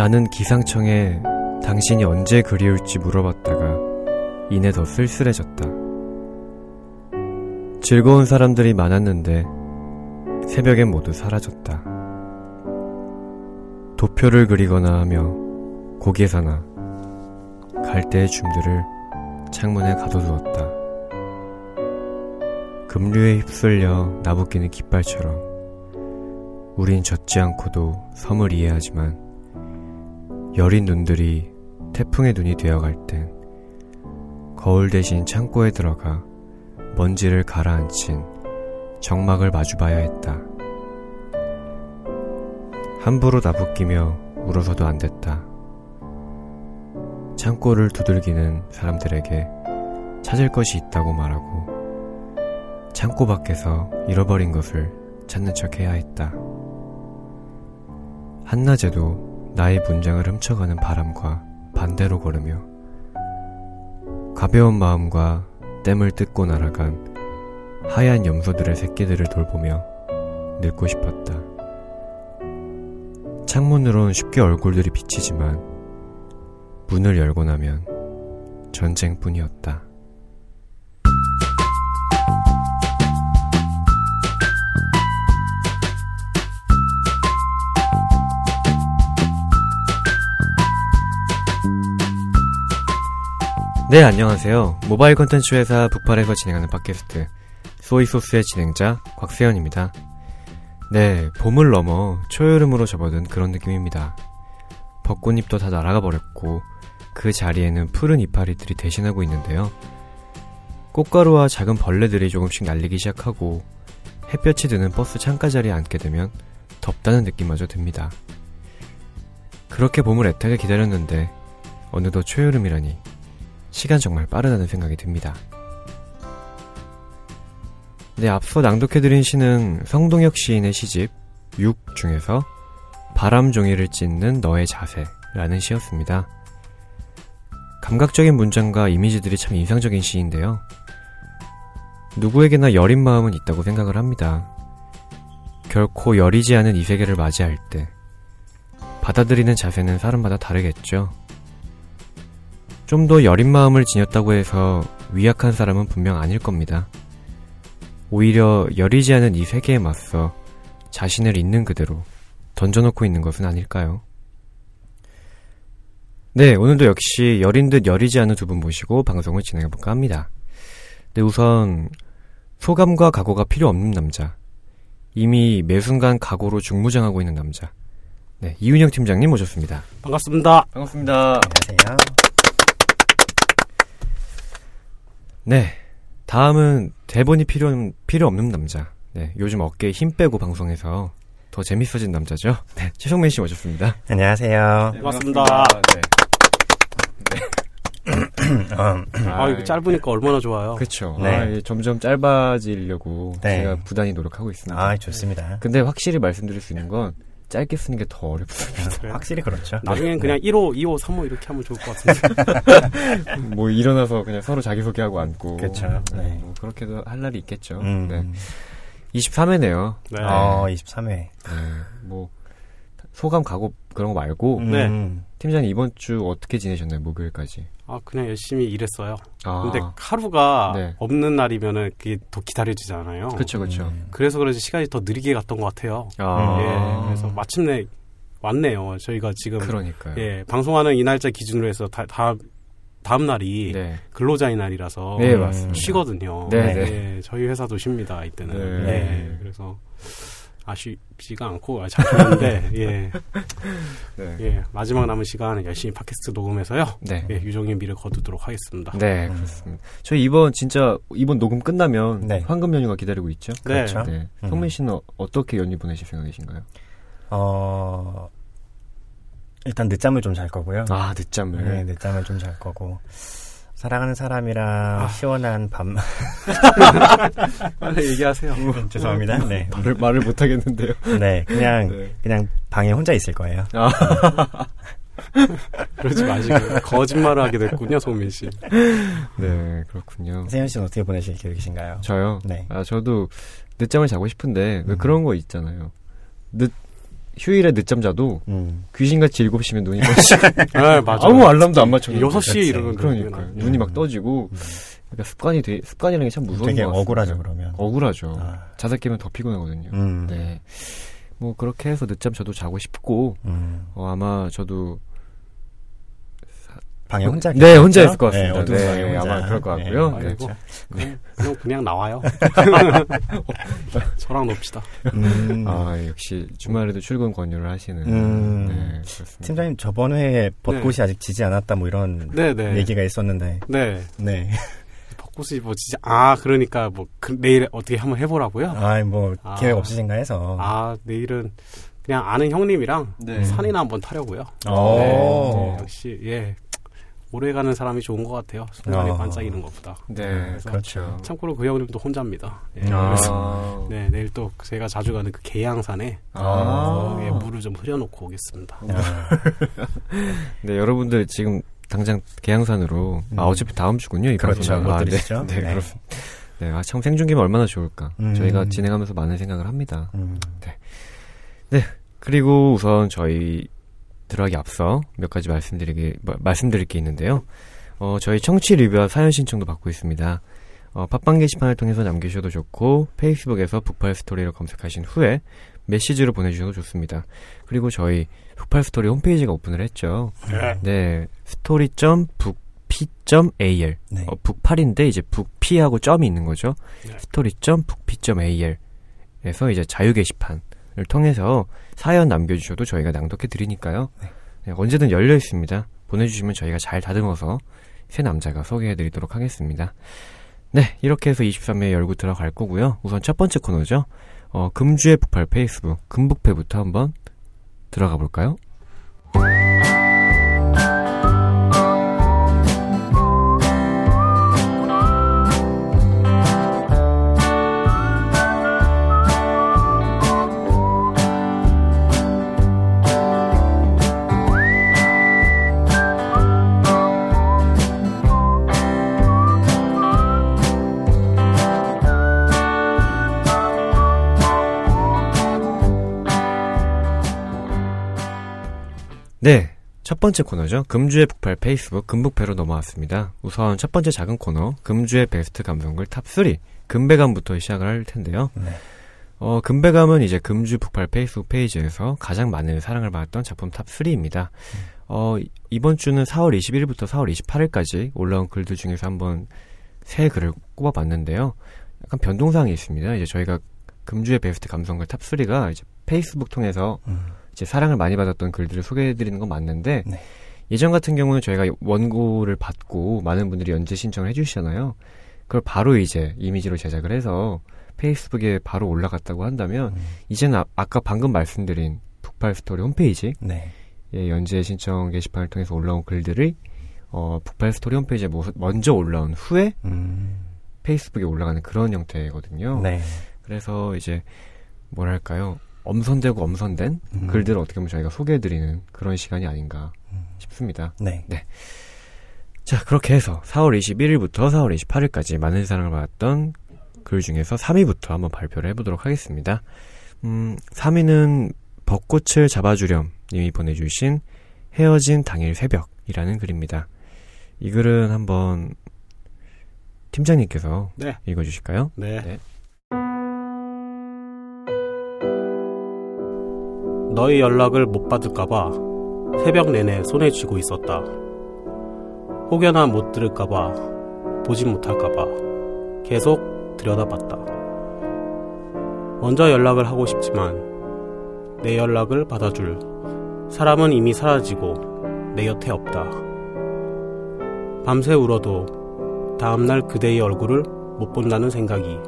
나는 기상청에 당신이 언제 그리울지 물어봤다가 이내 더 쓸쓸해졌다. 즐거운 사람들이 많았는데 새벽엔 모두 사라졌다. 도표를 그리거나 하며 고개사나 갈대의 줌들을 창문에 가둬두었다. 급류에 휩쓸려 나부끼는 깃발처럼 우린 젖지 않고도 섬을 이해하지만 여린 눈들이 태풍의 눈이 되어갈 땐 거울 대신 창고에 들어가 먼지를 가라앉힌 정막을 마주봐야 했다. 함부로 나부끼며 울어서도 안 됐다. 창고를 두들기는 사람들에게 찾을 것이 있다고 말하고 창고 밖에서 잃어버린 것을 찾는 척 해야 했다. 한낮에도 나의 문장을 훔쳐가는 바람과 반대로 걸으며 가벼운 마음과 땜을 뜯고 날아간 하얀 염소들의 새끼들을 돌보며 늙고 싶었다. 창문으론 쉽게 얼굴들이 비치지만 문을 열고 나면 전쟁뿐이었다. 네, 안녕하세요. 모바일 컨텐츠 회사 북팔에서 진행하는 팟캐스트 소이소스의 진행자 곽세현입니다. 네, 봄을 넘어 초여름으로 접어든 그런 느낌입니다. 벚꽃잎도 다 날아가 버렸고 그 자리에는 푸른 이파리들이 대신하고 있는데요. 꽃가루와 작은 벌레들이 조금씩 날리기 시작하고 햇볕이 드는 버스 창가 자리에 앉게 되면 덥다는 느낌마저 듭니다. 그렇게 봄을 애타게 기다렸는데 어느덧 초여름이라니 시간 정말 빠르다는 생각이 듭니다. 네, 앞서 낭독해드린 시는 성동혁 시인의 시집 6 중에서 바람 종이를 찢는 너의 자세라는 시였습니다. 감각적인 문장과 이미지들이 참 인상적인 시인데요. 누구에게나 여린 마음은 있다고 생각을 합니다. 결코 여리지 않은 이 세계를 맞이할 때 받아들이는 자세는 사람마다 다르겠죠. 좀 더 여린 마음을 지녔다고 해서 위약한 사람은 분명 아닐 겁니다. 오히려 여리지 않은 이 세계에 맞서 자신을 있는 그대로 던져놓고 있는 것은 아닐까요? 네, 오늘도 역시 여린 듯 여리지 않은 두 분 모시고 방송을 진행해볼까 합니다. 네, 우선 소감과 각오가 필요 없는 남자. 이미 매 순간 각오로 중무장하고 있는 남자. 네, 이윤영 팀장님 모셨습니다. 반갑습니다. 반갑습니다. 안녕하세요. 네, 다음은 대본이 필요, 필요 없는 남자. 네, 요즘 어깨에 힘 빼고 방송해서 더 재밌어진 남자죠. 네, 최성민 씨 모셨습니다. 안녕하세요. 네, 반갑습니다. 네. 아, 이거 짧으니까 얼마나 좋아요. 그렇죠. 네. 아, 점점 짧아지려고 네. 제가 부단히 노력하고 있습니다. 아, 좋습니다. 근데 확실히 말씀드릴 수 있는 건 짧게 쓰는 게 더 어렵습니다. 그래요? 확실히 그렇죠. 나중엔 그냥 1호, 2호, 3호 이렇게 하면 좋을 것 같은데. 뭐 일어나서 그냥 서로 자기소개하고 앉고. 그쵸. 네, 네. 뭐 그렇게도 할 날이 있겠죠. 음. 네. 23회네요. 네. 어, 23회. 네. 뭐 소감 가고 그런 거 말고 네. 음. 팀장님 이번 주 어떻게 지내셨나요? 목요일까지. 아, 그냥 열심히 일했어요. 아. 근데 하루가 네. 없는 날이면은 그게 더 기다려지잖아요. 그렇죠, 그렇죠. 음. 그래서 그런지 시간이 더 느리게 갔던 것 같아요. 아. 예. 그래서 마침내 왔네요. 저희가 지금 그러니까요. 예, 방송하는 이 날짜 기준으로 해서 다, 다음 다음 날이 네. 근로자의 날이라서 네, 음. 맞습니다. 쉬거든요. 네, 예, 저희 회사도 쉽니다 이때는. 네. 예, 그래서 아쉽지가 않고 아, 잘 보는데 예, 네. 예, 마지막 남은 시간 열심히 팟캐스트 녹음해서요. 네. 예, 유종의 미를 거두도록 하겠습니다. 네, 음. 그렇습니다. 저희 이번 진짜 이번 녹음 끝나면 네. 황금 연휴가 기다리고 있죠. 네. 그렇죠. 네. 음. 성민 씨는 어- 어떻게 연휴 보내실 생각이신가요? 어, 일단 늦잠을 좀 잘 거고요. 아, 늦잠을. 네, 늦잠을 좀 잘 거고. 사랑하는 사람이랑 아. 시원한 밤. 빨리 얘기하세요. 죄송합니다. 네. 말을 말을 못 하겠는데요. 네, 그냥, 네. 그냥 방에 혼자 있을 거예요. 그러지 마시고 거짓말을 하게 됐군요, 소민 씨. 네, 그렇군요. 세현 씨는 어떻게 보내실 계획이신가요? 저요. 네. 아, 저도 늦잠을 자고 싶은데 왜 음. 그런 거 있잖아요. 늦 휴일에 늦잠 자도 음. 귀신같이 7시면 눈이 떠지 네, 맞아요. 아무 알람도 안 맞췄는데 6시에 그렇지. 이러면 그러니까 눈이 막 떠지고 그러니까 습관이 되 습관이라는 게 참 무서운 되게 것 같습니다. 억울하죠 그러면. 억울하죠. 아, 자다 깨면 더 피곤하거든요. 음. 네. 뭐 그렇게 해서 늦잠 저도 자고 싶고 음. 어, 아마 저도 방에 혼자 네? 혼자 있을 것 같습니다. 네, 어두운 네, 방에 혼자. 아마 그럴 것 같고요. 네, 네. 그렇죠. 그냥, 그냥, 그냥 나와요. 저랑 놉시다. 음. 아 역시 주말에도 출근 권유를 하시는. 음. 네, 그렇습니다. 팀장님 저번 회에 벚꽃이 네. 아직 지지 않았다 뭐 이런 네네. 얘기가 있었는데 네. 네. 벚꽃이 뭐 진짜, 아, 그러니까 뭐, 그, 내일 어떻게 한번 해보라고요? 아이 뭐 아. 계획 없으신가 해서 아, 내일은 그냥 아는 형님이랑 네. 산이나 한번 타려고요. 오. 네, 역시, 예. 오래 가는 사람이 좋은 것 같아요. 순간에 아. 반짝이는 것보다. 네, 그래서 그렇죠. 참고로 그 형님도 혼자입니다. 예. 아. 그래서 네, 내일 또 제가 자주 가는 그 계양산에 아. 거기에 물을 좀 흐려놓고 오겠습니다. 아, 네, 여러분들 지금 당장 계양산으로 아 음. 어차피 다음 주군요. 이 그렇죠. 아, 네. 네, 네. 그렇습니다. 네, 아, 참 생중계면 얼마나 좋을까. 음. 저희가 진행하면서 많은 생각을 합니다. 음. 그리고 우선 저희 들어가기 앞서 몇 가지 말씀드리게 마- 말씀드릴 게 있는데요. 어, 저희 청취 리뷰와 사연 신청도 받고 있습니다. 어, 팟빵 게시판을 통해서 남기셔도 좋고 페이스북에서 북팔 스토리를 검색하신 후에 메시지로 보내주셔도 좋습니다. 그리고 저희 북팔 스토리 홈페이지가 오픈을 했죠. 네. 네, story.bookp.al 네. 어, 북팔인데 이제 북p하고 점이 있는 거죠. 네. story.bookp.al에서 이제 자유 게시판을 통해서 사연 남겨주셔도 저희가 낭독해 드리니까요. 네, 언제든 열려 있습니다. 보내주시면 저희가 잘 다듬어서 새 남자가 소개해 드리도록 하겠습니다. 네, 이렇게 해서 23회 열고 들어갈 거고요. 우선 첫 번째 코너죠. 어, 금주의 북팔 페이스북 금북패부터 한번 들어가 볼까요? 네. 첫 번째 코너죠. 금주의 북팔 페이스북 금북페로 넘어왔습니다. 우선 첫 번째 작은 코너, 금주의 베스트 감성글 탑3, 금베감부터 시작을 할 텐데요. 네. 어, 금베감은 이제 금주 북팔 페이스북 페이지에서 가장 많은 사랑을 받았던 작품 탑3입니다. 어, 이- 이번 주는 4월 21일부터 4월 28일까지 올라온 글들 중에서 한번 세 글을 꼽아봤는데요. 약간 변동사항이 있습니다. 이제 저희가 금주의 베스트 감성글 탑3가 이제 페이스북 통해서 음. 이제 사랑을 많이 받았던 글들을 소개해드리는 건 맞는데 네. 예전 같은 경우는 저희가 원고를 받고 많은 분들이 연재 신청을 해주시잖아요. 그걸 바로 이제 이미지로 제작을 해서 페이스북에 바로 올라갔다고 한다면 음. 이제는 아, 아까 방금 말씀드린 북팔 스토리 홈페이지 네. 예, 연재 신청 게시판을 통해서 올라온 글들이 어, 북팔 스토리 홈페이지에 모- 먼저 올라온 후에 음. 페이스북에 올라가는 그런 형태거든요. 네. 그래서 이제 뭐랄까요 엄선되고 엄선된 음. 글들을 어떻게 보면 저희가 소개해드리는 그런 시간이 아닌가 음. 싶습니다. 네. 자 그렇게 해서 4월 21일부터 4월 28일까지 많은 사랑을 받았던 글 중에서 3위부터 한번 발표를 해보도록 하겠습니다. 음, 3위는 벚꽃을 잡아주렴 님이 보내주신 헤어진 당일 새벽이라는 글입니다. 이 글은 한번 팀장님께서 네. 읽어주실까요? 네. 네. 너의 연락을 못 받을까봐 새벽 내내 손에 쥐고 있었다. 혹여나 못 들을까봐 보진 못할까봐 계속 들여다봤다. 먼저 연락을 하고 싶지만 내 연락을 받아줄 사람은 이미 사라지고 내 곁에 없다. 밤새 울어도 다음날 그대의 얼굴을 못 본다는 생각이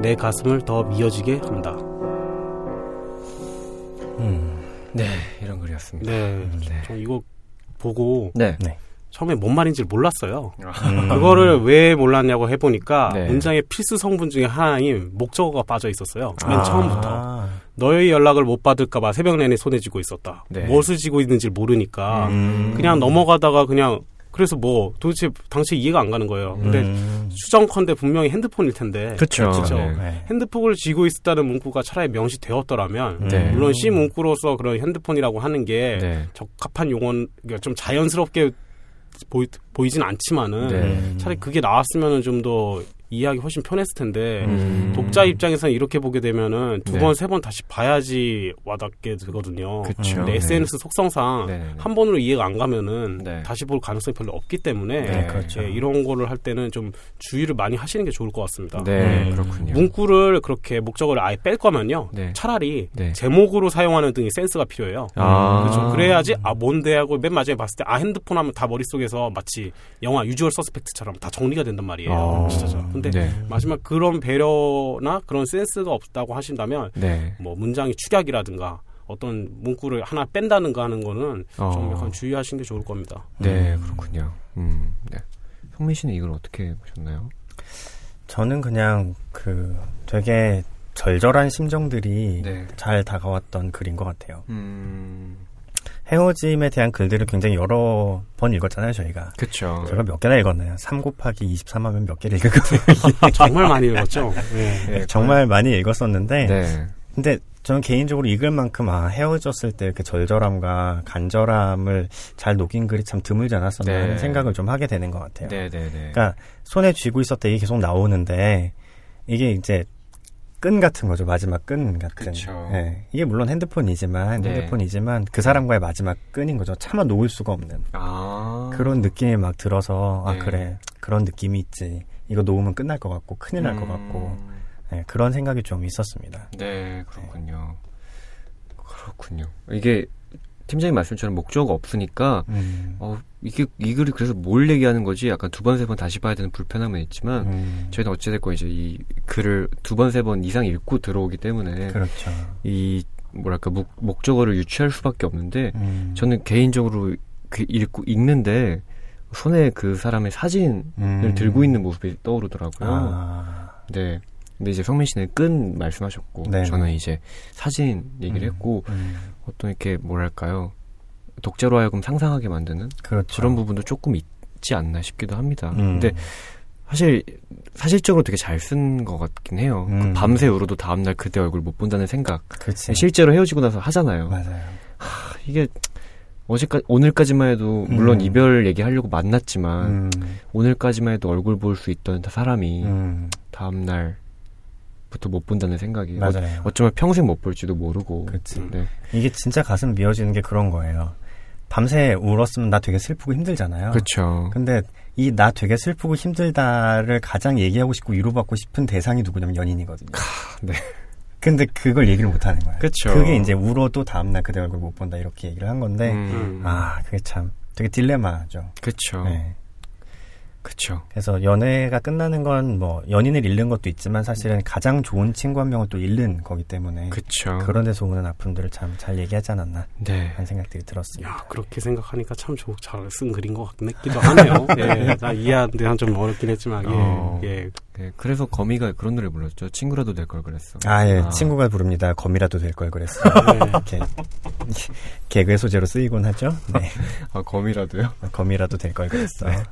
내 가슴을 더 미어지게 한다. 음. 네, 이런 글이었습니다. 네, 네. 저 이거 보고 네. 처음에 뭔 말인지 몰랐어요. 음. 그거를 왜 몰랐냐고 해보니까 네. 문장의 필수 성분 중에 하나인 목적어가 빠져 있었어요. 맨 아. 처음부터. 너의 연락을 못 받을까봐 새벽 내내 손에 쥐고 있었다. 네. 무엇을 쥐고 있는지 모르니까 음. 그냥 넘어가다가 그냥 그래서 뭐 도대체 당시 이해가 안 가는 거예요. 근데 음. 추정컨대 분명히 핸드폰일 텐데 그쵸. 그쵸. 네. 네. 핸드폰을 쥐고 있었다는 문구가 차라리 명시되었더라면 네. 물론 C 문구로서 그런 핸드폰이라고 하는 게 네. 적합한 용어는 그러니까 좀 자연스럽게 보이, 보이진 않지만은 네. 음. 차라리 그게 나왔으면 좀더 이해하기 훨씬 편했을 텐데 음. 독자 입장에서는 이렇게 보게 되면은 두 네. 번세번 다시 봐야지 와닿게 되거든요. 그쵸. 근데 네. SNS 속성상 네. 한 번으로 이해가 안 가면은 네. 다시 볼 가능성이 별로 없기 때문에 네, 그렇죠. 예, 이런 거를 할 때는 좀 주의를 많이 하시는 게 좋을 것 같습니다. 네, 음. 그렇군요. 문구를 그렇게 목적을 아예 뺄 거면요. 네. 차라리 네. 제목으로 사용하는 등의 센스가 필요해요. 아. 그렇죠. 그래야지 아 뭔데 하고 맨 마지막에 봤을 때 아 핸드폰 하면 다 머릿속에서 마치 영화 유주얼 서스펙트처럼 다 정리가 된단 말이에요. 아. 진짜 죠. 근데 네. 마지막 그런 배려나 그런 센스가 없다고 하신다면 네. 뭐 문장의 축약이라든가 어떤 문구를 하나 뺀다는가 하는 거는 좀 어. 약간 주의하시는 게 좋을 겁니다. 네, 음. 그렇군요. 음, 네. 성민 씨는 이걸 어떻게 보셨나요? 저는 그냥 그 되게 절절한 심정들이 네. 잘 다가왔던 글인 것 같아요. 음, 헤어짐에 대한 글들을 굉장히 여러 번 읽었잖아요, 저희가. 그쵸. 제가 몇 개나 읽었나요? 3 곱하기 23하면 몇 개를 읽었거든요. 정말 많이 읽었죠. 네. 네, 정말 많이 읽었었는데, 네. 근데 저는 개인적으로 읽을 만큼 아 헤어졌을 때 이렇게 절절함과 간절함을 잘 녹인 글이 참 드물지 않았었나 네. 하는 생각을 좀 하게 되는 것 같아요. 네, 네, 네. 그러니까 손에 쥐고 있었다 이게 계속 나오는데 이게 이제 끈 같은 거죠 마지막 끈 같은. 그쵸. 예. 이게 물론 핸드폰이지만 네. 핸드폰이지만 그 사람과의 마지막 끈인 거죠. 차마 놓을 수가 없는 아. 그런 느낌이 막 들어서 아 네. 그래 그런 느낌이 있지. 이거 놓으면 끝날 것 같고 큰일 날것 음, 같고 예, 그런 생각이 좀 있었습니다. 네, 그렇군요. 그렇군요. 이게 팀장님 말씀처럼 목적가 없으니까 음. 어, 이게 이 글이 그래서 뭘 얘기하는 거지? 약간 두 번 세 번 다시 봐야 되는 불편함은 있지만 음. 저희는 어찌됐건 이제 이 글을 두 번 세번 이상 읽고 들어오기 때문에 그렇죠. 이 뭐랄까 목, 목적어를 유추할 수밖에 없는데 음. 저는 개인적으로 그 읽고 읽는데 손에 그 사람의 사진을 음. 들고 있는 모습이 떠오르더라고요. 아. 네. 근데 이제 성민 씨는 끈 말씀하셨고 네. 저는 이제 사진 얘기를 음. 했고 음. 어떤 이렇게 뭐랄까요 독자로 하여금 상상하게 만드는 그렇죠. 그런 부분도 조금 있지 않나 싶기도 합니다. 음. 근데 사실 사실적으로 되게 잘 쓴 것 같긴 해요. 그 음. 밤새 울어도 다음 날 그대 얼굴 못 본다는 생각. 그치. 실제로 헤어지고 나서 하잖아요. 맞아요. 하, 이게 어제까 오늘까지만 해도 물론 음. 이별 얘기하려고 만났지만 음. 오늘까지만 해도 얼굴 볼 수 있던 사람이 음. 다음 날 부터 못 본다는 생각이 맞아요. 어, 어쩌면 평생 못 볼지도 모르고. 네. 이게 진짜 가슴 미어지는 게 그런 거예요. 밤새 울었으면 나 되게 슬프고 힘들잖아요. 그렇죠. 근데 이 나 되게 슬프고 힘들다를 가장 얘기하고 싶고 위로받고 싶은 대상이 누구냐면 연인이거든요. 네. 근데 그걸 얘기를 못 하는 거예요. 그쵸. 그게 이제 울어도 다음 날 그대 얼굴 못 본다 이렇게 얘기를 한 건데 음, 아 그게 참 되게 딜레마죠. 그쵸. 네. 그쵸. 그래서 연애가 끝나는 건 뭐 연인을 잃는 것도 있지만 사실은 가장 좋은 친구 한 명을 또 잃는 거기 때문에 그쵸. 그런 데서 오는 아픔들을 참 잘 얘기하지 않았나 네. 하는 생각들이 들었습니다. 야 그렇게 생각하니까 참잘쓴 글인 것 같기도 하네요. 예, 나 이해하는데 한좀 어렵긴 했지만 어. 예, 예. 네, 그래서 거미가 그런 노래 불렀죠. 친구라도 될 걸 그랬어. 아, 예. 친구가 부릅니다. 검이라도 될 걸 그랬어요. 네. 이렇게 개그의 소재로 쓰이곤 하죠. 네. 아, 거미라도요? 검이라도 될 걸 그랬어요.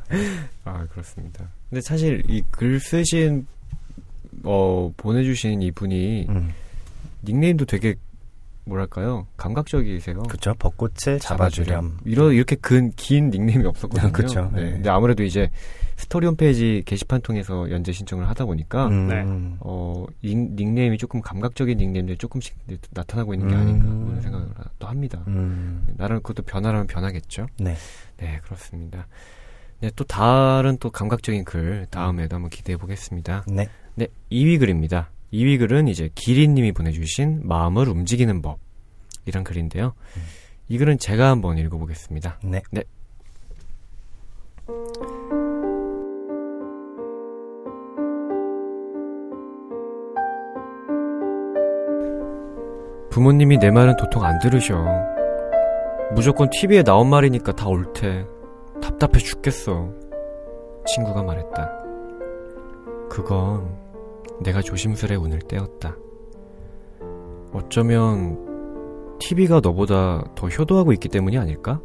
아, 그렇습니다. 근데 사실 이 글 쓰신, 어, 보내주신 이분이 음. 닉네임도 되게, 뭐랄까요? 감각적이세요. 그쵸. 벚꽃을 잡아주렴. 이런, 이렇게 근, 긴 닉네임이 없었거든요. 아, 그쵸. 네. 네. 근데 아무래도 이제 스토리 홈페이지 게시판 통해서 연재 신청을 하다 보니까, 음. 어, 닉, 닉네임이 조금 감각적인 닉네임들이 조금씩 나타나고 있는 게 음. 아닌가, 그런 생각을 또 합니다. 음. 나름 그것도 변화라면 변하겠죠? 네. 네, 그렇습니다. 네, 또 다른 또 감각적인 글 다음에도 한번 기대해 보겠습니다. 네. 네, 2위 글입니다. 2위 글은 이제 기린님이 보내주신 마음을 움직이는 법 이란 글인데요. 음. 이 글은 제가 한번 읽어보겠습니다. 네. 네. 부모님이 내 말은 도통 안 들으셔. 무조건 TV에 나온 말이니까 다 옳대. 답답해 죽겠어. 친구가 말했다. 그건 내가 조심스레 운을 떼었다. 어쩌면 TV가 너보다 더 효도하고 있기 때문이 아닐까?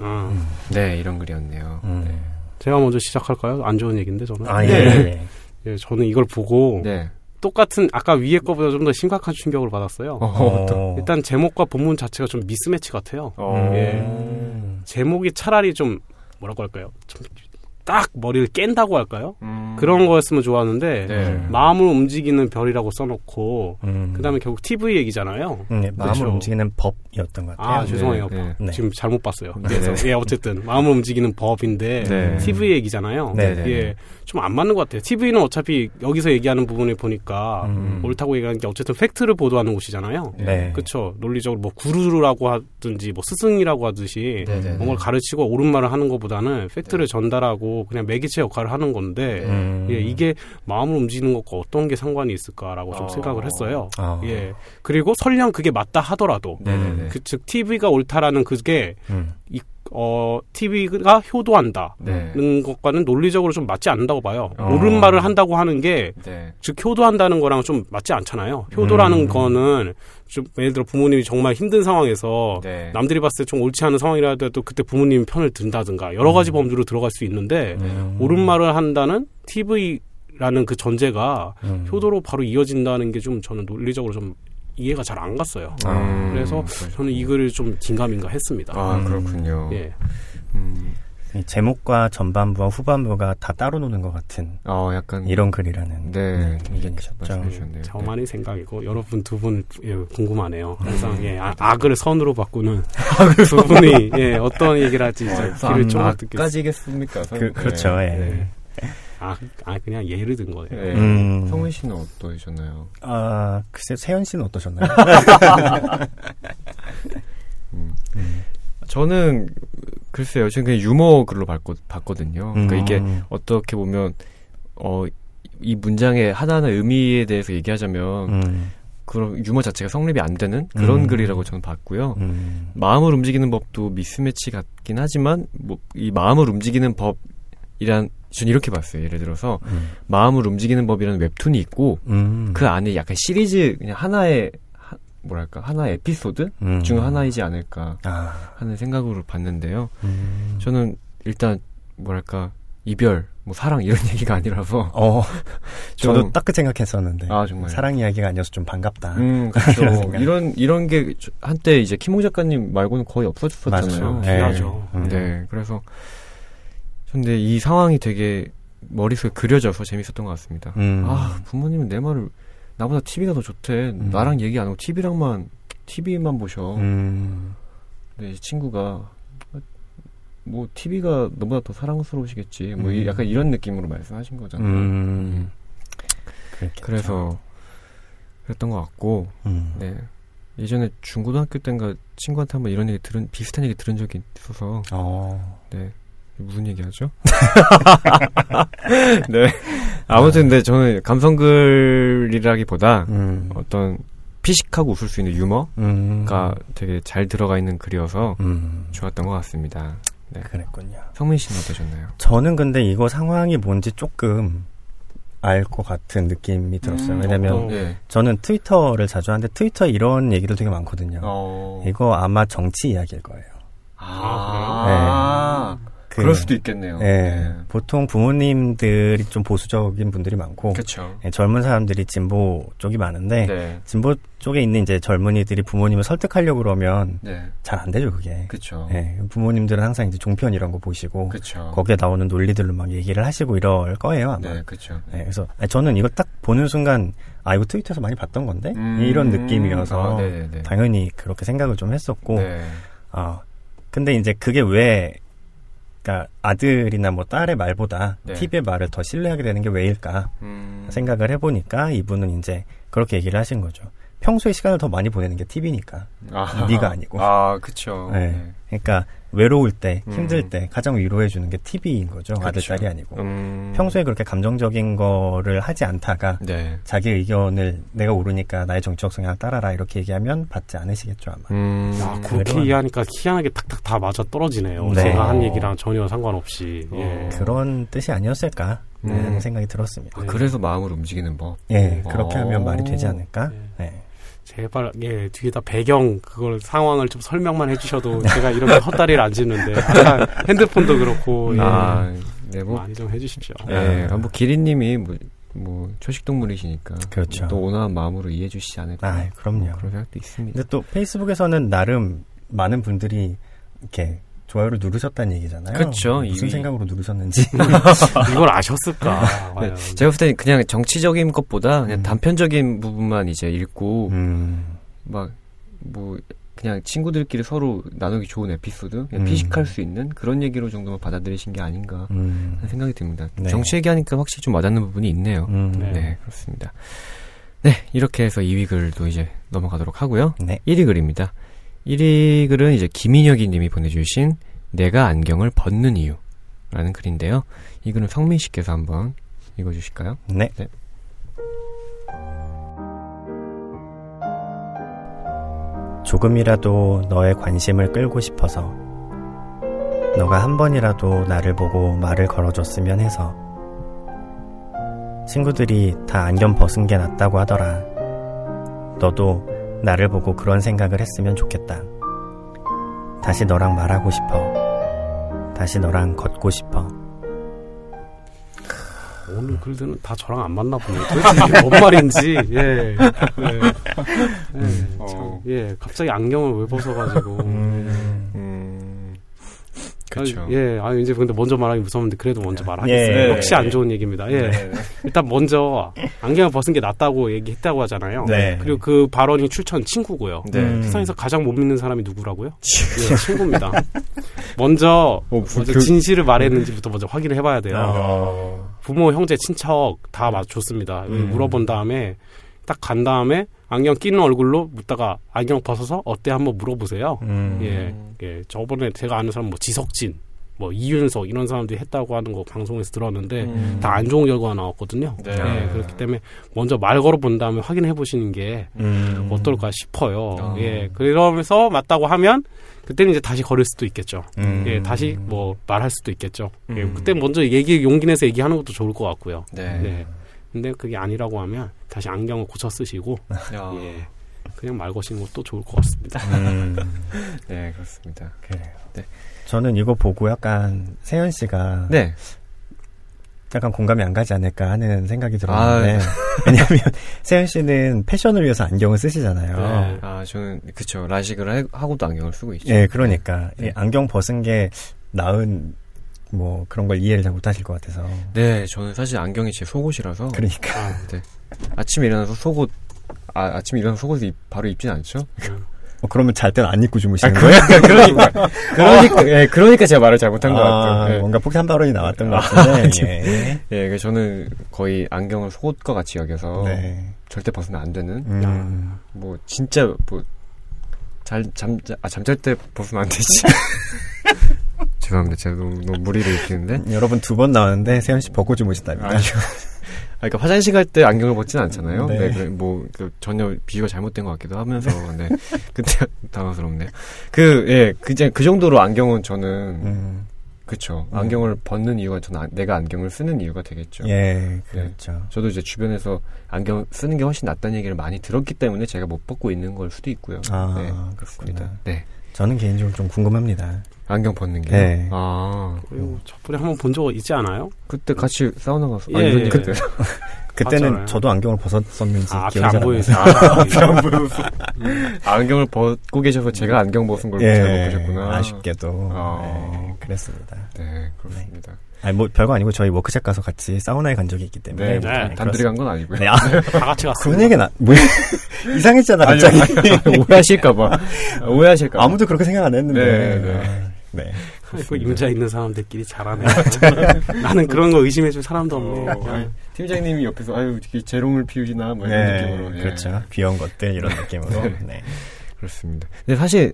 아, 네, 이런 글이었네요. 음. 네. 제가 먼저 시작할까요? 안 좋은 얘기인데 저는. 아, 예. 네. 예. 예, 저는 이걸 보고 네. 똑같은 아까 위에 거보다 좀 더 심각한 충격을 받았어요. 어, 또- 어. 일단 제목과 본문 자체가 좀 미스매치 같아요. 어. 예. 음. 제목이 차라리 좀 뭐라고 할까요? 좀 딱 머리를 깬다고 할까요? 음. 그런 거였으면 좋았는데 네. 마음을 움직이는 별이라고 써놓고 음. 그다음에 결국 TV 얘기잖아요. 음, 네, 마음을 그렇죠. 움직이는 법이었던 것 같아요. 아 죄송해요. 네, 네. 지금 잘못 봤어요. 네, 그래서 네. 예 어쨌든 마음을 움직이는 법인데 네. TV 얘기잖아요. 네, 네. 예, 좀 안 맞는 것 같아요. TV는 어차피 여기서 얘기하는 부분을 보니까 음. 옳다고 얘기하는 게 어쨌든 팩트를 보도하는 곳이잖아요. 네. 그렇죠. 논리적으로 뭐 구루라고 하든지 뭐 스승이라고 하듯이 네, 네, 네. 뭔가를 가르치고 옳은 말을 하는 것보다는 팩트를 전달하고 그냥 매개체 역할을 하는 건데 음. 예, 이게 마음을 움직이는 것과 어떤 게 상관이 있을까라고 좀 어. 생각을 했어요. 아. 예. 그리고 설령 그게 맞다 하더라도. 그, 즉 TV가 옳다라는 그게 음. 어 TV가 효도한다는 네. 것과는 논리적으로 좀 맞지 않는다고 봐요. 어. 옳은 말을 한다고 하는 게 네. 즉 효도한다는 거랑 좀 맞지 않잖아요. 효도라는 음. 거는 좀 예를 들어 부모님이 정말 힘든 상황에서 네. 남들이 봤을 때 좀 옳지 않은 상황이라도 그때 부모님 편을 든다든가 여러 가지 범주로 들어갈 수 있는데 음. 옳은 말을 한다는 TV라는 그 전제가 음. 효도로 바로 이어진다는 게 좀 저는 논리적으로 좀 이해가 잘 안 갔어요. 음, 그래서 저는 이 글을 좀 긴가민가 했습니다. 아 음. 그렇군요. 예. 음, 이 제목과 전반부와 후반부가 다 따로 노는 것 같은 어 약간 이런 글이라는 네, 의견이셨죠. 주셨네요. 저만의 생각이고 여러분 두분 예, 궁금하네요. 항상 예, 아, 악을 선으로 바꾸는 두 분이 예, 어떤 얘기를 할지 진짜 귀를 듣겠어요. 까지겠습니까? 그, 그렇죠. 예. 네. 아, 아 그냥 예를 든 거예요. 네. 음. 성훈 씨는 어떠셨나요? 아, 글쎄 세현 씨는 어떠셨나요? 음. 저는 글쎄요, 저는 그냥 유머 글로 봤거, 봤거든요. 그러니까 이게 음. 어떻게 보면 어. 이 문장의 하나하나 의미에 대해서 얘기하자면 음. 그런 유머 자체가 성립이 안 되는 그런 음. 글이라고 저는 봤고요. 음. 마음을 움직이는 법도 미스매치 같긴 하지만 뭐 이 마음을 움직이는 법이란 전 이렇게 봤어요. 예를 들어서 음. 마음을 움직이는 법이라는 웹툰이 있고 음. 그 안에 약간 시리즈 그냥 하나의 하- 뭐랄까 하나의 에피소드 음. 중 하나이지 않을까 아. 하는 생각으로 봤는데요. 음. 저는 일단 뭐랄까 이별, 뭐 사랑 이런 얘기가 아니라서 어, 좀- 저도 딱 그 생각했었는데 아 정말 사랑 이야기가 아니어서 좀 반갑다. 음 그렇죠. 이런. 이런 게 저- 한때 이제 김홍 작가님 말고는 거의 없어졌었잖아요. 맞죠. 네. 귀하죠. 음. 네, 그래서 근데 이 상황이 되게 머릿속에 그려져서 재밌었던 것 같습니다. 음. 아 부모님은 내 말을 나보다 TV가 더 좋대. 음. 나랑 얘기 안 하고 TV랑만 TV만 보셔. 음. 근데 이 친구가 뭐 TV가 너보다 더 사랑스러우시겠지. 뭐 이- 음. 약간 이런 느낌으로 말씀하신 거잖아요. 음. 그랬겠죠. 그래서 그랬던 것 같고, 음. 네. 예전에 중고등학교 때인가 친구한테 한번 이런 얘기 들은 비슷한 얘기 들은 적이 있어서 어. 네. 무슨 얘기하죠? 네. 아무튼 근데 저는 감성글이라기보다 음. 어떤 피식하고 웃을 수 있는 유머가 음. 되게 잘 들어가 있는 글이어서 음. 좋았던 것 같습니다. 네. 그랬군요. 성민 씨는 어떠셨나요? 저는 근데 이거 상황이 뭔지 조금 알 것 같은 느낌이 들었어요. 음, 왜냐면 어떤- 네. 저는 트위터를 자주 하는데 트위터에 이런 얘기들 되게 많거든요. 어. 이거 아마 정치 이야기일 거예요. 아, 그- 그 럴 수도 있겠네요. 예, 보통 부모님들이 좀 보수적인 분들이 많고 그렇죠. 예, 젊은 사람들이 진보 쪽이 많은데 네. 진보 쪽에 있는 이제 젊은이들이 부모님을 설득하려고 그러면 네. 잘안 되죠 그게. 그렇죠. 예, 부모님들은 항상 이제 종편 이런 거 보시고 그렇죠. 거기에 나오는 논리들로 막 얘기를 하시고 이럴 거예요 아마. 네, 그렇죠. 예, 그래서 저는 이거 딱 보는 순간 아 이거 트위터에서 많이 봤던 건데 음. 이런 느낌이어서 아, 네네네. 당연히 그렇게 생각을 좀 했었고 네. 아 근데 이제 그게 왜 그러니까 아들이나 뭐 딸의 말보다 네. TV의 말을 더 신뢰하게 되는 게 왜일까 음. 생각을 해보니까 이분은 이제 그렇게 얘기를 하신 거죠. 평소에 시간을 더 많이 보내는 게 TV니까. 아, 네가 아니고. 아, 그쵸. 네. 네. 그러니까 외로울 때, 음. 힘들 때 가장 위로해 주는 게 TV인 거죠. 아들, 그쵸. 딸이 아니고. 음. 평소에 그렇게 감정적인 거를 하지 않다가 네. 자기 의견을 내가 오르니까 나의 정치적 성향을 따라라 이렇게 얘기하면 받지 않으시겠죠 아마. 음. 야, 그렇게 그런- 이해하니까 희한하게 탁탁 다 맞아 떨어지네요. 네. 제가 한 얘기랑 전혀 상관없이. 어. 예. 그런 뜻이 아니었을까 음. 하는 생각이 들었습니다. 아, 그래서 마음을 움직이는 법. 예, 그렇게 어. 하면 말이 되지 않을까? 네. 네. 제발 예 뒤에다 배경 그걸 상황을 좀 설명만 해주셔도 제가 이렇게 헛다리를 안 짚는데 아까 핸드폰도 그렇고 예. 아, 네, 뭐, 많이 좀 해주십시오. 예, 아, 뭐, 기린님이 뭐, 뭐, 초식 동물이시니까. 그렇죠. 또 온화한 마음으로 이해해 주시지 않을까. 아, 그럼요. 뭐 그런 생각도 있습니다. 근데 또 페이스북에서는 나름 많은 분들이 이렇게 좋아요를 누르셨다는 얘기잖아요. 그렇죠. 무슨 이미- 생각으로 누르셨는지. 이걸 아셨을까? 네. 제가 볼 때는 그냥 정치적인 것보다 그냥 음. 단편적인 부분만 이제 읽고, 음, 막, 뭐, 그냥 친구들끼리 서로 나누기 좋은 에피소드, 음. 피식할 수 있는 그런 얘기로 정도만 받아들이신 게 아닌가 음, 하는 생각이 듭니다. 네. 정치 얘기하니까 확실히 좀 와닿는 부분이 있네요. 음, 네. 네, 그렇습니다. 네, 이렇게 해서 2위 글도 이제 넘어가도록 하고요. 네. 1위 글입니다. 1위 글은 이제 김인혁이 님이 보내주신 내가 안경을 벗는 이유 라는 글인데요. 이 글은 성민 씨께서 한번 읽어주실까요? 네. 네. 조금이라도 너의 관심을 끌고 싶어서 너가 한 번이라도 나를 보고 말을 걸어줬으면 해서 친구들이 다 안경 벗은 게 낫다고 하더라. 너도 나를 보고 그런 생각을 했으면 좋겠다. 다시 너랑 말하고 싶어. 다시 너랑 걷고 싶어. 오늘 글들은 다 저랑 안 맞나 보네요. 도대체 이게 뭔 말인지, 예. 예. 예, 어. 참, 예, 갑자기 안경을 왜 벗어가지고. 음, 그렇죠. 아, 예, 아, 이제 근데 먼저 말하기 무서운데 그래도 먼저 말하겠습니다. 예. 역시 안 좋은 얘기입니다. 예. 일단 먼저 안경을 벗은 게 낫다고 얘기했다고 하잖아요. 네. 그리고 그 발언이 출처는 친구고요. 네. 음. 세상에서 가장 못 믿는 사람이 누구라고요? 예, 친구입니다. 먼저, 어, 무슨 먼저 그- 진실을 말했는지부터 먼저 확인을 해봐야 돼요. 어. 부모, 형제, 친척 다 맞췄습니다. 음. 물어본 다음에 딱 간 다음에 안경 끼는 얼굴로 묻다가 안경 벗어서 어때 한번 물어보세요. 음. 예, 예. 저번에 제가 아는 사람 뭐 지석진, 뭐 이윤석 이런 사람들이 했다고 하는 거 방송에서 들었는데 음. 다안 좋은 결과가 나왔거든요. 네. 예, 그렇기 때문에 먼저 말 걸어 본 다음에 확인해 보시는 게 음. 어떨까 싶어요. 어. 예, 그러면서 맞다고 하면 그때는 이제 다시 걸을 수도 있겠죠. 음. 예, 다시 뭐 말할 수도 있겠죠. 예, 음. 그때 먼저 얘기 용기 내서 얘기하는 것도 좋을 것 같고요. 네. 네. 근데 그게 아니라고 하면 다시 안경을 고쳐 쓰시고 야, 예, 그냥 말 거시는 것도 좋을 것 같습니다. 음. 네, 그렇습니다. 그래요. 네. 저는 이거 보고 약간 세현 씨가 네. 약간 공감이 안 가지 않을까 하는 생각이 아, 들었는데 왜냐하면 세현 씨는 패션을 위해서 안경을 쓰시잖아요. 네. 아, 저는, 그쵸. 라식을 해- 하고도 안경을 쓰고 있죠. 예, 그러니까 네. 이 안경 벗은 게 나은 뭐 그런 걸 이해를 잘 못하실 것 같아서 네, 저는 사실 안경이 제 속옷이라서. 그러니까 아, 아침에 일어나서 속옷, 아, 아침에 일어나서 속옷을 입- 바로 입진 않죠? 어, 그러면 잘 때는 안 입고 주무시는 아, 거예요? 그러니까. 그러니까, 예, 그러니까 제가 말을 잘못한 것 아, 같아요. 예. 뭔가 폭탄 발언이 나왔던 것 같은데 예. 예, 그 저는 거의 안경을 속옷과 같이 여겨서 네. 절대 벗으면 안 되는 음. 뭐 진짜 뭐 잘 잠 아 잠잘 때 벗으면 안 되지. 죄송합니다. 제가 너무, 너무 무리를 일으키는데. 여러분 두 번 나왔는데 세현 씨 벗고 주무신답니다. 아니요. 아, 그러니까 화장실 갈 때 안경을 벗진 않잖아요. 네. 네, 그, 뭐, 그 전혀 비유가 잘못된 것 같기도 하면서, 네. 근데 당황스럽네요. 그, 예, 그, 이제 그 정도로 안경은 저는, 음. 그쵸. 음. 안경을 벗는 이유가 저는 아- 내가 안경을 쓰는 이유가 되겠죠. 예, 그렇죠. 저도 이제 주변에서 안경 쓰는 게 훨씬 낫다는 얘기를 많이 들었기 때문에 제가 못 벗고 있는 걸 수도 있고요. 아, 네. 그렇습니다. 네. 저는 개인적으로 좀 궁금합니다. 안경 벗는 게. 네. 아, 그리고 저번에 한번 본 적 있지 않아요? 그때 같이 사우나 가서. 아, 예, 이런 예. 얘기 그때. 그때는 맞잖아요. 저도 안경을 벗었었는지 아, 기억이 안잘안 보여서. 나요. 아, 안경을 벗고 계셔서 제가 안경 벗은 걸 예, 잘 못 보셨구나. 아쉽게도 아. 네, 그랬습니다. 네, 그렇습니다. 아니 뭐 별거 아니고 저희 워크샵 가서 같이 사우나에 간 적이 있기 때문에 네, 뭐, 네, 단둘이 간 건 아니고요. 네, 아, 다 같이 갔어요. 그런 얘기 나, 뭐, 이상했잖아, 갑자기. 오해하실까봐. 오해하실까봐. 아무도 그렇게 생각 안 했는데. 네, 네. 아, 네. 그 임자 있는 사람들끼리 잘하네. 나는 그런 거 의심해줄 사람도 없네. 어, 아니, 팀장님이 옆에서, 아유, 되게 재롱을 피우시나, 뭐 이런 네, 느낌으로. 예. 그렇죠. 귀여운 것들, 이런 느낌으로. 네. 네. 그렇습니다. 근데 사실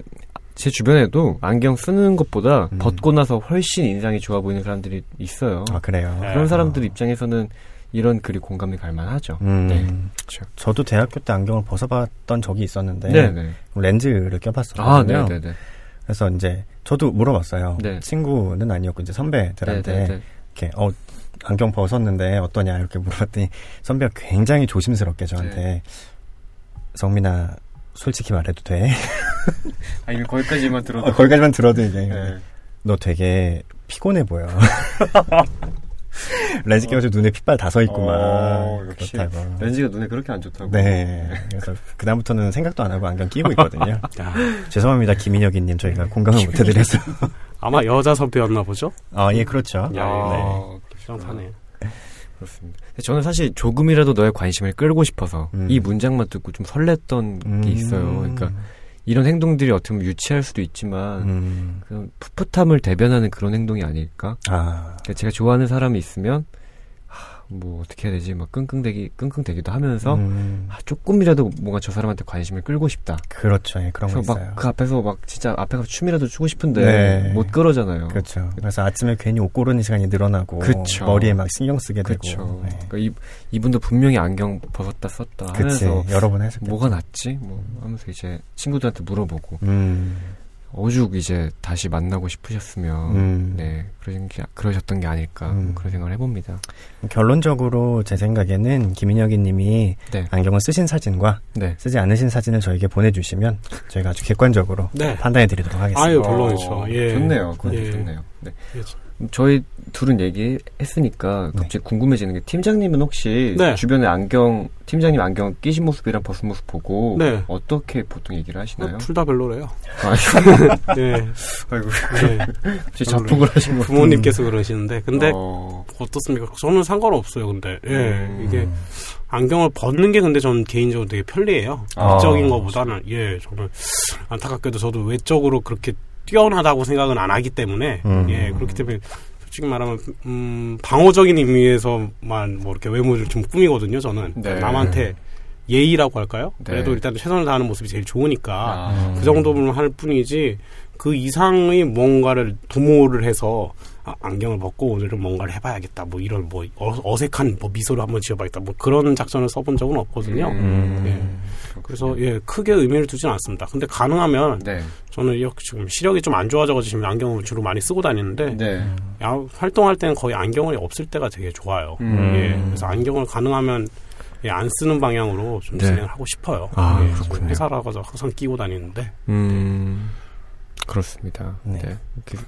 제 주변에도 안경 쓰는 것보다 음. 벗고 나서 훨씬 인상이 좋아 보이는 사람들이 있어요. 아, 그래요. 네. 그런 사람들 입장에서는 이런 글이 공감이 갈 만하죠. 음, 네. 그렇죠. 저도 대학교 때 안경을 벗어봤던 적이 있었는데, 네, 네. 렌즈를 껴봤었거든요. 아, 네, 네, 네. 그래서 이제, 저도 물어봤어요. 네. 친구는 아니었고, 이제 선배들한테, 네, 네, 네. 이렇게, 어, 안경 벗었는데 어떠냐, 이렇게 물어봤더니, 선배가 굉장히 조심스럽게 저한테, 네. 성민아, 솔직히 말해도 돼? 아니, 거기까지만 들어도. 어, 거기까지만 들어도 이제. 네. 너 되게 피곤해 보여. 렌즈 끼워서 눈에 핏발 다 서 있구만. 어, 역시 그렇다고. 렌즈가 눈에 그렇게 안 좋다고. 네. 그래서 그 다음부터는 생각도 안 하고 안경 끼고 있거든요. 죄송합니다, 김인혁이님 저희가 공감을 못 해드려서. 아마 여자 선배였나 보죠? 아, 예, 그렇죠. 야, 네. 비슷하네요. 그렇습니다. 저는 사실 조금이라도 너의 관심을 끌고 싶어서 음. 이 문장만 듣고 좀 설렜던 음. 게 있어요. 그러니까 이런 행동들이 어떻게 보면 유치할 수도 있지만 음. 그 풋풋함을 대변하는 그런 행동이 아닐까? 아. 그러니까 제가 좋아하는 사람이 있으면 뭐 어떻게 해야 되지? 막 끙끙대기 끙끙대기도 하면서 음. 아, 조금이라도 뭔가 저 사람한테 관심을 끌고 싶다. 그렇죠, 예, 그런 거 있어요. 막 그 앞에서 막 진짜 앞에 가서 춤이라도 추고 싶은데 네. 못 끌어잖아요. 그렇죠. 그래서 아침에 괜히 옷 고르는 시간이 늘어나고 그쵸. 머리에 막 신경 쓰게 되고. 그렇죠. 네. 그러니까 이 이분도 분명히 안경 벗었다 썼다 그치, 하면서 여러 번 했을 뭐가 낫지? 뭐 하면서 이제 친구들한테 물어보고. 음. 오죽 이제 다시 만나고 싶으셨으면 음. 네 그러신 게 그러셨던 게 아닐까 음. 그런 생각을 해봅니다. 결론적으로 제 생각에는 김인혁이님이 네. 안경을 쓰신 사진과 네. 쓰지 않으신 사진을 저에게 보내주시면 저희가 아주 객관적으로 네. 판단해드리도록 하겠습니다. 아유 물론이죠. 어, 예. 좋네요. 그건 예. 좋네요. 네. 예. 저희 둘은 얘기했으니까 네. 갑자기 네. 궁금해지는 게 팀장님은 혹시 네. 주변에 안경 팀장님 안경 끼신 모습이랑 벗은 모습 보고 네. 어떻게 보통 얘기를 하시나요? 어, 둘다 별로래요. 아, 네. 아이고. 네. 자폭을 하신 부모님께서 그러시는데 근데 어... 어떻습니까? 저는 상관없어요. 근데 예 음... 이게 안경을 벗는 게 근데 저는 개인적으로 되게 편리해요. 외적인 아, 것보다는 예 저는 안타깝게도 저도 외적으로 그렇게 뛰어나다고 생각은 안 하기 때문에 음. 예 그렇기 때문에 솔직히 말하면 음 방어적인 의미에서만 뭐 이렇게 외모를 좀 꾸미거든요 저는 네. 그러니까 남한테 예의라고 할까요? 네. 그래도 일단 최선을 다하는 모습이 제일 좋으니까 아. 그 정도만 할 뿐이지 그 이상의 뭔가를 도모를 해서 아, 안경을 벗고 오늘은 뭔가를 해봐야겠다. 뭐 이런 뭐 어, 색한 뭐 미소를 한번 지어봐야겠다. 뭐 그런 작전을 써본 적은 없거든요. 음. 예. 그래서 예 크게 의미를 두지는 않습니다. 근데 가능하면 네. 저는 지금 시력이 좀 안 좋아져가지고 지금 안경을 주로 많이 쓰고 다니는데 네. 야, 활동할 때는 거의 안경을 없을 때가 되게 좋아요. 음. 예. 그래서 안경을 가능하면 예, 안 쓰는 방향으로 좀 네. 진행을 하고 싶어요. 아, 예, 그렇군요. 회사라서 항상 끼고 다니는데. 음. 그렇습니다. 네. 네.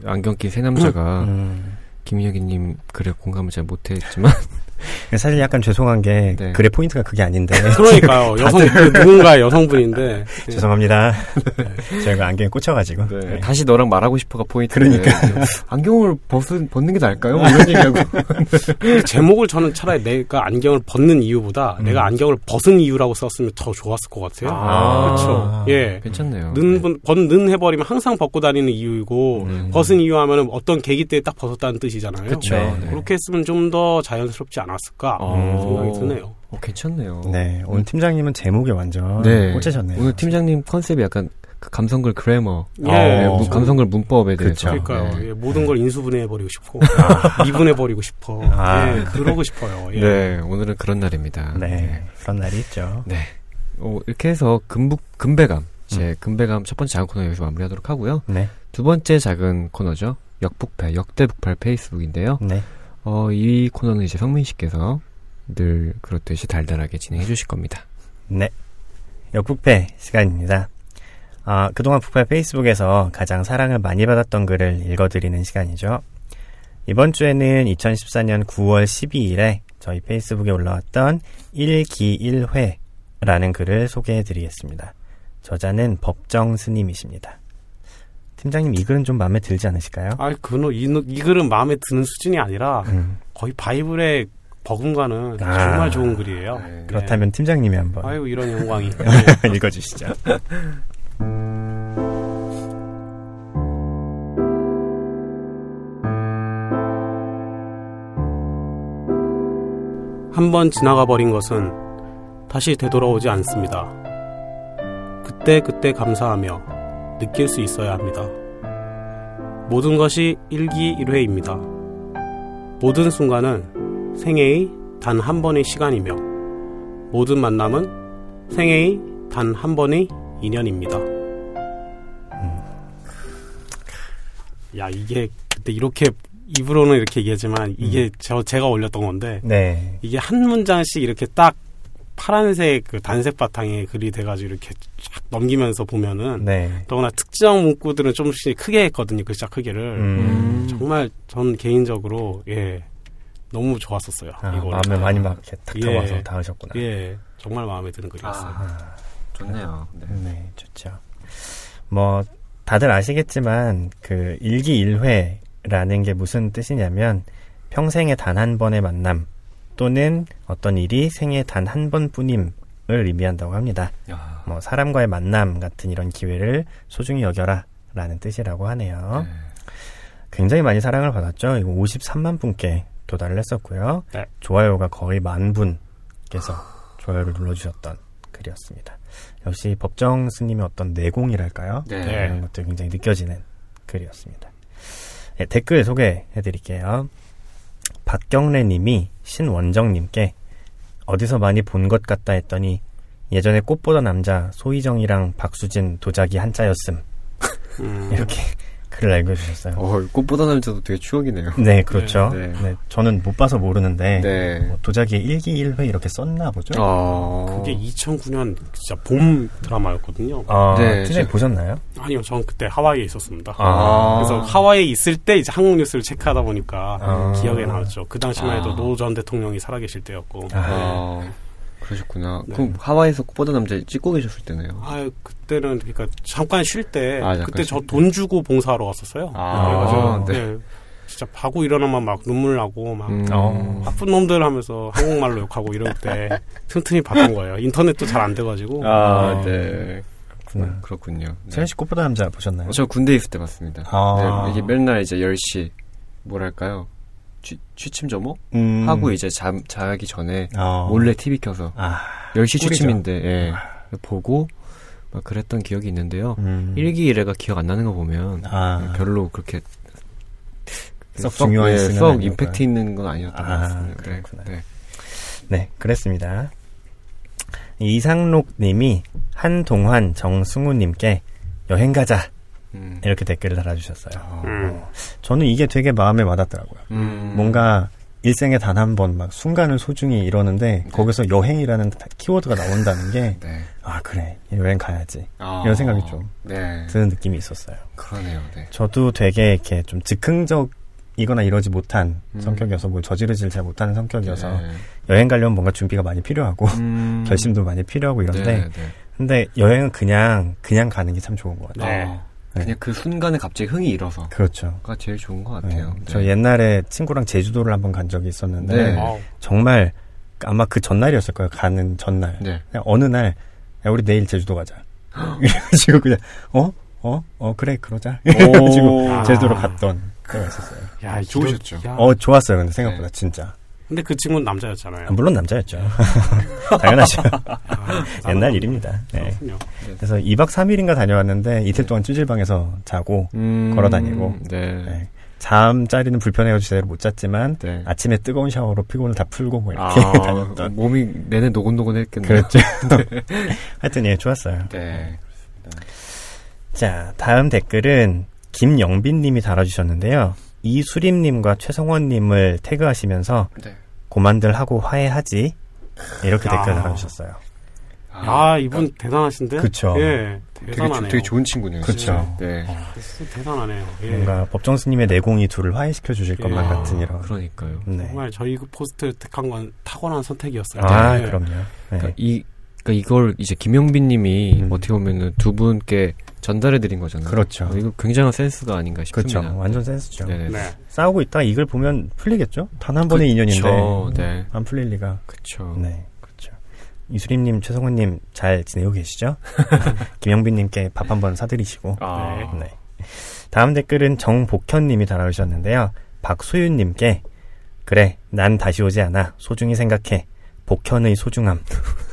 안경 낀 새 남자가 음. 김인혁이님 글에 공감을 잘 못했지만 사실 약간 죄송한 게 네. 글의 포인트가 그게 아닌데. 그러니까요. 여성 누군가 여성분인데. 죄송합니다. 네. 저희가 안경에 꽂혀가지고. 네. 네. 다시 너랑 말하고 싶어가 포인트. 그러니까 안경을 벗은 벗는 게 나을까요? 뭐 이런 얘기하고. 제목을 저는 차라리 내가 안경을 벗는 이유보다 음. 내가 안경을 벗은 이유라고 썼으면 더 좋았을 것 같아요. 아, 그렇죠. 예. 괜찮네요. 는 벗는 해버리면 항상 벗고 다니는 이유이고 음. 벗은 이유 하면은 어떤 계기 때 딱 벗었다는 뜻이잖아요. 그렇죠. 그렇게 했으면 좀 더 자연스럽지 않. 않았을까 어. 생각이 드네요. 어, 괜찮네요. 네, 오늘 팀장님은 제목에 완전 네. 꽂히셨네요. 오늘 팀장님 컨셉이 약간 그 감성글 그래머, 예, 네, 감성글 문법에 대해서. 그렇죠. 그러니까요. 네. 예, 모든 걸 인수분해해 버리고 싶고, 아. 미분해 버리고 싶어. 아. 예, 그러고 싶어요. 예. 네, 오늘은 그런 날입니다. 네, 네. 그런 날이 있죠. 네. 어, 이렇게 해서 금북, 금배감, 제 음. 금배감 첫 번째 작은 코너 여기서 마무리하도록 하고요. 네. 두 번째 작은 코너죠. 역북패, 역대북팔 페이스북인데요. 네. 어, 이 코너는 이제 성민 씨께서 늘 그렇듯이 달달하게 진행해 주실 겁니다. 네. 역북패 시간입니다. 어, 그동안 북팔 페이스북에서 가장 사랑을 많이 받았던 글을 읽어드리는 시간이죠. 이번 주에는 2014년 9월 12일에 저희 페이스북에 올라왔던 1기 1회라는 글을 소개해 드리겠습니다. 저자는 법정 스님이십니다. 팀장님 이 글은 좀 마음에 들지 않으실까요? 아, 그, 이, 이 글은 마음에 드는 수준이 아니라 음. 거의 바이블의 버금가는 아, 정말 좋은 글이에요. 네. 그렇다면 팀장님이 한번. 아유 이런 영광이. 읽어주시죠. 한 번 지나가 버린 것은 다시 되돌아오지 않습니다. 그때 그때 감사하며 느낄 수 있어야 합니다. 모든 것이 일기일회입니다. 모든 순간은 생애의 단 한 번의 시간이며 모든 만남은 생애의 단 한 번의 인연입니다. 야 이게 그때 이렇게 입으로는 이렇게 얘기하지만 이게 음. 저 제가 올렸던 건데 네. 이게 한 문장씩 이렇게 딱 파란색 그 단색 바탕에 글이 돼가지고 이렇게 쫙 넘기면서 보면은 네. 더구나 특정 문구들은 좀씩 크게 했거든요 글자 크기를 음. 정말 전 개인적으로 예 너무 좋았었어요 아, 이거 마음에 많이 막 이렇게 탁 예. 들어와서 닿으셨구나. 예 정말 마음에 드는 글이었어요 아, 좋네요. 네. 네, 좋죠. 뭐 다들 아시겠지만 그 일기일회라는 게 무슨 뜻이냐면 평생에 단 한 번의 만남 또는 어떤 일이 생애 단 한 번뿐임을 의미한다고 합니다. 야, 뭐 사람과의 만남 같은 이런 기회를 소중히 여겨라라는 뜻이라고 하네요. 네. 굉장히 많이 사랑을 받았죠. 이거 53만 분께 도달을 했었고요. 네. 좋아요가 거의 만 분께서 좋아요를 눌러주셨던 글이었습니다. 역시 법정 스님의 어떤 내공이랄까요? 네. 이런 것들이 굉장히 느껴지는 글이었습니다. 네, 댓글 소개해드릴게요. 박경래 님이 신원정 님께 어디서 많이 본 것 같다 했더니 예전에 꽃보다 남자 소희정이랑 박수진 도자기 한자였음. 음, 이렇게 글을 남겨주셨어요. 어, 꽃보다 남자도 되게 추억이네요. 네, 그렇죠. 네. 네, 저는 못 봐서 모르는데 네. 뭐 도자기에 일기일회 이렇게 썼나 보죠. 어. 그게 2009년 진짜 봄 드라마였거든요 아, 네, 저- 보셨나요? 아니요 전 그때 하와이에 있었습니다 아. 그래서 하와이에 있을 때 이제 한국 뉴스를 체크하다 보니까 아. 기억에 남았죠 그 당시만 해도 아. 노전 대통령이 살아계실 때였고 아, 어, 그러셨구나. 네. 그럼 하와이에서 꽃보다 남자 찍고 계셨을 때네요. 아 그때는 그러니까 잠깐 쉴 때 아, 잠깐 그때 저. 돈 주고 봉사하러 갔었어요. 아, 그래가지고 네. 네. 진짜 바고 일어나면 막 눈물 나고 막 음. 어. 나쁜 놈들 하면서 한국말로 욕하고 이럴 때 틈틈이 봤던 거예요. 인터넷도 잘 안 돼가지고 아, 어. 네. 그렇구나. 그렇군요. 네. 세현 씨 꽃보다 남자 보셨나요? 어, 저 군대 있을 때 봤습니다. 아. 네, 이게 맨날 이제 10시, 뭐랄까요. 취, 취침 점호? 음. 하고 이제 잠, 자기 전에 어. 몰래 TV 켜서 아, 10시 꿀이죠. 취침인데, 예. 보고, 막 그랬던 기억이 있는데요. 음. 일기 일회가 기억 안 나는 거 보면, 아. 별로 그렇게 썩 중요한 예, 썩. 임팩트 있는 건 아니었던 것 아, 같습니다. 네, 그렇구나. 네. 네, 그랬습니다. 이상록 님이 한동환 정승우 님께 여행 가자 음. 이렇게 댓글을 달아주셨어요. 어, 음. 저는 이게 되게 마음에 와닿더라고요. 음. 뭔가 일생에 단 한 번 막 순간을 소중히 이러는데 거기서 여행이라는 다- 키워드가 나온다는 게 네. 아 그래 여행 가야지 아, 이런 생각이 좀 네. 드는 느낌이 있었어요. 그러네요. 네. 저도 되게 이렇게 좀 즉흥적 이거나 이러지 못한 음. 성격이어서 뭘 저지르질 잘 못하는 성격이어서 네. 여행 가려면 뭔가 준비가 많이 필요하고 음. 결심도 많이 필요하고 이런데 네, 네. 근데 여행은 그냥 그냥 가는 게 참 좋은 것 같아요. 네. 어, 그냥 그 순간에 갑자기 흥이 일어서 그렇죠. 가 제일 좋은 것 네. 같아요. 저 옛날에 친구랑 제주도를 한번 간 적이 있었는데 네. 정말 아마 그 전날이었을 거예요. 가는 전날. 네. 그냥 어느 날 야, 우리 내일 제주도 가자. 그래가지고 그냥 어? 어? 어 그래 그러자. 그래가지고 아. 제주도로 갔던 때가 있었어요. 야, 좋으셨죠? 야, 어 좋았어요. 근데 생각보다 네. 진짜. 근데 그 친구는 남자였잖아요. 아, 물론 남자였죠. 당연하죠. 아, 옛날 일입니다. 네. 그렇군요. 그래서 2박 3일인가 다녀왔는데 이틀 동안 찌질방에서 자고 음, 걸어 다니고. 네. 네. 잠자리는 불편해가지고 제대로 못 잤지만 네. 아침에 뜨거운 샤워로 피곤을 다 풀고 뭐 이렇게 아, 다녔던 몸이 내내 노곤노곤했겠네요. 그랬죠. 하여튼 예 좋았어요. 네. 자 다음 댓글은 김영빈님이 달아주셨는데요. 이수림님과 최성원님을 태그하시면서 네. 고만들 하고 화해하지 이렇게 야. 댓글 달아주셨어요. 아, 이분 대단하신데? 그쵸. 예, 되게, 대단하네요. 조- 되게 좋은 친구네요. 그쵸. 네. 진짜 대단하네요. 예. 뭔가 법정 스님의 내공이 둘을 화해시켜 주실 예. 것만 아, 같은 이런. 그러니까요. 네. 정말 저희 그 포스트를 택한 건 타고난 선택이었어요. 아 예. 그럼요. 네. 그러니까 이 그러니까 이걸 이제 김영빈 님이 음. 어떻게 보면은 두 분께 전달해 드린 거잖아요. 그렇죠. 어, 이거 굉장한 센스가 아닌가 싶습니다. 그렇죠. 완전 센스죠. 네네. 네. 싸우고 있다가 이걸 보면 풀리겠죠? 단 한 번의 인연인데. 네. 안 풀릴 리가. 그렇죠. 네, 그렇죠. 이수림님, 최성훈님 잘 지내고 계시죠? 김영빈님께 밥 한 번 사드리시고. 아. 네. 다음 댓글은 정복현님이 달아주셨는데요. 박소윤님께 그래, 난 다시 오지 않아. 소중히 생각해. 복현의 소중함.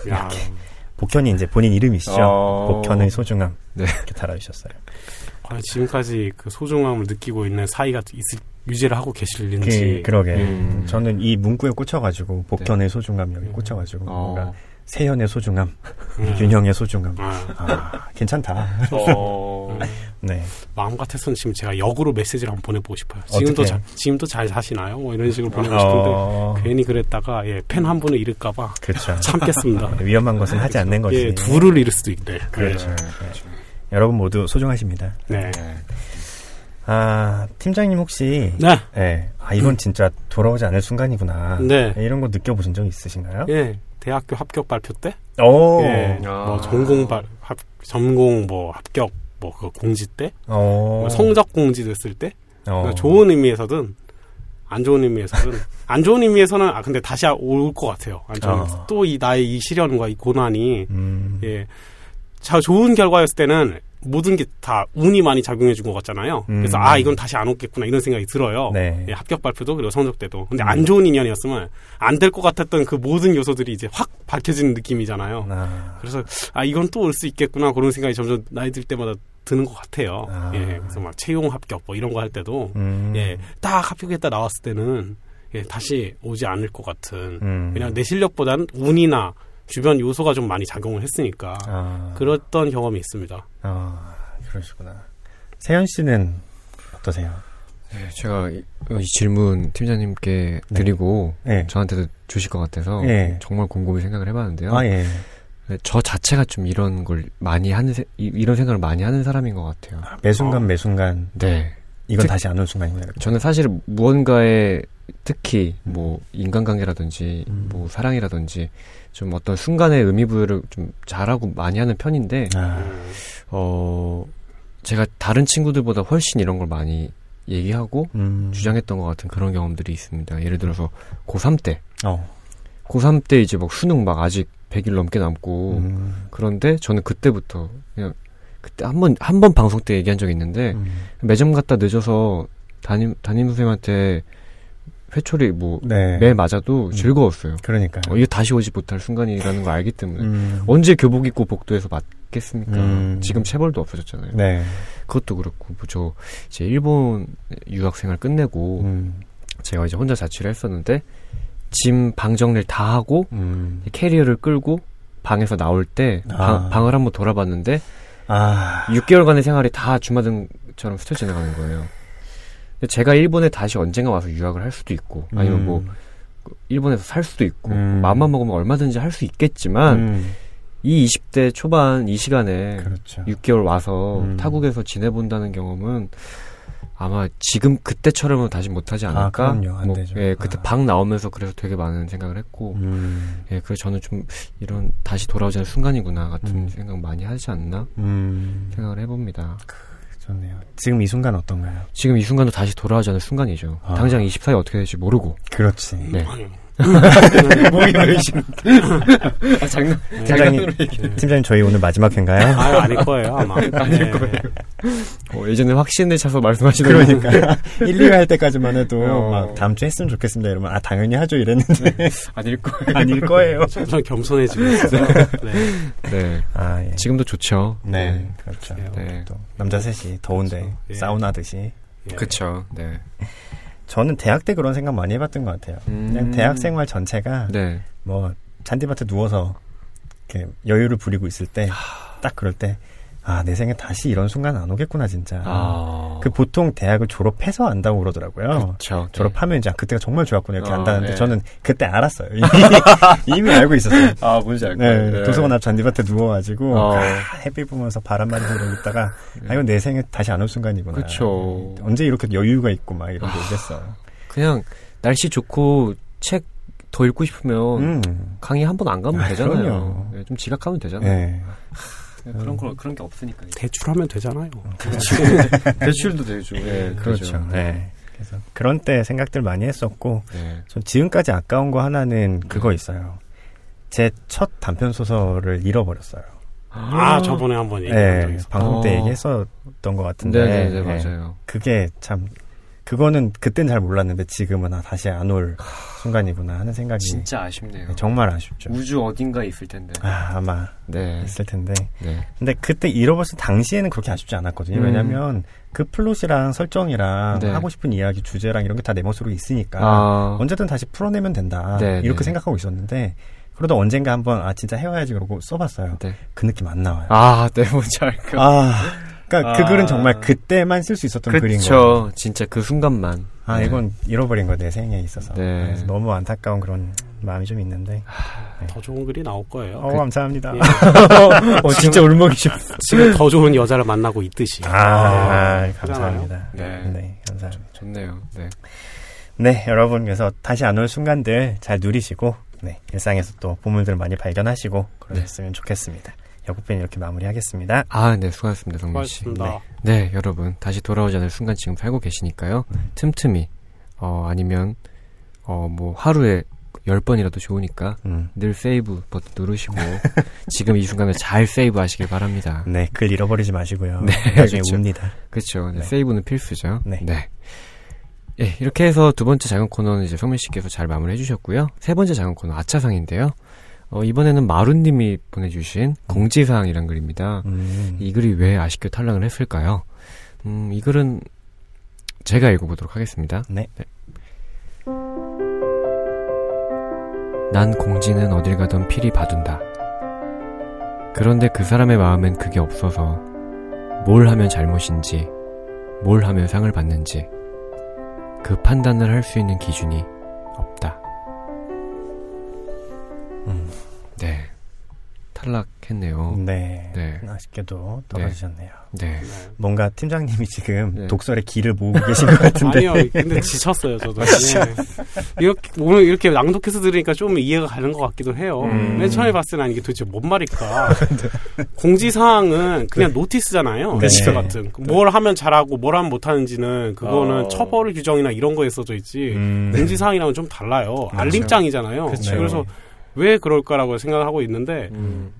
야, 복현이 이제 본인 이름이시죠? 어. 복현의 소중함. 네. 이렇게 달아주셨어요. 과연 지금까지 그 소중함을 느끼고 있는 사이가 있을, 유지를 하고 계실는지. 그, 그러게. 음. 저는 이 문구에 꽂혀가지고 복현의 소중함 여기 꽂혀가지고 뭔가 어. 세현의 소중함, 음. 윤형의 소중함. 아, 아, 괜찮다. 어. 어. 네. 마음 같아서는 지금 제가 역으로 메시지를 한번 보내보고 싶어요. 지금도 자, 지금도 잘 사시나요? 뭐 이런 식으로 보내고 싶은데 어... 괜히 그랬다가 예, 팬 한 분을 잃을까봐 그렇죠. 참겠습니다. 위험한 것은 하지 않는 거지. 예, 둘을 잃을 수도 있네. 그렇죠. 네. 그렇죠. 여러분 모두 소중하십니다. 네. 아 팀장님 혹시 네. 네. 아 이건 진짜 돌아오지 않을 순간이구나. 네. 이런 거 느껴보신 적 있으신가요? 예. 대학교 합격 발표 때. 오. 예. 아. 뭐 전공 발 합, 전공 뭐 합격 뭐그 공지 때, 뭐 성적 공지 됐을 때, 그러니까 좋은 의미에서든 안 좋은 의미에서는 안 좋은 의미에서는 아 근데 다시 올 것 같아요. 안 좋은 어. 또이 나의 이 시련과 이 고난이 음. 예. 자 좋은 결과였을 때는 모든 게 다 운이 많이 작용해 준 것 같잖아요. 음. 그래서 아 이건 다시 안 오겠구나 이런 생각이 들어요. 네. 예, 합격 발표도 그리고 성적 때도. 근데 음. 안 좋은 인연이었으면 안 될 것 같았던 그 모든 요소들이 이제 확 밝혀지는 느낌이잖아요. 아. 그래서 아 이건 또 올 수 있겠구나 그런 생각이 점점 나이 들 때마다 드는 것 같아요. 아. 예, 그래서 막 채용 합격 뭐 이런 거 할 때도 음. 예, 딱 합격했다 나왔을 때는 예, 다시 오지 않을 것 같은 음. 그냥 내 실력보다는 운이나 주변 요소가 좀 많이 작용을 했으니까 아. 그랬던 경험이 있습니다. 아, 그러시구나. 세현 씨는 어떠세요? 네, 제가 이, 이 질문 팀장님께 네. 드리고 네. 저한테도 주실 것 같아서 네. 정말 곰곰이 생각을 해봤는데요. 아, 예. 네, 저 자체가 좀 이런 걸 많이 하는 이런 생각을 많이 하는 사람인 것 같아요. 아, 매 순간 어. 매 순간. 네. 이건 특, 다시 안 올 순간입니다. 저는 사실 무언가에 특히 뭐 인간관계라든지 음. 뭐 사랑이라든지 좀 어떤 순간의 의미 부여를 좀 잘하고 많이 하는 편인데 아. 어 제가 다른 친구들보다 훨씬 이런 걸 많이 얘기하고 음. 주장했던 것 같은 그런 경험들이 있습니다. 예를 들어서 고3 때 어. 고3 때 이제 막 수능 막 아직 100일 넘게 남고 음. 그런데 저는 그때부터 그냥 그때 한번 한 번 방송 때 얘기한 적이 있는데 음. 매점 갔다 늦어서 담임 담임 선생님한테 회초리 뭐매 네. 맞아도 음. 즐거웠어요. 그러니까 어, 이게 다시 오지 못할 순간이라는 걸 알기 때문에 음. 언제 교복 입고 복도에서 맞겠습니까? 음. 지금 체벌도 없어졌잖아요. 네. 그것도 그렇고 뭐 저 이제 일본 유학 생활 끝내고 음. 제가 이제 혼자 자취를 했었는데 짐 방 정리를 다 하고 음. 캐리어를 끌고 방에서 나올 때 아. 방, 을 한번 돌아봤는데 아. 6개월간의 생활이 다 주마등처럼 스쳐 지나가는 거예요. 제가 일본에 다시 언젠가 와서 유학을 할 수도 있고 아니면 뭐 음. 일본에서 살 수도 있고 음. 마음만 먹으면 얼마든지 할 수 있겠지만 음. 이 20대 초반 이 시간에 그렇죠. 6개월 와서 음. 타국에서 지내본다는 경험은 아마 지금 그때처럼은 다시 못하지 아, 않을까. 아, 그럼요. 안 뭐, 되죠. 예, 그때 아. 방 나오면서 그래서 되게 많은 생각을 했고, 음. 예, 그래서 저는 좀 이런 다시 돌아오자는 순간이구나 같은 음. 생각 많이 하지 않나 음. 생각을 해봅니다. 좋네요. 지금 이 순간 어떤가요? 지금 이 순간도 다시 돌아오자는 순간이죠. 아. 당장 24일 어떻게 될지 모르고. 그렇지. 네. 목이 메이신. 아, 장난. 팀장님, 팀장님 저희 오늘 마지막 회인가요? 아, 아닐 거예요, 아마. 아닐 네. 거예요. 어, 예전에 확신을 차서 말씀하시는 그러니까 1, 2회 할 때까지만 해도 어. 막 다음 주에 했으면 좋겠습니다. 이러면 아 당연히 하죠 이랬는데 네. 아닐 거예요. 아닐 거예요. 좀 겸손해지고 있어요. 네. 네. 아, 예. 지금도 좋죠. 네, 네. 그렇죠. 네. 또 남자 셋이 더운데 그렇죠. 예. 사우나듯이. 예. 그렇죠. 네. 저는 대학 때 그런 생각 많이 해봤던 것 같아요. 음. 그냥 대학 생활 전체가 네. 뭐 잔디밭에 누워서 이렇게 여유를 부리고 있을 때 딱 그럴 때 아, 내 생에 다시 이런 순간 안 오겠구나, 진짜. 아. 그 보통 대학을 졸업해서 안다고 그러더라고요. 그쵸, 네. 졸업하면 이제 아, 그때가 정말 좋았구나, 이렇게 어, 안다는데 네. 저는 그때 알았어요. 이미, 이미 알고 있었어요. 아, 뭔지 알고. 네, 네. 도서관 앞 잔디밭에 누워가지고, 어. 아, 햇빛 보면서 바람 맞으면서 이러고 있다가, 아, 이건 내 생에 다시 안 올 순간이구나. 그쵸. 언제 이렇게 여유가 있고 막 이런 게 있겠어. 그냥 날씨 좋고 책 더 읽고 싶으면 음. 강의 한 번 안 가면 아, 되잖아요. 네, 좀 지각하면 되잖아요. 네. 그런 거 그런 게 없으니까. 대출하면 되잖아요. 그렇죠. 대출도 되죠. 네, 그렇죠. 그렇죠. 네. 그래서 그런 때 생각들 많이 했었고, 네. 전 지금까지 아까운 거 하나는 그거 네. 있어요. 제 첫 단편 소설을 잃어버렸어요. 아, 저번에 한번 얘기한 적 네. 방송 때 어. 얘기했었던 것 같은데. 네, 네, 네, 맞아요. 그게 참 그거는 그땐 잘 몰랐는데 지금은 아, 다시 안 올 순간이구나 하는 생각이 진짜 아쉽네요. 네, 정말 아쉽죠. 우주 어딘가에 있을 텐데. 아, 아마 네. 있을 텐데. 네. 근데 그때 잃어버렸을 당시에는 그렇게 아쉽지 않았거든요. 음. 왜냐면 그 플롯이랑 설정이랑 네. 하고 싶은 이야기 주제랑 이런 게 다 내 머릿속에 있으니까 아. 언제든 다시 풀어내면 된다. 네, 이렇게 네. 생각하고 있었는데 그러다 언젠가 한번 아 진짜 해와야지 그러고 써봤어요. 네. 그 느낌 안 나와요. 아, 네, 뭔지 알까. 아. 그러니까 아. 그 글은 정말 그때만 쓸 수 있었던 글인 거예요. 그렇죠. 진짜 그 순간만. 아 네. 이건 잃어버린 거 내 생에 있어서. 네. 너무 안타까운 그런 마음이 좀 있는데. 네. 더 좋은 글이 나올 거예요. 어, 그, 감사합니다. 예. 어, 진짜 울먹이 싶어. 지금 더 좋은 여자를 만나고 있듯이. 아, 아 감사합니다. 네. 네, 감사합니다. 좋, 네요 네. 네, 여러분 그래서 다시 안 올 순간들 잘 누리시고 네, 일상에서 또 보물들 많이 발견하시고 그러셨으면 네. 좋겠습니다. 여고편 이렇게 마무리하겠습니다. 아, 네, 수고하셨습니다, 성민 씨. 네. 네, 여러분 다시 돌아오지 않을 순간 지금 살고 계시니까요. 네. 틈틈이 어 아니면 어 뭐 하루에 10번이라도 좋으니까 음. 늘 세이브 버튼 누르시고 지금 이 순간을 잘 세이브 하시길 바랍니다. 네, 글 잃어버리지 마시고요. 네, 나중에 그렇죠. 웁니다. 그렇죠. 네, 네. 세이브는 필수죠. 네. 네. 예, 이렇게 해서 두 번째 작은 코너는 이제 성민 씨께서 잘 마무리해 주셨고요. 세 번째 작은 코너 아차상인데요. 어, 이번에는 마루님이 보내주신 음. 공지사항이란 글입니다. 음. 이 글이 왜 아쉽게 탈락을 했을까요? 음, 이 글은 제가 읽어보도록 하겠습니다. 네. 네. 난 공지는 어딜 가던 필히 봐둔다. 그런데 그 사람의 마음엔 그게 없어서 뭘 하면 잘못인지, 뭘 하면 상을 받는지, 그 판단을 할 수 있는 기준이 없다. 탈락했네요. 네. 네. 아쉽게도 떨어지셨네요. 네. 네. 뭔가 팀장님이 지금 네. 독설의 기를 모으고 계신 것 같은데. 아니요. 근데 지쳤어요, 저도. 네. 이렇게, 오늘 이렇게 낭독해서 들으니까 좀 이해가 가는 것 같기도 해요. 음. 맨 처음에 봤을 때는 이게 도대체 뭔 말일까. 네. 공지사항은 그냥 네. notice잖아요. 리스트 같은. 뭘 하면 잘하고 뭘 하면 못하는지는 그거는 어. 처벌 규정이나 이런 거에 써져 있지. 음. 공지사항이랑은 좀 달라요. 알림장이잖아요. 그래서 왜 그럴까라고 생각을 하고 있는데 음.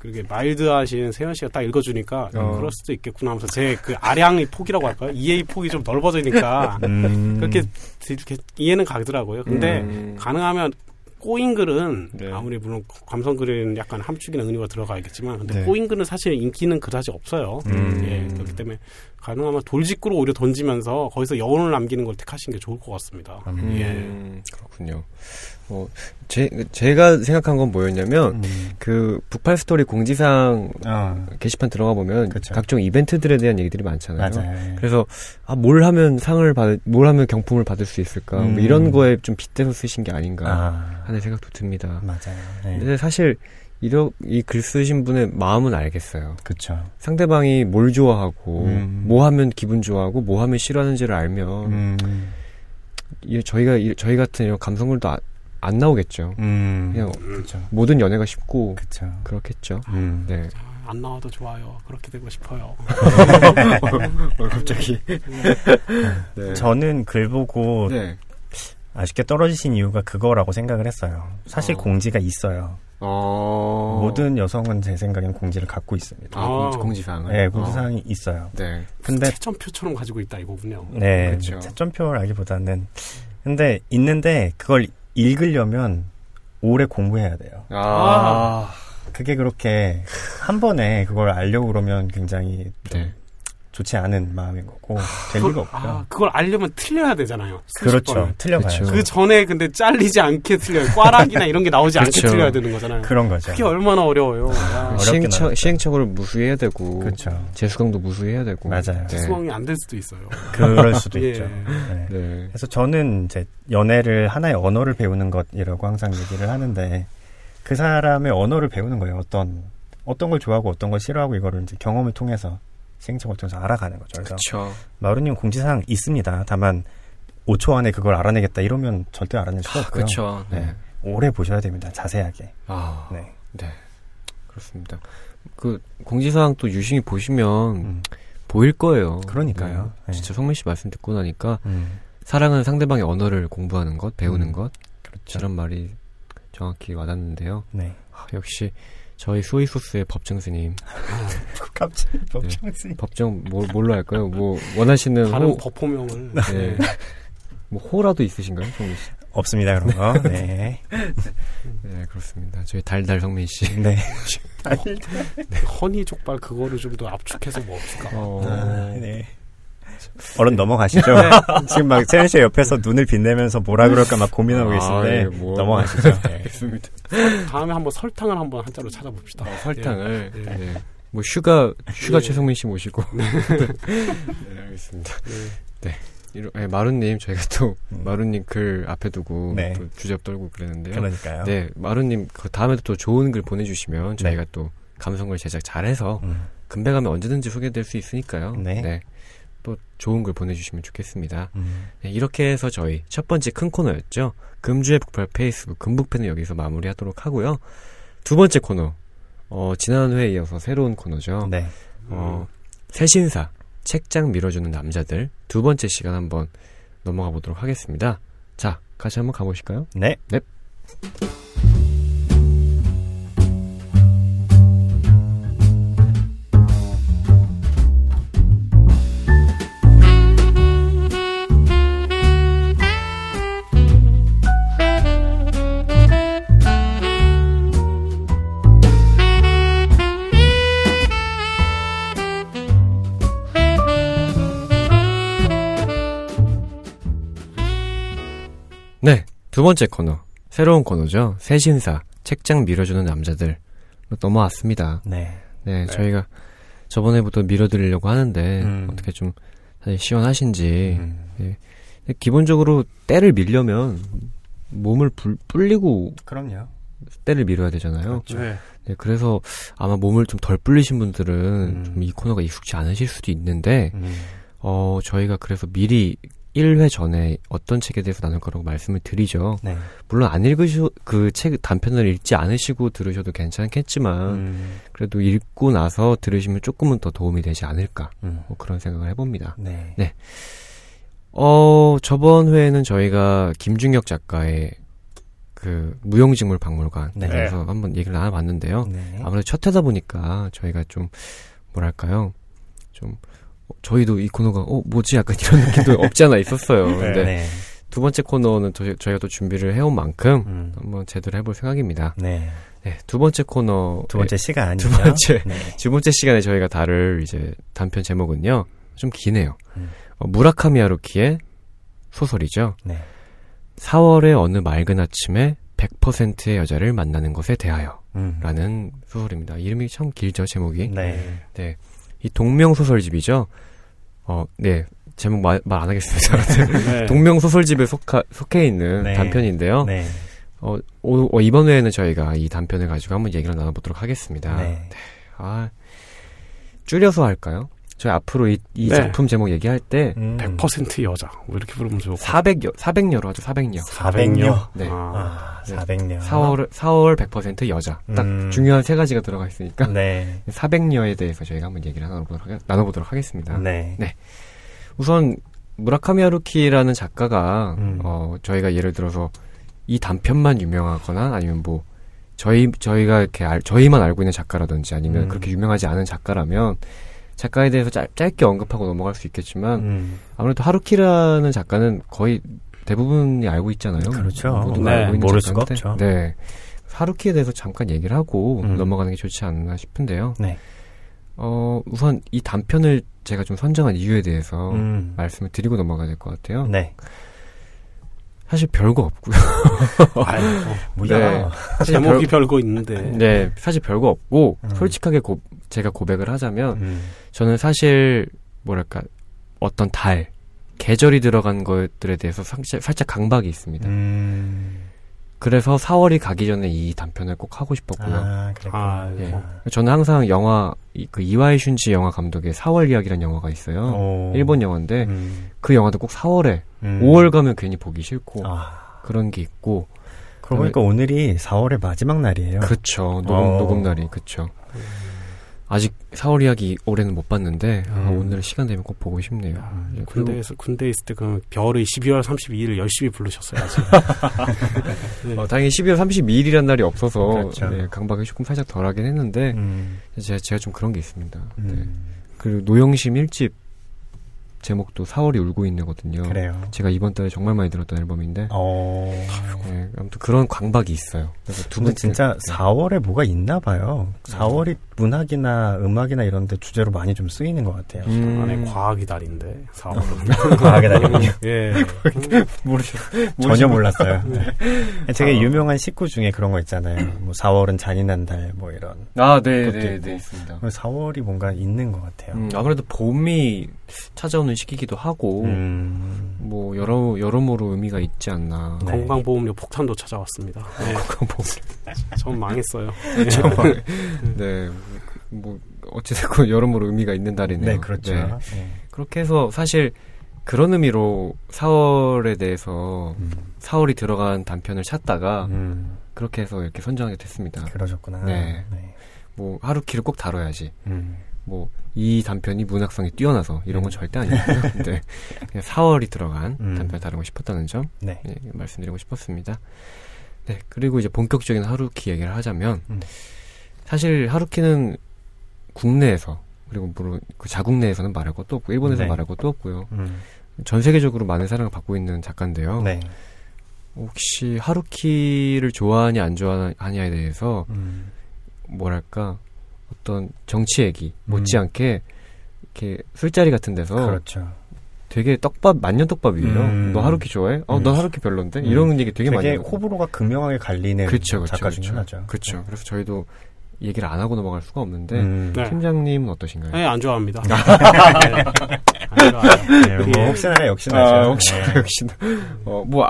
그렇게 마일드하신 세현 씨가 딱 읽어주니까 어. 그럴 수도 있겠구나 하면서 제 그 아량의 폭이라고 할까요? 이해의 폭이 좀 넓어지니까 음. 그렇게, 이렇게 이해는 가더라고요. 근데 음. 가능하면 꼬인 글은 네. 아무리 물론 감성 글은 약간 함축이나 은유가 들어가야겠지만 근데 네. 꼬인 글은 사실 인기는 그다지 없어요. 음. 예, 그렇기 때문에 가능하면 돌직구로 오히려 던지면서 거기서 여운을 남기는 걸 택하시는 게 좋을 것 같습니다. 음. 예. 그렇군요. 어, 제, 제가 생각한 건 뭐였냐면, 음. 그, 북팔 스토리 공지사항 어. 게시판 들어가 보면, 그쵸. 각종 이벤트들에 대한 얘기들이 많잖아요. 맞아요. 그래서, 아, 뭘 하면 상을 받을, 뭘 하면 경품을 받을 수 있을까, 뭐 음. 뭐 이런 거에 좀 빗대서 쓰신 게 아닌가 아. 하는 생각도 듭니다. 맞아요. 네. 근데 사실, 이러, 이 글 쓰신 분의 마음은 알겠어요. 그쵸. 상대방이 뭘 좋아하고, 음. 뭐 하면 기분 좋아하고, 뭐 하면 싫어하는지를 알면, 음. 이, 저희가, 이, 저희 같은 이런 감성글도 아, 안 나오겠죠. 음. 그냥 그쵸. 모든 연애가 쉽고, 그쵸. 그렇겠죠. 음. 네. 안 나와도 좋아요. 그렇게 되고 싶어요. 어, 갑자기. 네. 저는 글 보고 네. 아쉽게 떨어지신 이유가 그거라고 생각을 했어요. 사실 어. 공지가 있어요. 어... 모든 여성은 제 생각엔 공지를 갖고 있습니다. 아, 공지, 사항 네, 공지사항이 어. 있어요. 네. 근데 채점표처럼 가지고 있다 이거군요. 네, 그렇죠. 채점표라기보다는 근데 있는데 그걸 읽으려면 오래 공부해야 돼요. 아. 그게 그렇게 한 번에 그걸 알려고 그러면 굉장히 네. 좋지 않은 마음인 거고 될 리가 없고요. 아, 그걸 알려면 틀려야 되잖아요. 그렇죠. 틀려봐요. 그 전에 근데 잘리지 않게 틀려요. 꽈락이나 이런 게 나오지 그렇죠. 않게 틀려야 되는 거잖아요. 그런 거죠. 그게 얼마나 어려워요. 아, 시행착, 시행착오를 무수해야 되고 그렇죠. 재수강도 무수해야 되고 맞아요. 수강이 안 될 수도 있어요. 그럴 수도 예. 있죠. 네. 네. 그래서 저는 이제 연애를 하나의 언어를 배우는 것이라고 항상 얘기를 하는데 그 사람의 언어를 배우는 거예요. 어떤 어떤 걸 좋아하고 어떤 걸 싫어하고 이거를 이제 경험을 통해서 시행착오를 통해서 알아가는 거죠. 그래서 그쵸. 마루님 공지사항 있습니다. 다만 5초 안에 그걸 알아내겠다 이러면 절대 알아낼 수가 아, 없고요. 그렇죠. 네. 네. 오래 보셔야 됩니다. 자세하게. 아, 네. 네. 그렇습니다. 그 공지사항 또 유심히 보시면 음. 보일 거예요. 그러니까요. 네. 진짜 성민 씨 말씀 듣고 나니까 음. 사랑은 상대방의 언어를 공부하는 것, 배우는 음. 것. 그렇죠. 이런 말이 정확히 와닿는데요. 네. 아, 역시 저희 소이소스의 법정 스님. 갑자기 법정 스님. 네, 법정 뭐 뭘로 할까요? 뭐 원하시는 다른 호... 법호명을. 네. 뭐 호라도 있으신가요, 성민 씨? 없습니다 그런 거. 네. 네 그렇습니다. 저희 달달 성민 씨. 네. 네. 허니 족발 그거를 좀 더 압축해서 뭐 없을까? 어... 아, 네. 얼른 넘어가시죠. 네. 지금 막 세현 씨 옆에서 눈을 빛내면서 뭐라 그럴까 막 고민하고 아, 계신데 아, 예, 뭐. 넘어가시죠. 네. 알겠습니다. 다음에 한번 설탕을 한번 한자로 찾아봅시다. 아, 설탕을. 네. 네. 뭐 휴가 휴가 예. 최성민 씨 모시고. 네, 네 알겠습니다. 네. 네. 네, 마루님 저희가 또 음. 마루님 글 앞에 두고 네. 또 주접 떨고 그랬는데요. 그러니까요. 네, 마루님 그 다음에도 또 좋은 글 보내주시면 저희가 네. 또 감성글 제작 잘해서 음. 금배 가면 언제든지 소개될 수 있으니까요. 네. 네. 또 좋은 글 보내주시면 좋겠습니다. 음. 네, 이렇게 해서 저희 첫 번째 큰 코너였죠. 금주의 북팔 페이스북 금북팬은 여기서 마무리하도록 하고요. 두 번째 코너 어, 지난 회에 이어서 새로운 코너죠. 네. 어, 새신사 책장 밀어주는 남자들 두 번째 시간 한번 넘어가 보도록 하겠습니다. 자, 같이 한번 가보실까요? 네. 네. 네, 두 번째 코너. 새로운 코너죠. 새신사, 책장 밀어주는 남자들. 넘어왔습니다. 네. 네, 네. 저희가 저번에부터 밀어드리려고 하는데, 음. 어떻게 좀, 사실 시원하신지. 음. 네. 기본적으로 때를 밀려면 몸을 불, 불리고. 그럼요. 때를 밀어야 되잖아요. 그렇죠. 네. 네. 그래서 아마 몸을 좀 덜 불리신 분들은 음. 좀이 코너가 익숙치 않으실 수도 있는데, 음. 어, 저희가 그래서 미리 1회 전에 어떤 책에 대해서 나눌 거라고 말씀을 드리죠. 네. 물론 안 읽으셔 그 책 단편을 읽지 않으시고 들으셔도 괜찮겠지만 음. 그래도 읽고 나서 들으시면 조금은 더 도움이 되지 않을까 음. 뭐 그런 생각을 해봅니다. 네. 네. 어 저번 회에는 저희가 김중혁 작가의 그 무용직물 박물관 네. 그래서 한번 얘기를 나눠봤는데요. 네. 아무래도 첫 회다 보니까 저희가 좀 뭐랄까요 좀 저희도 이 코너가 어 뭐지 약간 이런 느낌도 없지 않아 있었어요. 네. 근데 네. 두 번째 코너는 저, 저희 가 또 준비를 해온 만큼 음. 한번 제대로 해볼 생각입니다. 네. 네. 두 번째 코너 두 번째 시간 두 번째 네. 두 번째 시간에 저희가 다룰 이제 단편 제목은요 좀 기네요. 음. 어, 무라카미 하루키의 소설이죠. 네. 4월의 어느 맑은 아침에 100%의 여자를 만나는 것에 대하여 음. 라는 소설입니다. 이름이 참 길죠, 제목이. 네. 네. 이 동명 소설집이죠. 어, 네. 제목 말 안 하겠습니다. 네. 동명 소설집에 속하, 속해 있는 네. 단편인데요. 네. 어, 오, 어, 이번 회에는 저희가 이 단편을 가지고 한번 얘기를 나눠보도록 하겠습니다. 네. 네. 아, 줄여서 할까요? 저희 앞으로 이, 이 네. 작품 제목 얘기할 때 음. 100% 여자 뭐 이렇게 부르면 좋을 400여 400여로 하죠. 400여. 400여. 네. 아, 400여. 4월 4월 100% 여자. 딱 음. 중요한 세 가지가 들어가 있으니까. 네. 400여에 대해서 저희가 한번 얘기를 나눠보도록, 하겠, 나눠보도록 하겠습니다. 네. 네. 우선 무라카미 하루키라는 작가가 음. 어 저희가 예를 들어서 이 단편만 유명하거나 아니면 뭐 저희 저희가 이렇게 알, 저희만 알고 있는 작가라든지 아니면 음. 그렇게 유명하지 않은 작가라면 작가에 대해서 짧, 짧게 언급하고 넘어갈 수 있겠지만 음. 아무래도 하루키라는 작가는 거의 대부분이 알고 있잖아요. 그렇죠. 모두가 네, 알고 있는 모를 작가인데, 수가 없죠. 네. 하루키에 대해서 잠깐 얘기를 하고 음. 넘어가는 게 좋지 않나 싶은데요. 네. 어, 우선 이 단편을 제가 좀 선정한 이유에 대해서 음. 말씀을 드리고 넘어가야 될 것 같아요. 네. 사실 별거 없고요. 아이고, 뭐야. 네. 제목이 별, 거 있는데. 네, 사실 별거 없고, 음. 솔직하게 고, 제가 고백을 하자면, 음. 저는 사실, 뭐랄까, 어떤 달, 계절이 들어간 것들에 대해서 살짝, 살짝 강박이 있습니다. 음. 그래서 4월이 가기 전에 이 단편을 꼭 하고 싶었고요. 아, 아 예. 저는 항상 영화 그 이와이 슌지 영화 감독의 4월 이야기라는 영화가 있어요. 오. 일본 영화인데 음. 그 영화도 꼭 4월에 음. 5월 가면 괜히 보기 싫고 아. 그런 게 있고. 그러니까 오늘이 4월의 마지막 날이에요. 그렇죠. 녹음, 어. 녹음 날이 그렇죠. 음. 아직 4월 이야기 올해는 못 봤는데 아, 음. 아, 오늘 시간 되면 꼭 보고 싶네요. 음, 네, 군대에서 군대 있을 때그 별의 12월 32일을 열심히 부르셨어요. 아직. 네. 어, 다행히 12월 32일이란 날이 없어서 그렇죠. 네, 강박이 조금 살짝 덜하긴 했는데 음. 제가, 제가 좀 그런 게 있습니다. 네. 그리고 노영심 1집 제목도 4월이 울고 있네거든요. 그래요. 제가 이번 달에 정말 많이 들었던 앨범인데. 어... 네, 아무튼 그런 광박이 있어요. 그래서 두분 진짜 네. 4월에 뭐가 있나 봐요. 4월이 문학이나 음악이나 이런 데 주제로 많이 좀 쓰이는 것 같아요. 음. 안에 과학이 달인데, 4월은. 과학의 달이요? 예. 모르죠. 전혀 몰랐어요. 네. 되게 유명한 식구 중에 그런 거 있잖아요. 뭐 4월은 잔인한 달, 뭐 이런. 아, 네, 네, 네, 있습니다. 4월이 뭔가 있는 것 같아요. 음, 아무래도 봄이 찾아오는 시기기도 하고, 음. 뭐, 여러, 여러모로 의미가 있지 않나. 네. 건강보험료 폭탄도 찾아왔습니다. 네. 건강보험료. 전 망했어요. 네. 네. 뭐 어찌됐건 여러모로 의미가 있는 달이네요. 네, 그렇죠. 네. 네. 그렇게 해서 사실 그런 의미로 4월에 대해서 음. 4월이 들어간 단편을 찾다가 음. 그렇게 해서 이렇게 선정하게 됐습니다. 그러셨구나. 네. 네. 뭐 하루키를 꼭 다뤄야지. 음. 뭐이 단편이 문학성이 뛰어나서 이런 건 음. 절대 아니고요. 근데 그냥 4월이 들어간 음. 단편 다루고 싶었다는 점 네. 네, 말씀드리고 싶었습니다. 네, 그리고 이제 본격적인 하루키 얘기를 하자면 음. 사실 하루키는 국내에서 그리고 물론 그 자국 내에서는 말할 것도 없고 일본에서 네. 말할 것도 없고요. 음. 전 세계적으로 많은 사랑을 받고 있는 작가인데요. 네. 혹시 하루키를 좋아하냐 안 좋아하냐에 대해서 음. 뭐랄까 어떤 정치 얘기 음. 못지않게 이렇게 술자리 같은 데서 그렇죠. 되게 떡밥 만년 떡밥이에요. 음. 너 하루키 좋아해? 어, 음. 넌 하루키 별론데? 음. 이런 얘기 되게, 되게 많이. 되게 호불호가 극명하게 갈리는 그쵸, 그쵸, 작가 중에 하나죠. 그렇죠. 그래서 저희도 얘기를 안 하고 넘어갈 수가 없는데 음. 네. 팀장님은 어떠신가요? 네, 안 좋아합니다. 네. 안 좋아요. 네, 뭐 혹시나 역시나 아, 혹시나 네. 역시나 어 뭐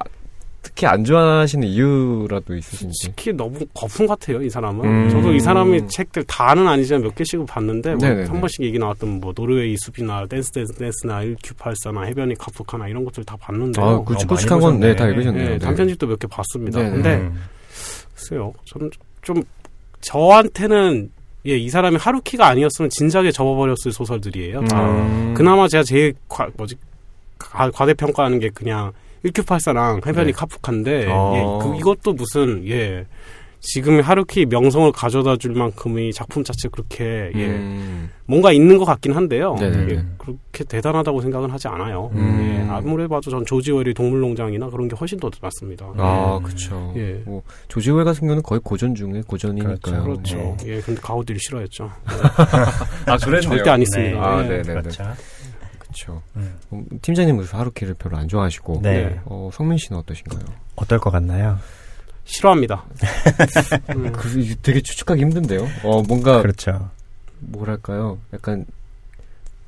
특히 안 좋아하시는 이유라도 있으신지? 특히 너무 거품 같아요, 이 사람은. 음. 저도 이 사람의 책들 다는 아니지만 몇 개씩은 봤는데, 뭐 한 번씩 얘기 나왔던 뭐, 노르웨이 숲이나 댄스 댄스 댄스나 1Q84나 해변의 카프카나 이런 것들 다 봤는데. 아, 굵직굵직한 건, 네, 다 읽으셨네요. 네, 네. 단편집도 몇 개 봤습니다. 네네. 근데, 음. 글쎄요, 저는 좀, 저한테는 예, 이 사람이 하루키가 아니었으면 진작에 접어버렸을 소설들이에요. 음. 그나마 제가 제일 과, 뭐지, 과, 과대평가하는 게 그냥 1Q84랑 해변이 네. 카프카인데 어. 예, 그, 이것도 무슨 예 지금 하루키 명성을 가져다 줄 만큼의 작품 자체 그렇게 예 음. 뭔가 있는 것 같긴 한데요. 예, 그렇게 대단하다고 생각은 하지 않아요. 음. 예, 아무리 봐도 전 조지웰의 동물농장이나 그런 게 훨씬 더 맞습니다. 아 예. 그렇죠. 예, 뭐 조지웰 같은 경우는 거의 고전 중에 고전이니까요. 그렇죠. 그렇죠. 네. 예, 근데 가우디를 싫어했죠. 아 그랬네요. 절대 안 있습니다. 네. 아, 네, 네, 네. 그렇죠. 그렇죠. 음. 음. 팀장님은 하루키를 별로 안 좋아하시고, 네. 어, 성민 씨는 어떠신가요? 어떨 것 같나요? 싫어합니다. 음. 그, 되게 추측하기 힘든데요. 어, 뭔가 그렇죠. 뭐랄까요? 약간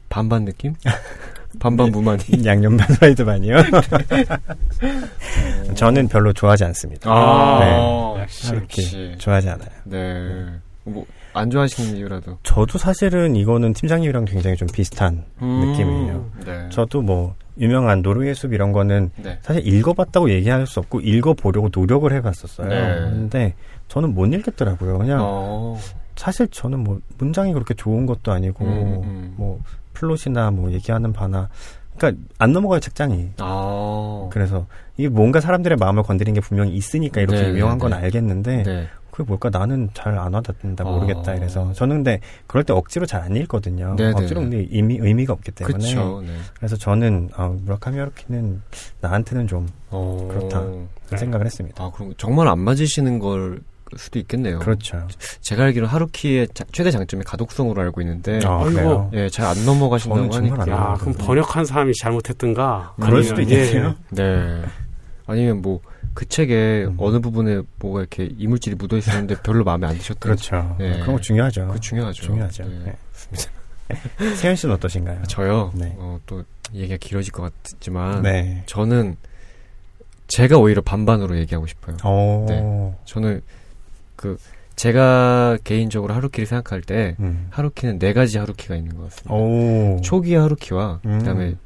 반반 느낌? 반반 무만이 양념 반 프라이드 반이요. 저는 별로 좋아하지 않습니다. 아, 네. 역시, 역시 좋아하지 않아요. 네. 뭐, 안 좋아하시는 이유라도. 저도 사실은 이거는 팀장님이랑 굉장히 좀 비슷한 음, 느낌이에요. 네. 저도 뭐 유명한 노르웨이 숲 이런 거는 네. 사실 읽어봤다고 얘기할 수 없고 읽어보려고 노력을 해봤었어요. 네. 근데 저는 못 읽겠더라고요. 그냥 어. 사실 저는 뭐 문장이 그렇게 좋은 것도 아니고 음, 음. 뭐 플롯이나 뭐 얘기하는 바나 그러니까 안 넘어가요 책장이. 아. 그래서 이게 뭔가 사람들의 마음을 건드린 게 분명히 있으니까 이렇게 네, 유명한 건 네. 알겠는데 네. 그게 뭘까 나는 잘 안 와닿는다 모르겠다 아. 이래서 저는 근데 그럴 때 억지로 잘 안 읽거든요. 네네. 억지로 근데 의미 의미가 없기 때문에 그쵸, 네. 그래서 저는 어, 무라카미 하루키는 나한테는 좀 어. 그렇다 네. 생각을 했습니다. 아 그럼 정말 안 맞으시는 걸 수도 있겠네요. 그렇죠. 제가 알기로 하루키의 자, 최대 장점이 가독성으로 알고 있는데, 아, 이고 예, 잘 안 넘어가신다고 하니까. 아, 그럼 번역한 사람이 잘못했던가? 그럴 수도 있겠네요. 예. 네. 아니면 뭐 그 책에 음. 어느 부분에 뭐가 이렇게 이물질이 묻어 있었는데 별로 마음에 안 드셨던 그렇죠. 네. 그런 거 중요하죠. 그 중요하죠. 중요하죠. 네. 네. 세현 씨는 어떠신가요? 저요. 네. 어, 또 얘기가 길어질 것 같지만 네. 저는 제가 오히려 반반으로 얘기하고 싶어요. 오. 네. 저는 그 제가 개인적으로 하루키를 생각할 때 음. 하루키는 네 가지 하루키가 있는 것 같습니다. 오. 초기 하루키와 음. 그다음에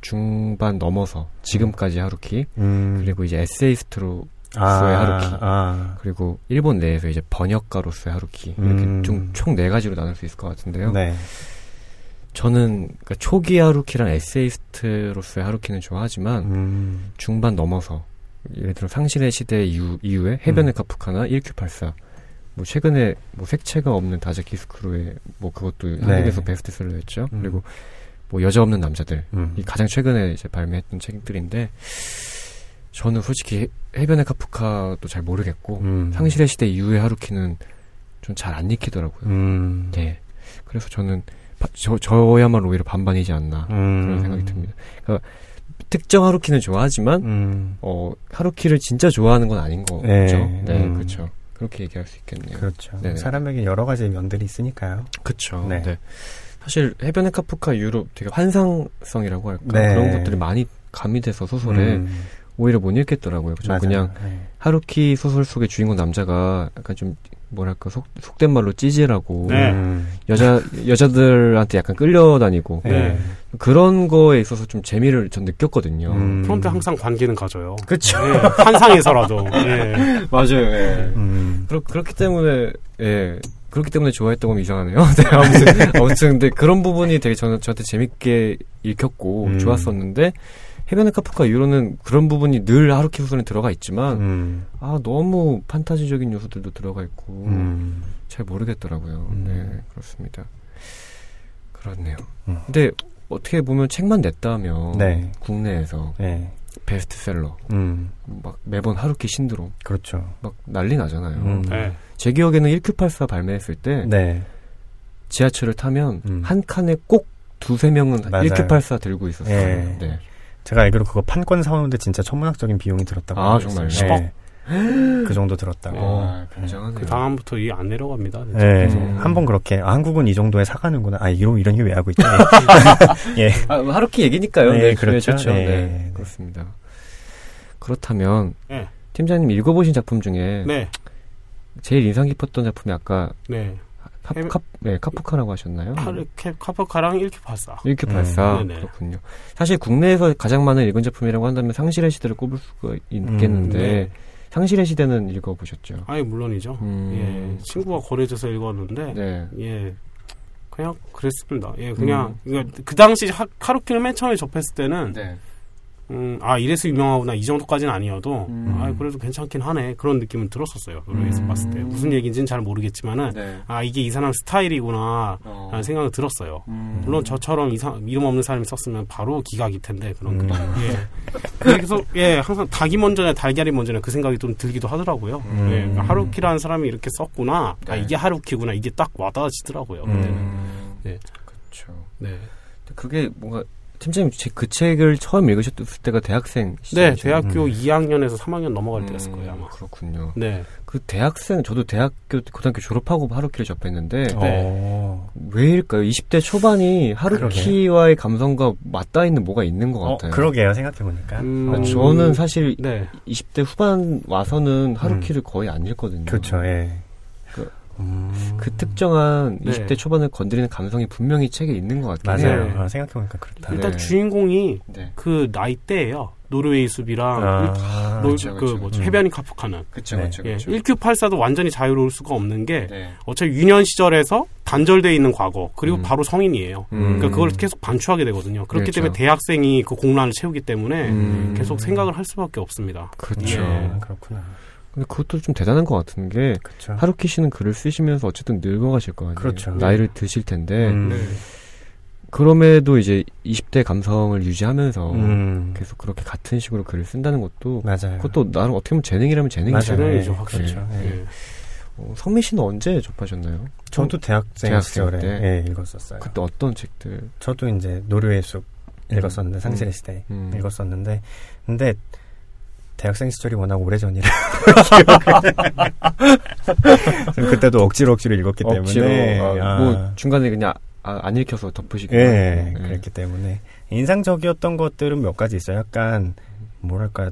중반 넘어서 지금까지 하루키 음. 그리고 이제 에세이스트로 로서의 아, 하루키 아. 그리고 일본 내에서 이제 번역가로서의 하루키 이렇게 음. 총네 가지로 나눌 수 있을 것 같은데요. 네. 저는 그러니까 초기 하루키랑 에세이스트로서의 하루키는 좋아하지만 음. 중반 넘어서 예를 들어 상실의 시대 이후 이후에 해변의 음. 카프카나 1Q84 뭐 최근에 뭐 색채가 없는 다자 키스크루의 뭐 그것도 네. 한국에서 베스트셀러였죠. 음. 그리고 뭐 여자 없는 남자들 음. 이 가장 최근에 이제 발매했던 책들인데 저는 솔직히 해변의 카프카도 잘 모르겠고 음. 상실의 시대 이후의 하루키는 좀 잘 안 익히더라고요. 음. 네. 그래서 저는 저 저야말로 오히려 반반이지 않나 음. 그런 생각이 듭니다. 그러니까 특정 하루키는 좋아하지만 음. 어 하루키를 진짜 좋아하는 건 아닌 거죠. 네, 네 음. 그렇죠. 그렇게 얘기할 수 있겠네요. 그렇죠. 네 사람에게 여러 가지 면들이 있으니까요. 그렇죠. 네. 네. 사실 해변의 카프카 유럽 되게 환상성이라고 할까 네. 그런 것들이 많이 가미돼서 소설에 음. 오히려 못 읽겠더라고요. 저 그냥 네. 하루키 소설 속의 주인공 남자가 약간 좀 뭐랄까 속, 속된 말로 찌질하고 네. 여자 여자들한테 약간 끌려다니고 네. 그런 거에 있어서 좀 재미를 전 느꼈거든요. 음. 그런데 항상 관계는 가져요. 그렇죠. 네, 환상에서라도. 네. 맞아요. 예. 음. 그렇, 그렇기 때문에 예. 그렇기 때문에 좋아했던 건 이상하네요. 네, 아무튼 아무튼 근데 그런 부분이 되게 저는 저한테 재밌게 읽혔고 음. 좋았었는데 해변의 카프카 이후로는 그런 부분이 늘 하루키 소설에 들어가 있지만 음. 아 너무 판타지적인 요소들도 들어가 있고 음. 잘 모르겠더라고요. 음. 네 그렇습니다. 그렇네요. 음. 근데 어떻게 보면 책만 냈다면 네. 국내에서 네. 베스트셀러 음. 막 매번 하루키 신드롬 그렇죠. 막 난리 나잖아요. 음. 네. 제 기억에는 1Q84 발매했을 때 네. 지하철을 타면 한 칸에 꼭 두세 명은 맞아요. 1Q84 들고 있었어요. 네. 네. 제가 알기로 그거 판권 사오는데 진짜 천문학적인 비용이 들었다고. 아, 정말요? 네. 그 정도 들었다고. 와, 굉장하네요. 그 다음부터 이게 안 내려갑니다. 네. 음. 한번 그렇게 아, 한국은 이 정도에 사가는구나. 아, 이런 이런 게 왜 하고 있지? 예. 아, 하루키 얘기니까요. 네, 네 그렇죠. 그렇죠. 네. 네. 그렇습니다. 그렇다면 네. 팀장님 읽어보신 작품 중에 네. 제일 인상 깊었던 작품이 아까 네. 카, 카, 네, 카프카라고 하셨나요? 캐, 카프카랑 1큐84. 1큐84. 음. 그렇군요. 사실 국내에서 가장 많은 읽은 작품이라고 한다면 상실의 시대를 꼽을 수가 있겠는데, 음, 네. 상실의 시대는 읽어보셨죠? 아예 물론이죠. 음. 예, 친구가 거래줘서 읽었는데, 네. 예, 그냥 그랬습니다. 예, 그냥, 음. 그 당시 하, 카루키를 맨 처음에 접했을 때는, 네. 음, 아, 이래서 유명하구나. 이 정도까지는 아니어도, 음. 아, 그래도 괜찮긴 하네. 그런 느낌은 들었었어요. 노래에서 음. 봤을 때. 무슨 얘기인지는 잘 모르겠지만은, 네. 아, 이게 이 사람 스타일이구나. 어. 라는 생각을 들었어요. 음. 물론 저처럼 이상, 이름 없는 사람이 썼으면 바로 기각일 텐데, 그런 음. 예. 그래서, 예, 항상 닭이 먼저냐, 달걀이 먼저냐 그 생각이 좀 들기도 하더라고요. 음. 예, 그러니까 하루키라는 사람이 이렇게 썼구나. 아, 네. 아, 이게 하루키구나. 이게 딱 와닿아지더라고요. 그때는. 음. 예. 그렇죠. 네. 그게 뭔가 팀장님 그 책을 처음 읽으셨을 때가 대학생 시절 네, 대학교 음. 2학년에서 3학년 넘어갈 때였을 거예요 아마. 그렇군요. 네. 그 대학생 저도 대학교 고등학교 졸업하고 하루키를 접했는데 네. 어. 왜일까요? 20대 초반이 하루키와의 감성과 맞닿아 있는 뭐가 있는 것 어, 같아요. 어, 그러게요. 생각해 보니까. 음, 아, 저는 사실 네. 20대 후반 와서는 하루키를 음. 거의 안 읽거든요. 그렇죠. 예. 음. 그 특정한 네. 20대 초반을 건드리는 감성이 분명히 책에 있는 것 같아요. 맞아요. 네. 아, 생각해보니까 그렇다. 일단 네. 주인공이 네. 그 나이대예요. 노르웨이 숲이랑 아, 일, 그쵸, 그 그쵸. 뭐지 음. 해변이 카프카는 그쵸, 네. 그쵸, 예, 1Q84도 완전히 자유로울 수가 없는 게 네. 어차피 유년 시절에서 단절돼 있는 과거 그리고 음. 바로 성인이에요. 음. 그러니까 그걸 계속 반추하게 되거든요. 그렇기 그렇죠. 때문에 대학생이 그 공란을 채우기 때문에 음. 계속 생각을 할 수밖에 없습니다. 그렇죠. 예. 그렇구나. 근데 그것도 좀 대단한 것 같은 게 그쵸. 하루키 씨는 글을 쓰시면서 어쨌든 늙어가실 거 아니에요. 그렇죠. 나이를 드실 텐데 음. 네. 그럼에도 이제 20대 감성을 유지하면서 음. 계속 그렇게 같은 식으로 글을 쓴다는 것도 맞아요. 그것도 나름 어떻게 보면 재능이라면 재능이잖아요. 재능이죠, 확실히. 네. 네. 어, 성민 씨는 언제 접하셨나요? 저도 대학생, 대학생 시절에 때? 예, 읽었었어요. 그때 어떤 책들? 저도 이제 노르웨이 숲 읽었었는데 음. 상실의 시대 음. 읽었었는데 근데 대학생 시절이 워낙 오래전이라 그때도 억지로 억지로 읽었기 억지로, 때문에 아, 아. 뭐 중간에 그냥 아, 안 읽혀서 덮으시고 예, 네. 그랬기 때문에 인상적이었던 것들은 몇 가지 있어요. 약간 뭐랄까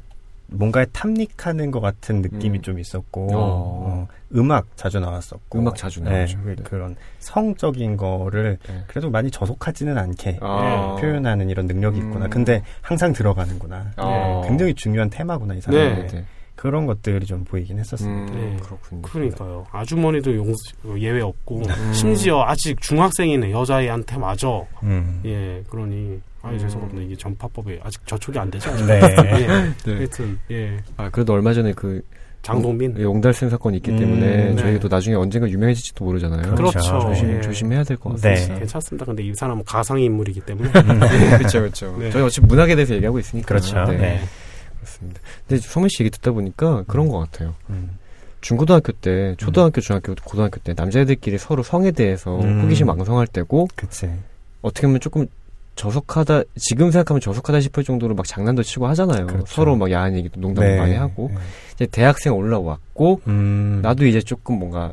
뭔가에 탐닉하는 것 같은 느낌이 음. 좀 있었고 어. 어, 음악 자주 나왔었고 음악 자주 나왔죠. 네, 네. 그런 성적인 거를 네. 그래도 많이 저속하지는 않게 아. 표현하는 이런 능력이 있구나. 음. 근데 항상 들어가는구나. 아. 굉장히 중요한 테마구나 이 사람. 네. 네. 그런 것들이 좀 보이긴 했었습니다. 음, 네. 그렇군요. 그러니까요. 아주머니도 용, 예외 없고 음. 심지어 아직 중학생이네 여자애한테 마저 음. 예 그러니 아니 죄송합니다 이게 전파법에 아직 저촉이 안 되죠. 네. 예. 네. 하여튼 예. 아 그래도 얼마 전에 그 장동민 용달센 사건이 있기 음, 때문에 네. 저희도 나중에 언젠가 유명해질지도 모르잖아요. 그렇죠. 조심 예. 조심해야 될 것 같습니다. 네. 괜찮습니다. 근데 이 사람은 가상 인물이기 때문에 그렇죠, 그렇죠. 네. 저희 어차피 문학에 대해서 얘기하고 있으니까 그렇죠. 네. 네. 그렇습니다. 근데 성민 씨 얘기 듣다 보니까 그런 음. 것 같아요. 음. 중고등학교 때, 초등학교, 중학교, 고등학교 때 남자애들끼리 서로 성에 대해서 음. 호기심 왕성할 때고 그치. 어떻게 보면 조금 저속하다 지금 생각하면 저속하다 싶을 정도로 막 장난도 치고 하잖아요. 그렇죠. 서로 막 야한 얘기도 농담도 네. 많이 하고 네. 이제 대학생 올라왔고 음. 나도 이제 조금 뭔가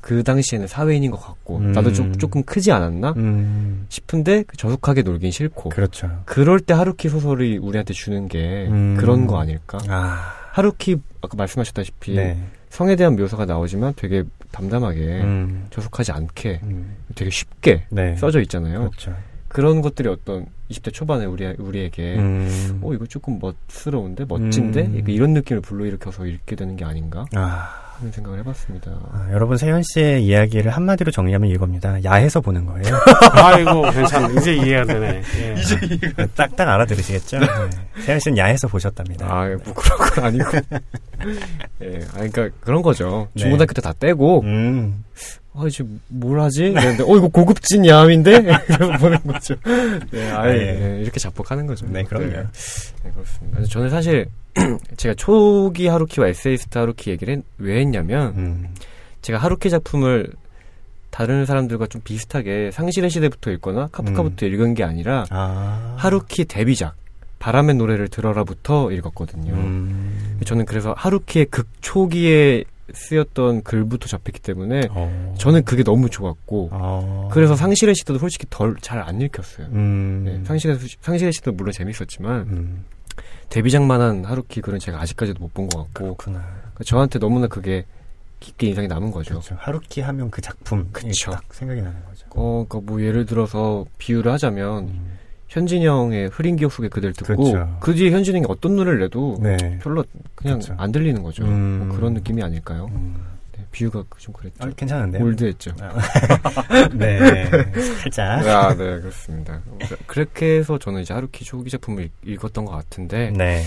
그 당시에는 사회인인 것 같고 음. 나도 조, 조금 크지 않았나 음. 싶은데 그 저속하게 놀긴 싫고 그렇죠. 그럴 때 하루키 소설이 우리한테 주는 게 음. 그런 거 아닐까? 아. 하루키 아까 말씀하셨다시피 네. 성에 대한 묘사가 나오지만 되게 담담하게 음. 저속하지 않게 음. 되게 쉽게 네. 써져 있잖아요. 그렇죠. 그런 것들이 어떤 20대 초반에 우리 우리에게 음. 어 이거 조금 멋스러운데 멋진데 음. 이런 느낌을 불러일으켜서 읽게 되는 게 아닌가 아. 하는 생각을 해봤습니다. 아, 여러분 세현 씨의 이야기를 한마디로 정리하면 이겁니다. 야해서 보는 거예요. 아이고 괜찮아. 이제 이해가 되네. 예. 딱딱 알아들으시겠죠? 네. 세현 씨는 야해서 보셨답니다. 아, 뭐 그런 건 아니고. 예, 아, 그러니까 그런 거죠. 네. 중고등학교 때 다 떼고, 음. 아, 이제 뭘 하지? 그런데, 어, 이거 고급진 야함인데? 보는 거죠. 네, 아예, 네. 예, 이렇게 자폭하는 거죠. 네, 그럼요. 네, 네, 그렇습니다. 저는 사실, 제가 초기 하루키와 에세이스트 하루키 얘기를 했- 왜 했냐면, 음. 제가 하루키 작품을 다른 사람들과 좀 비슷하게 상실의 시대부터 읽거나 카프카부터 읽은 게 아니라, 아. 하루키 데뷔작, 바람의 노래를 들어라부터 읽었거든요. 음. 저는 그래서 하루키의 극 초기에 쓰였던 글부터 접했기 때문에 어. 저는 그게 너무 좋았고 어. 그래서 상실의 시도도 솔직히 덜 잘 안 읽혔어요. 음. 네, 상실의 시- 상실의 시도 물론 재밌었지만 음. 데뷔작만한 하루키 글은 제가 아직까지도 못 본 것 같고 그렇구나. 그러니까 저한테 너무나 그게 깊게 인상이 남은 거죠. 그렇죠. 하루키 하면 그 작품 그쵸. 딱 생각이 나는 거죠. 어, 그러니까 뭐 예를 들어서 비유를 하자면 음. 현진영의 흐린 기억 속의 그댈 듣고 그렇죠. 그 뒤에 현진영이 어떤 노래를 내도 네. 별로 그냥 그쵸. 안 들리는 거죠. 음. 뭐 그런 느낌이 아닐까요? 음. 네, 비유가 좀 그랬죠. 아, 괜찮은데요? 올드했죠. 네. 살짝. 아, 네, 그렇습니다. 그렇게 해서 저는 이제 하루키 초기 작품을 읽- 읽었던 것 같은데, 네.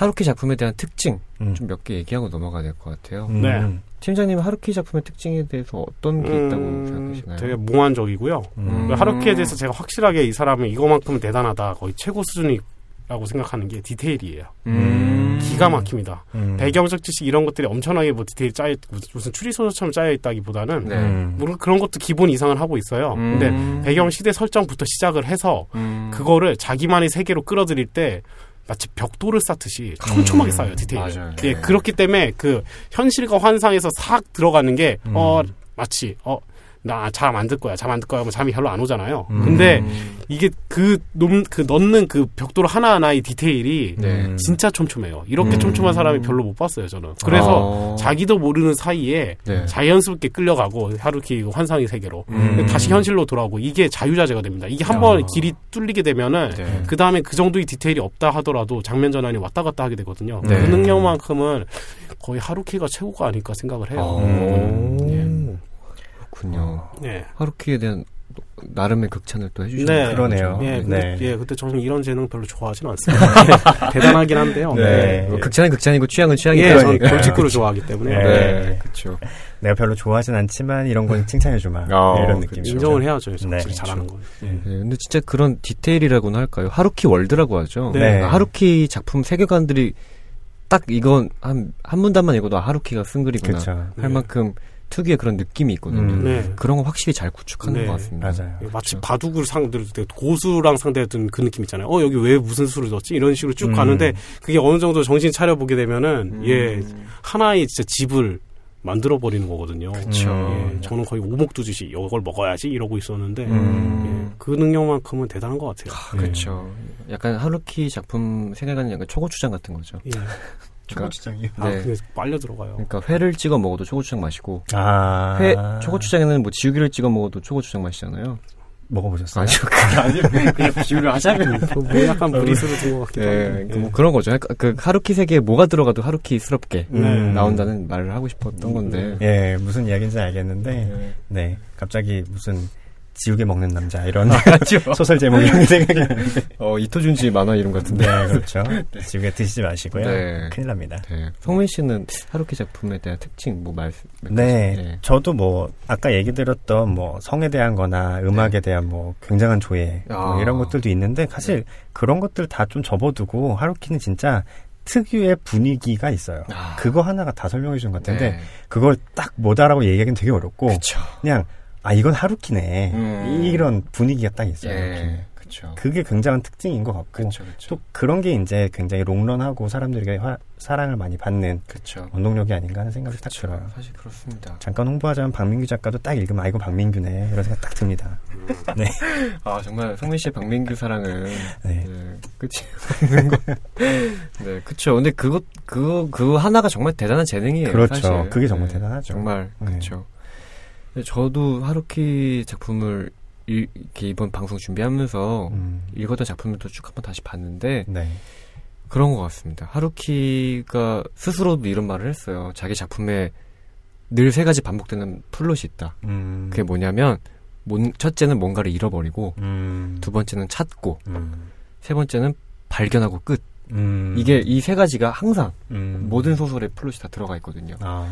하루키 작품에 대한 특징 음. 좀몇 개 얘기하고 넘어가야 될 것 같아요. 음. 네. 팀장님 하루키 작품의 특징에 대해서 어떤 게 있다고 음, 생각하시나요? 되게 몽환적이고요. 음. 음. 하루키에 대해서 제가 확실하게 이 사람은 이거만큼은 대단하다. 거의 최고 수준이라고 생각하는 게 디테일이에요. 음. 기가 막힙니다. 음. 배경적 지식 이런 것들이 엄청나게 뭐 디테일 짜여 무슨 추리 소설처럼 짜여 있다기보다는 네. 음. 물론 그런 것도 기본 이상을 하고 있어요. 음. 근데 배경 시대 설정부터 시작을 해서 음. 그거를 자기만의 세계로 끌어들일 때 마치 벽돌을 쌓듯이 촘촘하게 음. 쌓여요 디테일. 맞아요. 예, 네. 그렇기 때문에 그 현실과 환상에서 싹 들어가는 게 음. 어 마치 어 나 잠 안 들 거야, 잠 안 들 거야 하면 잠이 별로 안 오잖아요. 음. 근데 음. 이게 그, 놓, 그 넣는 그 벽돌 하나하나의 디테일이 네. 음. 진짜 촘촘해요. 이렇게 음. 촘촘한 사람이 별로 못 봤어요, 저는. 그래서 어. 자기도 모르는 사이에 네. 자연스럽게 끌려가고 하루키 그 환상의 세계로 음. 다시 현실로 돌아오고 이게 자유자재가 됩니다. 이게 한 아. 번 길이 뚫리게 되면은 네. 그 다음에 그 정도의 디테일이 없다 하더라도 장면 전환이 왔다 갔다 하게 되거든요. 네. 그 능력만큼은 거의 하루키가 최고가 아닐까 생각을 해요. 어. 음. 그렇군요. 네. 하루키에 대한 나름의 극찬을 또 해주시는 네. 그러네요. 예, 네. 근데, 예, 그때 저는 이런 재능 별로 좋아하진 않습니다. 대단하긴 한데요. 네. 뭐 극찬은 극찬이고 취향은 예, 취향이니까. 저는 그러니까요. 골직구를 좋아하기 때문에 네. 네, 그렇죠. 내가 별로 좋아하진 않지만 이런 건 칭찬해주마. 아, 이런 그쵸. 느낌. 인정을 해야죠. 네, 확실히 잘하는 건. 예. 네, 근데 진짜 그런 디테일이라고나 할까요? 하루키 월드라고 하죠. 네. 하루키 작품 세계관들이 딱 이건 한, 한 문단만 읽어도 아, 하루키가 쓴 글이구나 그렇죠. 할 네. 만큼 특유의 그런 느낌이 있거든요. 음. 네. 그런 거 확실히 잘 구축하는 네. 것 같습니다. 맞아요. 예, 마치 그렇죠. 바둑을 상대로 때 고수랑 상대했던 그 느낌 있잖아요. 어 여기 왜 무슨 수를 뒀지? 이런 식으로 쭉 음. 가는데 그게 어느 정도 정신 차려 보게 되면은 음. 예 하나의 진짜 집을 만들어 버리는 거거든요. 그쵸. 음. 예, 저는 거의 오목두주시 이걸 먹어야지 이러고 있었는데 음. 예, 그 능력만큼은 대단한 것 같아요. 그렇죠. 약간 하루키 작품 세계관은 약간 초고추장 같은 거죠. 예. 초고추장이요. 아, 네. 그게 빨려 들어가요. 그러니까 회를 찍어 먹어도 초고추장 맛이고 아. 회 초고추장에는 뭐 지우개를 찍어 먹어도 초고추장 맛이잖아요. 먹어보셨어요? 아니요. 아니요. 그냥 비유를 하자면. 뭐 약간 무리수를 둔것 같기도 네, 하고. 그뭐 그런 거죠. 그러니까 그 하루키 세계에 뭐가 들어가도 하루키스럽게 음. 나온다는 말을 하고 싶었던 건데. 예, 무슨 이야기인지 알겠는데, 네. 네. 갑자기 무슨 지우개 먹는 남자 이런 소설 제목 이런 게 생각이 나는데. 어, 이토준지 만화 이름 같은데. 네, 그렇죠. 지우개 드시지 마시고요. 네. 큰일 납니다. 네. 성민 씨는 하루키 작품에 대한 특징 뭐 말씀? 몇 네, 가지? 저도 뭐 아까 얘기 드렸던 뭐 성에 대한 거나 음악에 대한 뭐 굉장한 조예 뭐 아. 이런 것들도 있는데 사실 그런 것들 다 좀 접어두고 하루키는 진짜 특유의 분위기가 있어요. 아. 그거 하나가 다 설명해 준 것 같은데 네. 그걸 딱 뭐다라고 얘기하기는 되게 어렵고 그쵸. 그냥 아 이건 하루키네 음. 이런 분위기가 딱 있어요. 예. 그쵸. 그게 굉장한 특징인 것 같고 그쵸, 그쵸. 또 그런 게 이제 굉장히 롱런하고 사람들에게 화, 사랑을 많이 받는 그쵸. 원동력이 아닌가 하는 생각이 딱 들어요. 사실 그렇습니다. 잠깐 홍보하자면 박민규 작가도 딱 읽으면 아 이거 박민규네 이런 생각 딱 듭니다. 음. 네. 아 정말 성민 씨의 박민규 사랑은 네. 네 그치. 네 그쵸. 근데 그것 그거 그 하나가 정말 대단한 재능이에요. 그렇죠. 사실. 그게 정말 네. 대단하죠. 정말 네. 그렇죠. 저도 하루키 작품을 이렇게 이번 방송 준비하면서 음. 읽었던 작품들도 쭉 한번 다시 봤는데 네. 그런 것 같습니다. 하루키가 스스로도 이런 말을 했어요. 자기 작품에 늘 세 가지 반복되는 플롯이 있다. 음. 그게 뭐냐면 첫째는 뭔가를 잃어버리고 음. 두 번째는 찾고 음. 세 번째는 발견하고 끝. 음. 이게 이 세 가지가 항상 음. 모든 소설의 플롯이 다 들어가 있거든요. 아.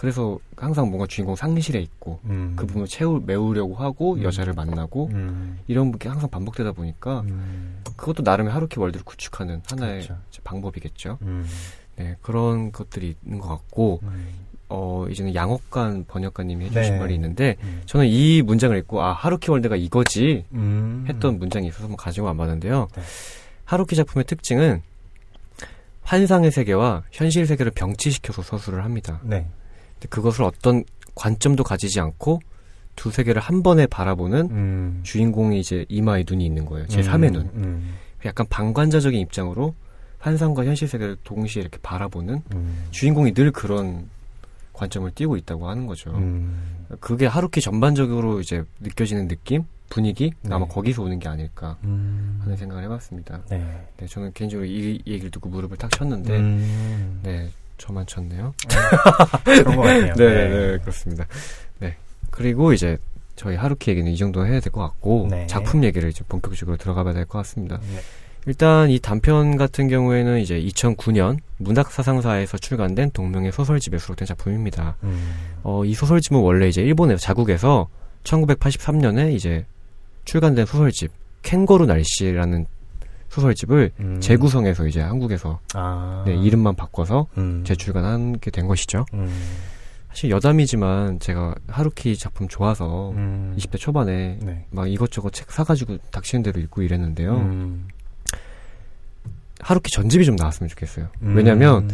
그래서 항상 뭔가 주인공 상실에 있고 음. 그 부분을 채우 메우려고 하고 음. 여자를 만나고 음. 이런 게 항상 반복되다 보니까 음. 그것도 나름의 하루키 world를 구축하는 하나의 그렇죠. 방법이겠죠. 음. 네 그런 것들이 있는 것 같고 음. 어 이제는 양억관 번역가님이 해주신 네. 말이 있는데 저는 이 문장을 읽고 아 하루키 world가 이거지 했던 문장이 있어서 한번 가지고 와봤는데요. 네. 하루키 작품의 특징은 환상의 세계와 현실 세계를 병치시켜서 서술을 합니다. 네. 그것을 어떤 관점도 가지지 않고 두 세계를 한 번에 바라보는 음. 주인공이 이제 이마에 눈이 있는 거예요. 제 3의 음. 눈. 음. 약간 방관자적인 입장으로 환상과 현실 세계를 동시에 이렇게 바라보는 음. 주인공이 늘 그런 관점을 띄고 있다고 하는 거죠. 음. 그게 하루키 전반적으로 이제 느껴지는 느낌, 분위기 네. 아마 거기서 오는 게 아닐까 음. 하는 생각을 해봤습니다. 네. 네. 저는 개인적으로 이 얘기를 듣고 무릎을 탁 쳤는데, 네, 저만 쳤네요. 그런 것 같아요. 네, 네, 네, 그렇습니다. 네. 그리고 이제 저희 하루키 얘기는 이 정도 해야 될 것 같고 네. 작품 얘기를 이제 본격적으로 들어가 봐야 될 것 같습니다. 네. 일단 이 단편 같은 경우에는 이제 2009년 문학사상사에서 출간된 동명의 소설집에 수록된 작품입니다. 음. 어, 이 소설집은 원래 이제 일본의 자국에서 1983년에 이제 출간된 소설집 캥거루 날씨라는 소설집을 음. 재구성해서 이제 한국에서 아. 네, 이름만 바꿔서 음. 재출간하게 된 것이죠. 음. 사실 여담이지만 제가 하루키 작품 좋아서 음. 20대 초반에 네. 막 이것저것 책 사가지고 닥치는 대로 읽고 이랬는데요. 음. 하루키 전집이 좀 나왔으면 좋겠어요. 음. 왜냐면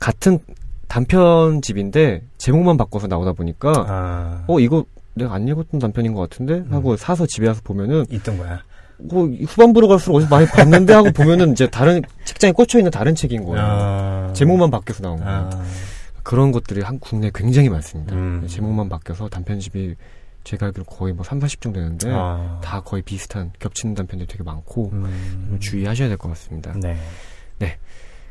같은 단편집인데 제목만 바꿔서 나오다 보니까 아. 어 이거 내가 안 읽었던 단편인 것 같은데 하고 사서 집에 와서 보면은 있던 거야. 뭐 후반부로 갈수록 어디서 많이 봤는데 하고 보면은 이제 다른 책장에 꽂혀 있는 다른 책인 거예요. 아. 제목만 바뀌어서 나온 거예요. 아. 그런 것들이 한 국내에 굉장히 많습니다. 음. 제목만 바뀌어서 단편집이 제가 알기로 거의 뭐 3, 40정 되는데 아. 다 거의 비슷한 겹치는 단편들이 되게 많고 음. 주의하셔야 될 것 같습니다. 네. 네.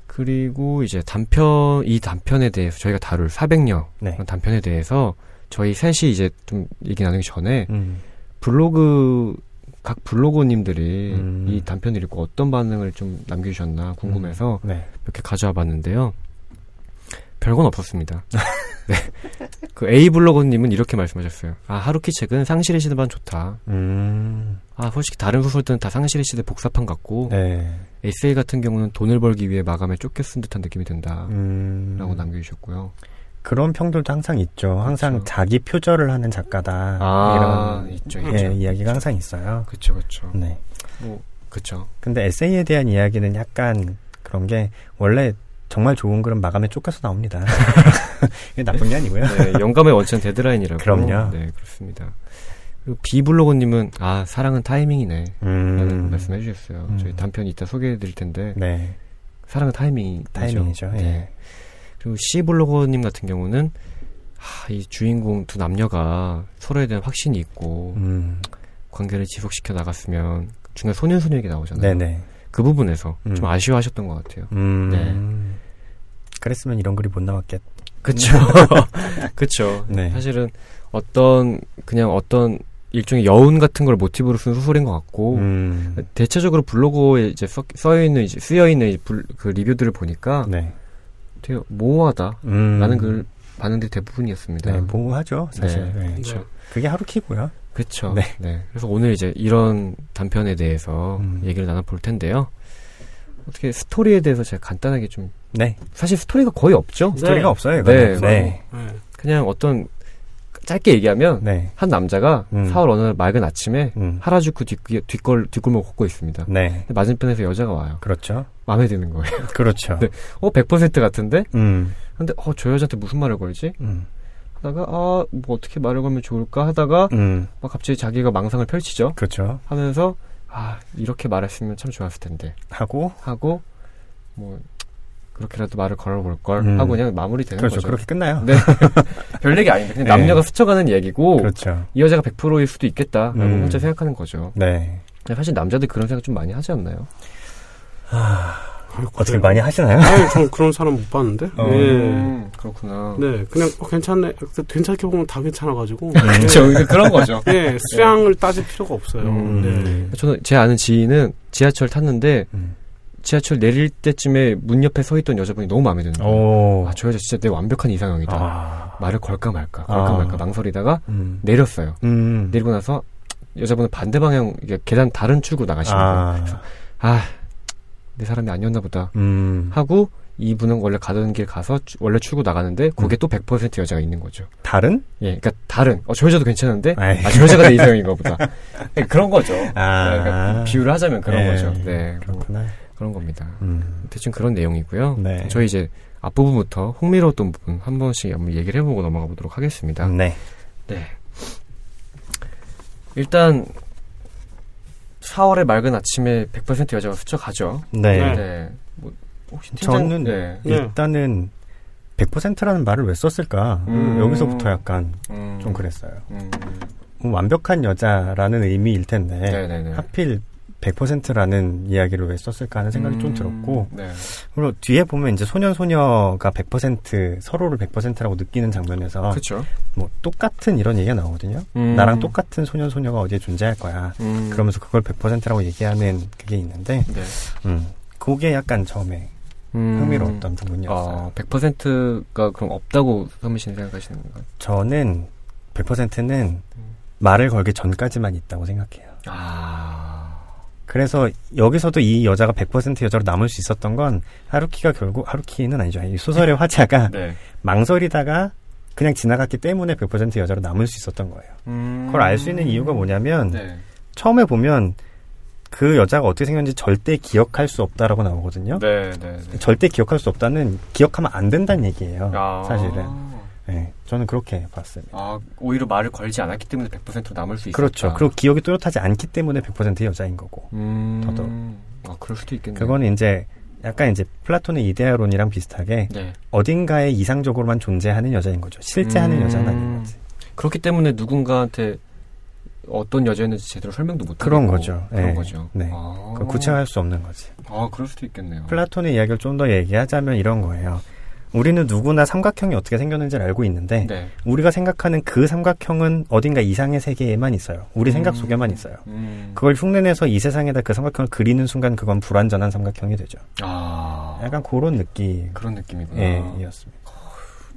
그리고 이제 단편 이 단편에 대해서 저희가 다룰 400여 네. 단편에 대해서 저희 셋이 이제 좀 얘기 나누기 전에 음. 블로그 각 블로거님들이 음. 이 단편을 읽고 어떤 반응을 좀 남겨주셨나 궁금해서 음. 네. 몇개 가져와 봤는데요. 별건 없었습니다. 네. 그 A 블로거님은 이렇게 말씀하셨어요. 아, 하루키 책은 상실의 시대만 좋다. 음. 아, 솔직히 다른 소설들은 다 상실의 시대 복사판 같고, 네. 에세이 같은 경우는 돈을 벌기 위해 마감에 쫓겨 쓴 듯한 느낌이 든다. 음. 라고 남겨주셨고요. 그런 평들도 항상 있죠. 항상 그렇죠. 자기 표절을 하는 작가다. 아, 이런 있죠, 있죠. 예, 이야기가 항상 있어요. 그렇죠, 그렇죠. 네. 뭐 그렇죠. 근데 에세이에 대한 이야기는 약간 그런 게 원래 정말 좋은 글은 마감에 쫓겨서 나옵니다. 이게 나쁜 게 아니고요. 네, 영감의 원천 데드라인이라고. 그럼요. 네, 그렇습니다. 그리고 비블로거님은 아 사랑은 타이밍이네. 음. 라는 말씀해 주셨어요. 음. 저희 단편 이따 소개해 드릴 텐데. 네. 사랑은 타이밍 타이밍이죠. 네. 예. 그리고 C블로거님 같은 경우는 하, 이 주인공 두 남녀가 서로에 대한 확신이 있고 음. 관계를 지속시켜 나갔으면 중간 소년 소녀에게 나오잖아요. 네네. 그 부분에서 음. 좀 아쉬워하셨던 것 같아요. 음. 네. 그랬으면 이런 글이 못 나왔겠. 그쵸. 그쵸. 네. 사실은 어떤 그냥 어떤 일종의 여운 같은 걸 모티브로 쓴 소설인 것 같고 음. 대체적으로 블로그에 이제 써, 써 있는 이제 쓰여 있는 그 리뷰들을 보니까 네. 되게 모호하다라는 음. 그 반응들이 대부분이었습니다. 네, 모호하죠, 사실. 네, 네. 그렇죠. 그게 하루 키고요. 그렇죠. 네. 네. 그래서 오늘 이제 이런 단편에 대해서 음. 얘기를 나눠볼 텐데요. 어떻게 스토리에 대해서 제가 간단하게 좀 네. 사실 스토리가 거의 없죠. 스토리가 없어요. 네, 이거는. 네. 네. 그냥 어떤 짧게 얘기하면 네. 한 남자가 음. 4월 어느 날 맑은 아침에 음. 하라주쿠 뒷, 뒷골, 뒷골목 걷고 있습니다. 네. 맞은편에서 여자가 와요. 그렇죠. 마음에 드는 거예요. 그렇죠. 네. 어, 100% 같은데? 음. 근데, 어, 저 여자한테 무슨 말을 걸지? 음. 하다가, 아, 뭐 어떻게 말을 걸면 좋을까 하다가, 음. 막 갑자기 자기가 망상을 펼치죠. 그렇죠. 하면서, 아, 이렇게 말했으면 참 좋았을 텐데. 하고 하고, 뭐, 그렇게라도 말을 걸어볼 걸 음. 하고 그냥 마무리되는 그렇죠. 거죠. 그렇게 끝나요. 네. 별 얘기 아닌데. 그냥 네. 남녀가 스쳐가는 얘기고, 그렇죠. 이 여자가 100%일 수도 있겠다라고 음. 혼자 생각하는 거죠. 네. 사실 남자들 그런 생각 좀 많이 하지 않나요? 아유, 어떻게. 많이 하시나요? 아유, 전 그런 사람 못 봤는데. 어. 예. 음, 그렇구나. 네, 그냥 어, 괜찮네. 괜찮게 보면 다 괜찮아가지고. 그렇죠. 이게 그런 거죠. 네, 수량을 따질 필요가 없어요. 음. 네. 저는 제 아는 지인은 지하철 탔는데 음. 지하철 내릴 때쯤에 문 옆에 서 있던 여자분이 너무 마음에 드는 거예요. 오. 아, 저 여자 진짜 내 완벽한 이상형이다. 아. 말을 걸까 말까, 걸까 아. 말까 망설이다가 음. 내렸어요. 음. 내리고 나서 여자분은 반대 방향 이게 계단 다른 출구 나가시는 거예요. 아. 아, 내 사람이 아니었나 보다. 음. 하고 이분은 원래 가던 길 가서 주- 원래 출구 나가는데 거기에 또100% 여자가 있는 거죠. 다른? 예, 그러니까 다른. 어, 저 여자도 괜찮은데 아이. 아, 저 여자가 내 이상형인가 보다. 예, 그런 거죠. 아. 네, 그러니까 비유를 하자면 그런 예. 거죠. 네, 뭐 그렇구나. 그런 겁니다. 음. 대충 그런 내용이고요. 네. 저희 이제 앞부분부터 흥미로웠던 부분 한 번씩 한번 얘기를 해보고 넘어가 보도록 하겠습니다. 네. 네. 일단 4월의 맑은 아침에 100% 여자가 스쳐가죠. 네. 네. 뭐 혹시 팀장- 저는 네. 네. 일단은 100%라는 말을 왜 썼을까? 음. 여기서부터 약간 음, 좀 그랬어요. 음, 뭐 완벽한 여자라는 의미일 텐데 네네네. 하필 100%라는 이야기를 왜 썼을까 하는 생각이 좀 음, 들었고 네. 그리고 뒤에 보면 이제 소년 소녀가 100% 서로를 100%라고 느끼는 장면에서 그렇죠. 뭐 똑같은 이런 얘기가 나오거든요. 음. 나랑 똑같은 소년 소녀가 어디에 존재할 거야. 음. 그러면서 그걸 100%라고 얘기하는 그게 있는데 네. 음. 그게 약간 처음에 음. 흥미로웠던 부분이었어요. 아, 100%가 그럼 없다고 선미 씨는 생각하시는 건가요? 저는 100%는 말을 걸기 전까지만 있다고 생각해요. 아. 그래서 여기서도 이 여자가 100% 여자로 남을 수 있었던 건 하루키가 결국 하루키는 아니죠. 이 소설의 화자가 네. 망설이다가 그냥 지나갔기 때문에 100% 여자로 남을 수 있었던 거예요. 음. 그걸 알 수 있는 이유가 뭐냐면 네. 처음에 보면 그 여자가 어떻게 생겼는지 절대 기억할 수 없다라고 나오거든요. 네, 네, 네. 절대 기억할 수 없다는 기억하면 안 된다는 얘기예요. 아. 사실은. 네, 저는 그렇게 봤습니다. 아, 오히려 말을 걸지 않았기 때문에 100%로 남을 수 있었다. 그렇죠. 그리고 기억이 뚜렷하지 않기 때문에 100% 여자인 거고. 음. 더더욱. 아, 그럴 수도 있겠네요. 그거는 이제 약간 이제 플라톤의 이데아론이랑 비슷하게 네. 어딘가에 이상적으로만 존재하는 여자인 거죠. 실제 하는 음. 여자는 아닌 거지. 그렇기 때문에 누군가한테 어떤 여자였는지 제대로 설명도 못 그런 거죠. 그런 네. 거죠. 네. 아. 구체화할 수 없는 거지. 아, 그럴 수도 있겠네요. 플라톤의 이야기를 좀 더 얘기하자면 이런 거예요. 우리는 누구나 삼각형이 어떻게 생겼는지를 알고 있는데 네. 우리가 생각하는 그 삼각형은 어딘가 이상의 세계에만 있어요. 우리 생각 음. 속에만 있어요. 음. 그걸 흉내내서 이 세상에다 그 삼각형을 그리는 순간 그건 불완전한 삼각형이 되죠. 아. 약간 그런 느낌이었습니다. 그런 느낌이구나. 예,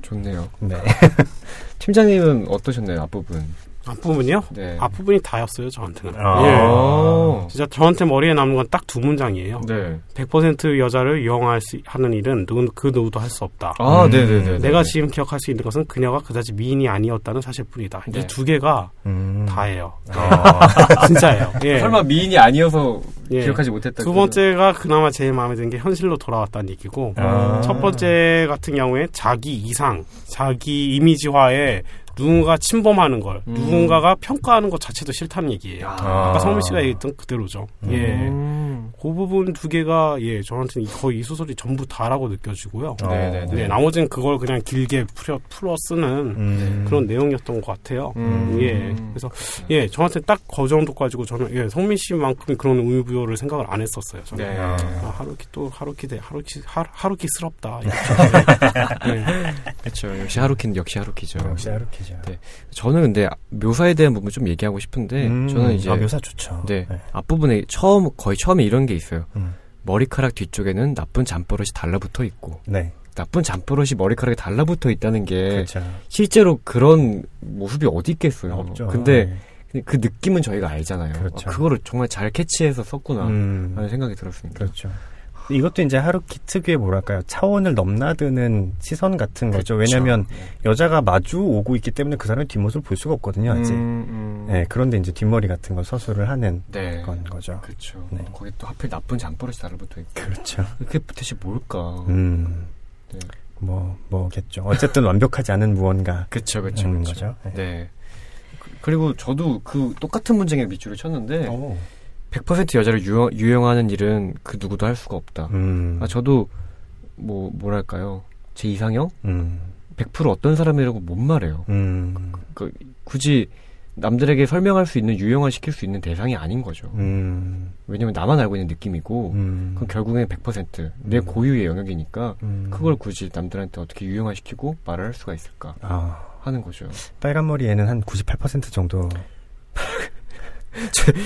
좋네요. 네. 팀장님은 어떠셨나요, 앞부분? 앞부분이요? 네. 앞부분이 다였어요, 저한테는. 아. 예. 아. 진짜 저한테 머리에 남는 건딱 두 문장이에요. 네. 100% 여자를 이용할 수 하는 일은 누군 그 누구도 할 수 없다. 아, 음. 네네네. 내가 지금 기억할 수 있는 것은 그녀가 그다지 미인이 아니었다는 사실뿐이다. 네. 이두 개가 음. 다예요. 아. 진짜예요. 예. 설마 미인이 아니어서 예. 기억하지 못했다. 두 번째가 그나마 제일 마음에 드는 게 현실로 돌아왔다는 얘기고 아. 첫 번째 같은 경우에 자기 이상, 자기 이미지화에 누군가 침범하는 걸, 음. 누군가가 평가하는 것 자체도 싫다는 얘기예요. 아. 아까 성민 씨가 얘기했던 그대로죠. 예. 음. 그 부분 두 개가 예 저한테는 거의 이 소설이 전부 다라고 느껴지고요. 어. 네네네. 네, 나머지는 그걸 그냥 길게 풀어, 풀어 쓰는 음. 그런 내용이었던 것 같아요. 음. 예. 그래서 예 저한테 딱 그 정도 가지고 저는 예 성민 씨만큼 그런 의무부여를 생각을 안 했었어요. 저는. 네. 아. 아, 하루키 또 하루키 대 하루키 하, 하루키스럽다. 이렇게. 예. 그렇죠. 역시 하루키는 역시 하루키죠. 역시 하루키 죠. 네. 저는 근데 묘사에 대한 부분 좀 얘기하고 싶은데 음. 저는 이제 아, 묘사 좋죠. 네, 앞부분에 처음 거의 처음에 이런 게 있어요. 음. 머리카락 뒤쪽에는 나쁜 잠버릇이 달라붙어 있고 네. 나쁜 잠버릇이 머리카락에 달라붙어 있다는 게 그렇죠. 실제로 그런 모습이 어디 있겠어요. 없죠. 근데 그 느낌은 저희가 알잖아요. 그렇죠. 아, 그거를 정말 잘 캐치해서 썼구나 음. 하는 생각이 들었습니다. 그렇죠. 이것도 이제 하루키 특유의 뭐랄까요 차원을 넘나드는 시선 같은 거죠. 왜냐하면 네. 여자가 마주 오고 있기 때문에 그 사람의 뒷모습을 볼 수가 없거든요. 아직. 음, 음. 네, 그런데 이제 뒷머리 같은 걸 서술을 하는 네. 건 거죠. 그렇죠. 네. 거기 또 하필 나쁜 잠버릇이 달라붙어 있고. 그렇죠. 그게 대체 뭘까? 음. 네. 뭐 뭐겠죠. 어쨌든 완벽하지 않은 무언가. 그렇죠, 그렇죠. 거죠. 네. 네. 그리고 저도 그 똑같은 문장에 밑줄을 쳤는데 오. 100% 여자를 유형, 유형 하는 일은 그 누구도 할 수가 없다. 음. 아, 저도 뭐 뭐랄까요 제 이상형 음. 100% 어떤 사람이라고 못 말해요. 음. 그, 그, 굳이 남들에게 설명할 수 있는 유형화 시킬 수 있는 대상이 아닌 거죠. 음. 왜냐면 나만 알고 있는 느낌이고 음. 그건 결국엔 100%내 음. 고유의 영역이니까 음. 그걸 굳이 남들한테 어떻게 유형화 시키고 말을 할 수가 있을까? 아. 하는 거죠. 빨간 머리에는 한 98% 정도.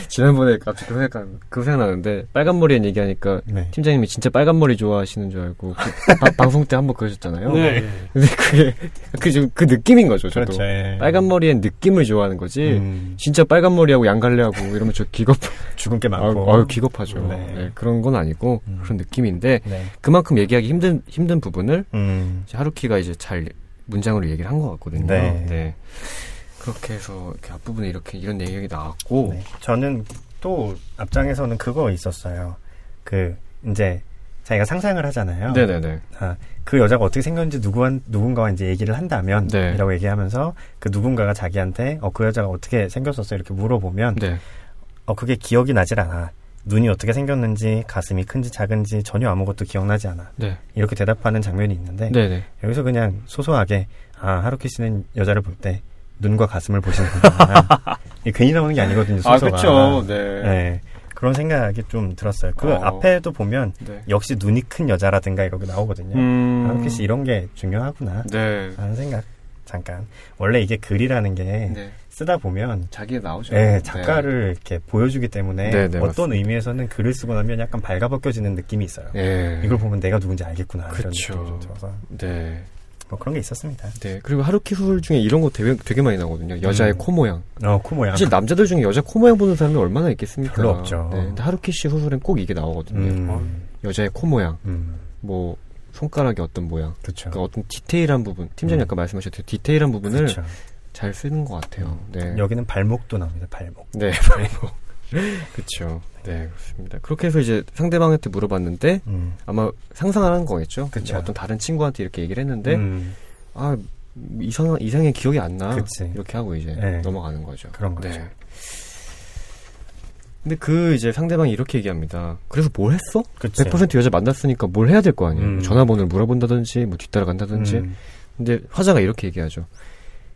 지난번에 갑자기 그 생각, 그 생각나는데, 빨간 머리엔 얘기하니까, 네. 팀장님이 진짜 빨간 머리 좋아하시는 줄 알고, 그, 바, 방송 때 한 번 그러셨잖아요. 네. 근데 그게, 그, 좀, 그 느낌인 거죠, 저도. 그렇죠. 예. 빨간 머리엔 느낌을 좋아하는 거지, 음. 진짜 빨간 머리하고 양갈래하고 이러면 저 기겁, 죽은 게 많고. 아, 유 기겁하죠. 네. 네. 그런 건 아니고, 음. 그런 느낌인데, 네. 그만큼 얘기하기 힘든, 힘든 부분을, 음. 하루키가 이제 잘 문장으로 얘기를 한 것 같거든요. 네. 네. 그렇게 해서 이렇게 앞부분에 이렇게 이런 내용이 나왔고 네. 저는 또 앞장에서는 그거 있었어요. 그 이제 자기가 상상을 하잖아요. 네네네. 아, 그 여자가 어떻게 생겼는지 누구한 누군가와 이제 얘기를 한다면 네. 이라고 얘기하면서 그 누군가가 자기한테 어 그 여자가 어떻게 생겼었어 이렇게 물어보면 네. 어 그게 기억이 나질 않아. 눈이 어떻게 생겼는지 가슴이 큰지 작은지 전혀 아무것도 기억나지 않아. 네. 이렇게 대답하는 장면이 있는데 네네. 여기서 그냥 소소하게 아 하루키 씨는 여자를 볼 때 눈과 가슴을 보시는구나. 괜히 나오는 게 아니거든요. 아, 소소가. 아 그렇죠. 네. 네. 그런 생각이 좀 들었어요. 그 어. 앞에도 보면 네. 역시 눈이 큰 여자라든가 이렇게 나오거든요. 음. 하루키 씨 이런 게 중요하구나. 네. 라는 생각. 잠깐. 원래 이게 글이라는 게 네. 쓰다 보면 자기에 나오죠. 네, 작가를 네. 이렇게 보여주기 때문에 네, 네, 어떤 맞습니다. 의미에서는 글을 쓰고 나면 약간 발가벗겨지는 느낌이 있어요. 네. 이걸 보면 내가 누군지 알겠구나 그쵸. 이런 느낌이 좀 들어서. 네. 뭐 그런 게 있었습니다. 네. 그리고 하루키 소설 중에 이런 거 되게, 되게 많이 나오거든요. 여자의 음. 코 모양. 어, 코 모양. 사실 남자들 중에 여자 코 모양 보는 사람이 얼마나 있겠습니까? 별로 없죠. 네. 근데 하루키 씨 소설엔 꼭 이게 나오거든요. 음. 어, 여자의 코 모양. 음. 뭐 손가락이 어떤 모양. 그쵸. 그러니까 어떤 디테일한 부분. 팀장님 음. 아까 말씀하셨듯이 디테일한 부분을 그쵸. 잘 쓰는 것 같아요. 음. 네. 여기는 발목도 나옵니다. 발목. 네, 발목. 그렇죠. 네, 그렇습니다. 그렇게 해서 이제 상대방한테 물어봤는데 음. 아마 상상하는 거겠죠. 그쵸. 어떤 다른 친구한테 이렇게 얘기를 했는데 음. 아 이상 이상의 기억이 안 나. 그치. 이렇게 하고 이제 네. 넘어가는 거죠. 그런 거죠. 네. 근데 그 이제 상대방이 이렇게 얘기합니다. 그래서 뭘 했어? 그치. 100% 여자 만났으니까 뭘 해야 될 거 아니에요. 음. 전화번호를 물어본다든지 뭐 뒤따라간다든지. 음. 근데 화자가 이렇게 얘기하죠.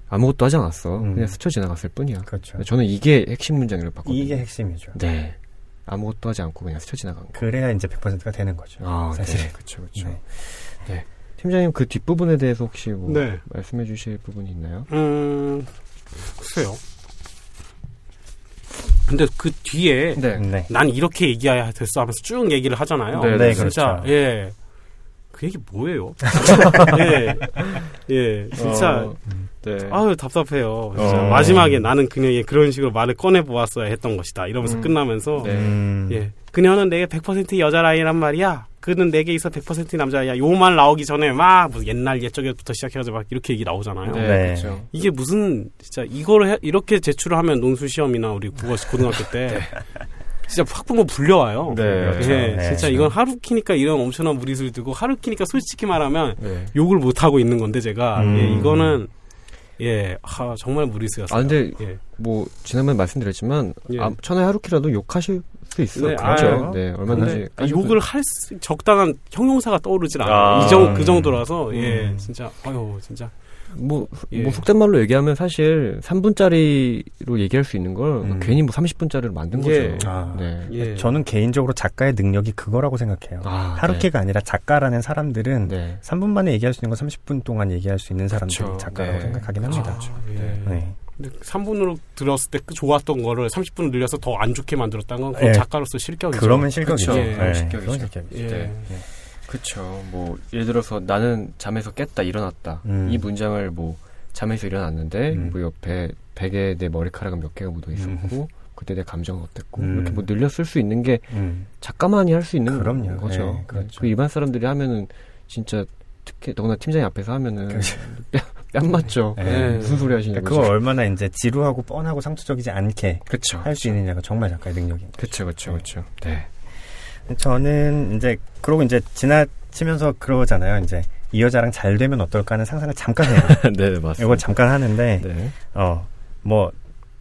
아무것도 하지 않았어. 음. 그냥 스쳐 지나갔을 뿐이야. 그렇죠. 저는 이게 핵심 문장이라고 봤거든요. 이게 핵심이죠. 네. 아무것도 하지 않고 그냥 스쳐 지나간 거. 그래야 이제 100%가 되는 거죠. 아, 사실. 네. 그렇죠. 그렇죠. 네. 네. 팀장님 그 뒷부분에 대해서 혹시 뭐 네. 말씀해 주실 부분이 있나요? 음, 글쎄요. 근데 그 뒤에 네. 네. 난 이렇게 얘기해야 됐어 하면서 쭉 얘기를 하잖아요. 네, 네 진짜 그렇죠. 예. 그 얘기 뭐예요? 예. 예. 진짜 어, 네. 아유 답답해요. 어. 마지막에 나는 그녀의 그런 식으로 말을 꺼내 보았어야 했던 것이다. 이러면서 음. 끝나면서 네. 예. 그녀는 내게 100% 여자라이란 말이야. 그는 내게 있어 100% 남자야. 요 말 나오기 전에 막 무슨 옛날 옛적부터 시작해가지고 막 이렇게 얘기 나오잖아요. 네, 네. 그렇죠. 이게 무슨 진짜 이거를 해, 이렇게 제출을 하면 논술 시험이나 우리 국어 고등학교 때 네. 진짜 학부모 불려와요. 네, 그렇죠. 네, 네, 진짜 이건 하루 키니까 이런 엄청난 무리수를 두고 하루 키니까 솔직히 말하면 네. 욕을 못 하고 있는 건데 제가 음. 예, 이거는 예, 하, 정말 무리수였어요. 아 근데 예. 뭐 지난번에 말씀드렸지만 예. 아, 천하의 하루키라도 욕하실 수 있어요. 네, 그렇죠. 네, 얼마든지. 아, 욕을 할 수, 적당한 형용사가 떠오르질 않아요. 아, 이정 그 정도라서 예, 음. 진짜 아유 진짜. 뭐, 예. 뭐 속된 말로 얘기하면 사실 3분짜리로 얘기할 수 있는 걸 음. 괜히 뭐 30분짜리로 만든 예. 거죠. 아, 네. 예. 저는 개인적으로 작가의 능력이 그거라고 생각해요. 아, 하루키가 네. 아니라 작가라는 사람들은 네. 3분 만에 얘기할 수 있는 건 30분 동안 얘기할 수 있는 사람들이 그렇죠. 작가라고 네. 생각하긴 합니다. 그렇죠. 근데 3분으로 들었을 때그 좋았던 거를 30분을 늘려서 더 안 좋게 만들었다는 건 예. 작가로서 실격이죠. 그러면 실격이죠. 그렇죠. 예. 실격이죠. 실격이죠. 예. 네. 그렇죠. 뭐 예를 들어서 나는 잠에서 깼다 일어났다. 음. 이 문장을 뭐 잠에서 일어났는데 음. 뭐 옆에 베개에 내 머리카락은 몇 개가 묻어 있었고 음. 그때 내 감정은 어땠고 음. 이렇게 뭐 늘려 쓸 수 있는 게 음. 작가만이 할 수 있는 그럼요. 거죠. 네, 그렇죠. 그 일반 사람들이 하면은 진짜 특히 더구나 팀장이 앞에서 하면은 그렇죠. 뺨 맞죠. 네. 네. 무슨 소리 하시는 그러니까? 그거 얼마나 이제 지루하고 뻔하고 상투적이지 않게 할 수 있느냐가 정말 작가의 거죠. 그렇죠, 그렇죠, 그렇죠. 네. 저는 이제 그러고 이제 지나치면서 그러잖아요. 이제 이 여자랑 잘 되면 어떨까 하는 상상을 잠깐 해요. 네, 맞습니다. 이걸 잠깐 하는데 네. 어 뭐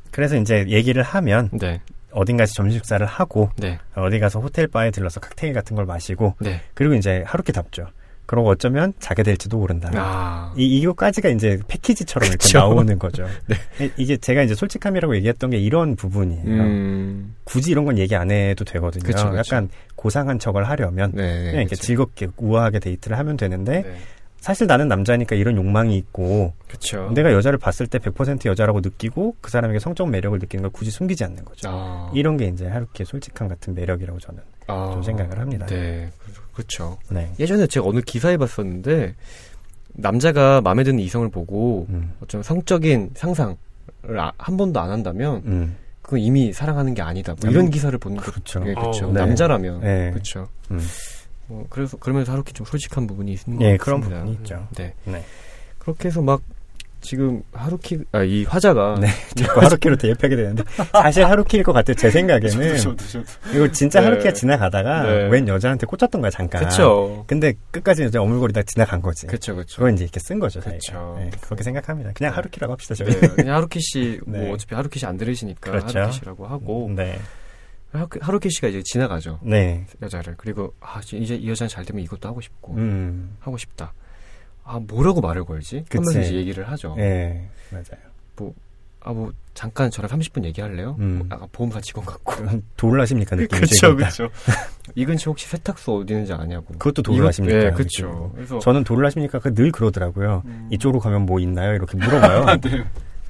그래서 이제 얘기를 하면 네. 어딘가에서 점심 식사를 하고 네. 어디 가서 호텔 바에 들러서 칵테일 같은 걸 마시고 네. 그리고 이제 하루키 답죠. 그러고 어쩌면 자게 될지도 모른다. 아. 이 이거까지가 이제 패키지처럼 이렇게 그쵸? 나오는 거죠. 네. 이게 제가 이제 솔직함이라고 얘기했던 게 이런 부분이에요. 음. 굳이 이런 건 얘기 안 해도 되거든요. 그쵸, 그쵸. 약간 고상한 척을 하려면 네, 그냥 이렇게 즐겁게 우아하게 데이트를 하면 되는데 네. 사실 나는 남자니까 이런 욕망이 있고 그쵸. 내가 여자를 봤을 때 100% 여자라고 느끼고 그 사람에게 성적 매력을 느끼는 걸 굳이 숨기지 않는 거죠. 아. 이런 게 이제 하루키의 솔직함 같은 매력이라고 저는 아. 좀 생각을 합니다. 네, 그렇죠. 네. 예전에 제가 어느 기사에 봤었는데 남자가 마음에 드는 이성을 보고 음. 어쩌면 성적인 상상을 아, 한 번도 안 한다면 음. 그건 이미 사랑하는 게 아니다. 뭐 이런 기사를 보는 그렇죠. 게 그렇죠. 어, 네. 남자라면 네. 그렇죠. 음. 어, 그래서 그러면서 하루키 좀 솔직한 부분이 있는 네, 것 같습니다. 그런 부분이 있죠. 네. 네. 그렇게 해서 막 지금 하루키 아 이 화자가 네, 자꾸 하루키로 대입하게 되는데 사실 하루키일 것 같아요. 제 생각에는 저도, 저도, 저도. 이거 진짜 네. 하루키가 지나가다가 네. 웬 여자한테 꽂혔던 거야 잠깐. 그쵸. 근데 끝까지 이제 어물거리다 지나간 거지. 그렇죠, 그렇죠. 그걸 이제 이렇게 쓴 거죠. 그렇죠. 네, 그렇게 생각합니다. 그냥 네. 하루키라고 합시다 저희. 네, 그냥 하루키 씨, 뭐 네. 어차피 하루키 씨 안 들으시니까 그렇죠. 하루키 씨라고 하고. 네. 하루키 씨가 이제 지나가죠. 네. 여자를. 그리고, 아, 이제 이 여자는 잘 되면 이것도 하고 싶고, 음. 하고 싶다. 아, 뭐라고 말을 걸지? 그치. 하면서 이제 얘기를 하죠. 네, 맞아요. 뭐, 아, 뭐, 잠깐 저랑 30분 얘기할래요? 음. 뭐, 아까 보험사 직원 같고. 도를 하십니까? 느낌이 그쵸, 그쵸. 이 근처 혹시 세탁소 어디 있는지 아냐고. 그것도 도를 하십니까? 네, 그쵸. 그래서 저는 도를 하십니까? 그늘 그러더라고요. 음. 이쪽으로 가면 뭐 있나요? 이렇게 물어봐요. 네.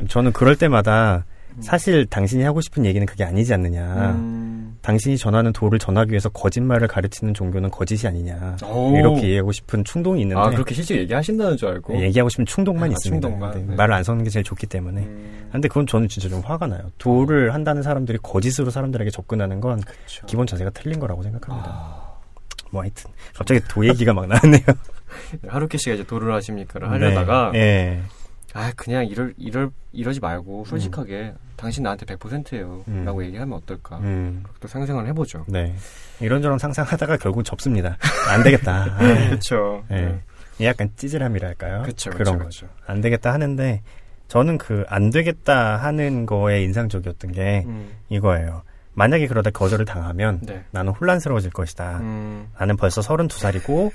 저는 그럴 때마다 음. 사실 당신이 하고 싶은 얘기는 그게 아니지 않느냐. 음. 당신이 전하는 도를 전하기 위해서 거짓말을 가르치는 종교는 거짓이 아니냐. 오. 이렇게 얘기하고 싶은 충동이 있는데. 아, 그렇게 실제 얘기하신다는 줄 알고. 네, 얘기하고 싶은 충동만 아, 있습니다. 충동만. 네, 네. 말을 안 섞는 게 제일 좋기 때문에. 음. 근데 그건 저는 진짜 좀 화가 나요. 도를 한다는 사람들이 거짓으로 사람들에게 접근하는 건 그쵸. 기본 자세가 틀린 거라고 생각합니다. 아. 뭐 하여튼 갑자기 도 얘기가 막 나왔네요. 하루키 씨가 이제 도를 하십니까를 하려다가 네. 네. 아 그냥 이럴 이럴 이러지 말고 솔직하게 음. 당신 나한테 100%예요 음. 라고 얘기하면 어떨까 음. 또 상상을 해보죠 네 이런저런 상상하다가 결국 접습니다 안 되겠다 그렇죠 네. 네. 약간 찌질함이랄까요 그쵸, 그런 그쵸, 거죠 안 되겠다 하는데 저는 그 안 되겠다 하는 거에 인상적이었던 게 음. 이거예요 만약에 그러다 거절을 당하면 네. 나는 혼란스러워질 것이다 음. 나는 벌써 32살이고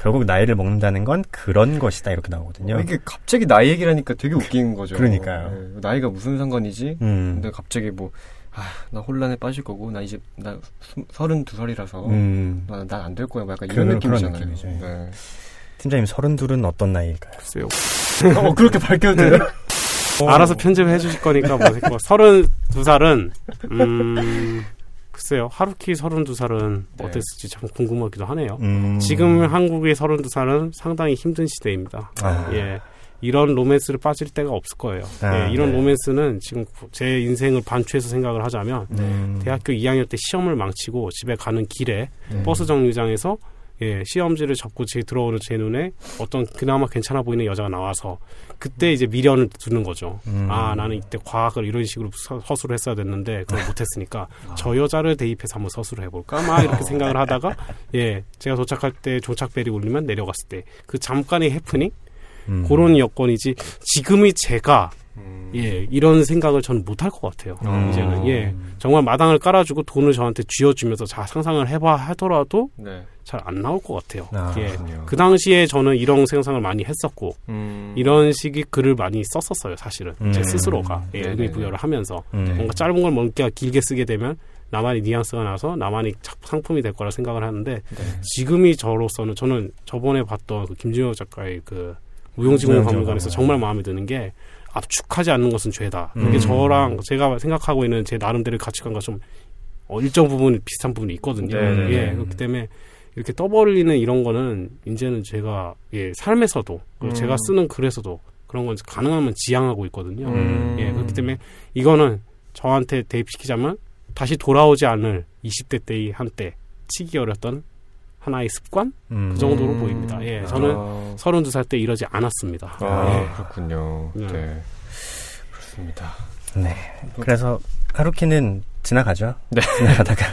결국 나이를 먹는다는 건 그런 것이다 이렇게 나오거든요. 어, 이게 갑자기 나이 얘기를 하니까 되게 웃긴 거죠. 그러니까요. 네, 나이가 무슨 상관이지? 음. 근데 갑자기 뭐, 아, 나 혼란에 빠질 거고, 나 이제, 나 서른두 살이라서, 음. 난안 될 거야. 뭐 약간 이런 느낌이잖아요. 네. 팀장님 서른둘은 어떤 나이일까요? 글쎄요. 어, 그렇게 밝혀도 돼요? 어. 알아서 편집해 주실 거니까 뭐, 서른두 살은, 음, 글쎄요. 하루키 32살은 네. 어땠을지 참 궁금하기도 하네요. 음. 지금 한국의 32살은 상당히 힘든 시대입니다. 아. 예. 이런 로맨스를 빠질 때가 없을 거예요. 아, 예, 이런 네. 로맨스는 지금 제 인생을 반추해서 생각을 하자면 네. 대학교 2학년 때 시험을 망치고 집에 가는 길에 네. 버스 정류장에서 예, 시험지를 접고 제 들어오는 제 눈에 어떤 그나마 괜찮아 보이는 여자가 나와서 그때 이제 미련을 두는 거죠. 음. 아 나는 이때 과학을 이런 식으로 서, 수를 했어야 됐는데 그걸 못했으니까 아. 저 여자를 대입해서 한번 서술을 해볼까 막 이렇게 생각을 하다가 예 제가 도착할 때 조착벨이 울리면 내려갔을 때 그 잠깐의 해프닝 음. 그런 여건이지 지금의 제가 음. 예 이런 생각을 저는 못할 것 같아요. 음. 이제는 예 정말 마당을 깔아주고 돈을 저한테 쥐어주면서 자 상상을 해봐 하더라도 네. 잘안 나올 것 같아요. 아, 예. 그 당시에 저는 이런 생각을 많이 했었고 음. 이런 식의 글을 많이 썼었어요. 사실은 음. 제 스스로가 예, 의미 부여를 하면서 음. 뭔가 짧은 걸 뭔가 길게 쓰게 되면 나만의 뉘앙스가 나서 나만의 상품이 될 거라 생각을 하는데 네. 지금이 저로서는 저는 저번에 봤던 그 김준호 작가의 그 무용지공 박물관에서 정말 마음에 드는 게 압축하지 않는 것은 죄다. 이게 음. 저랑 제가 생각하고 있는 제 나름대로 가치관과 좀 어, 일정 부분 비슷한 부분이 있거든요. 네네. 네, 예, 네. 그렇기 때문에 이렇게 떠버리는 이런 거는 이제는 제가 예, 삶에서도 음. 제가 쓰는 글에서도 그런 건 가능하면 지향하고 있거든요. 음. 예, 그렇기 때문에 이거는 저한테 대입시키자면 다시 돌아오지 않을 20대 때의 한때 치기 어렸던 하나의 습관 음. 그 정도로 음. 보입니다. 예, 저는 아, 32살 때 이러지 않았습니다. 아, 예. 그렇군요. 네. 네. 그렇습니다. 네. 그래서 하루키는 지나가죠. 네. 지나가다가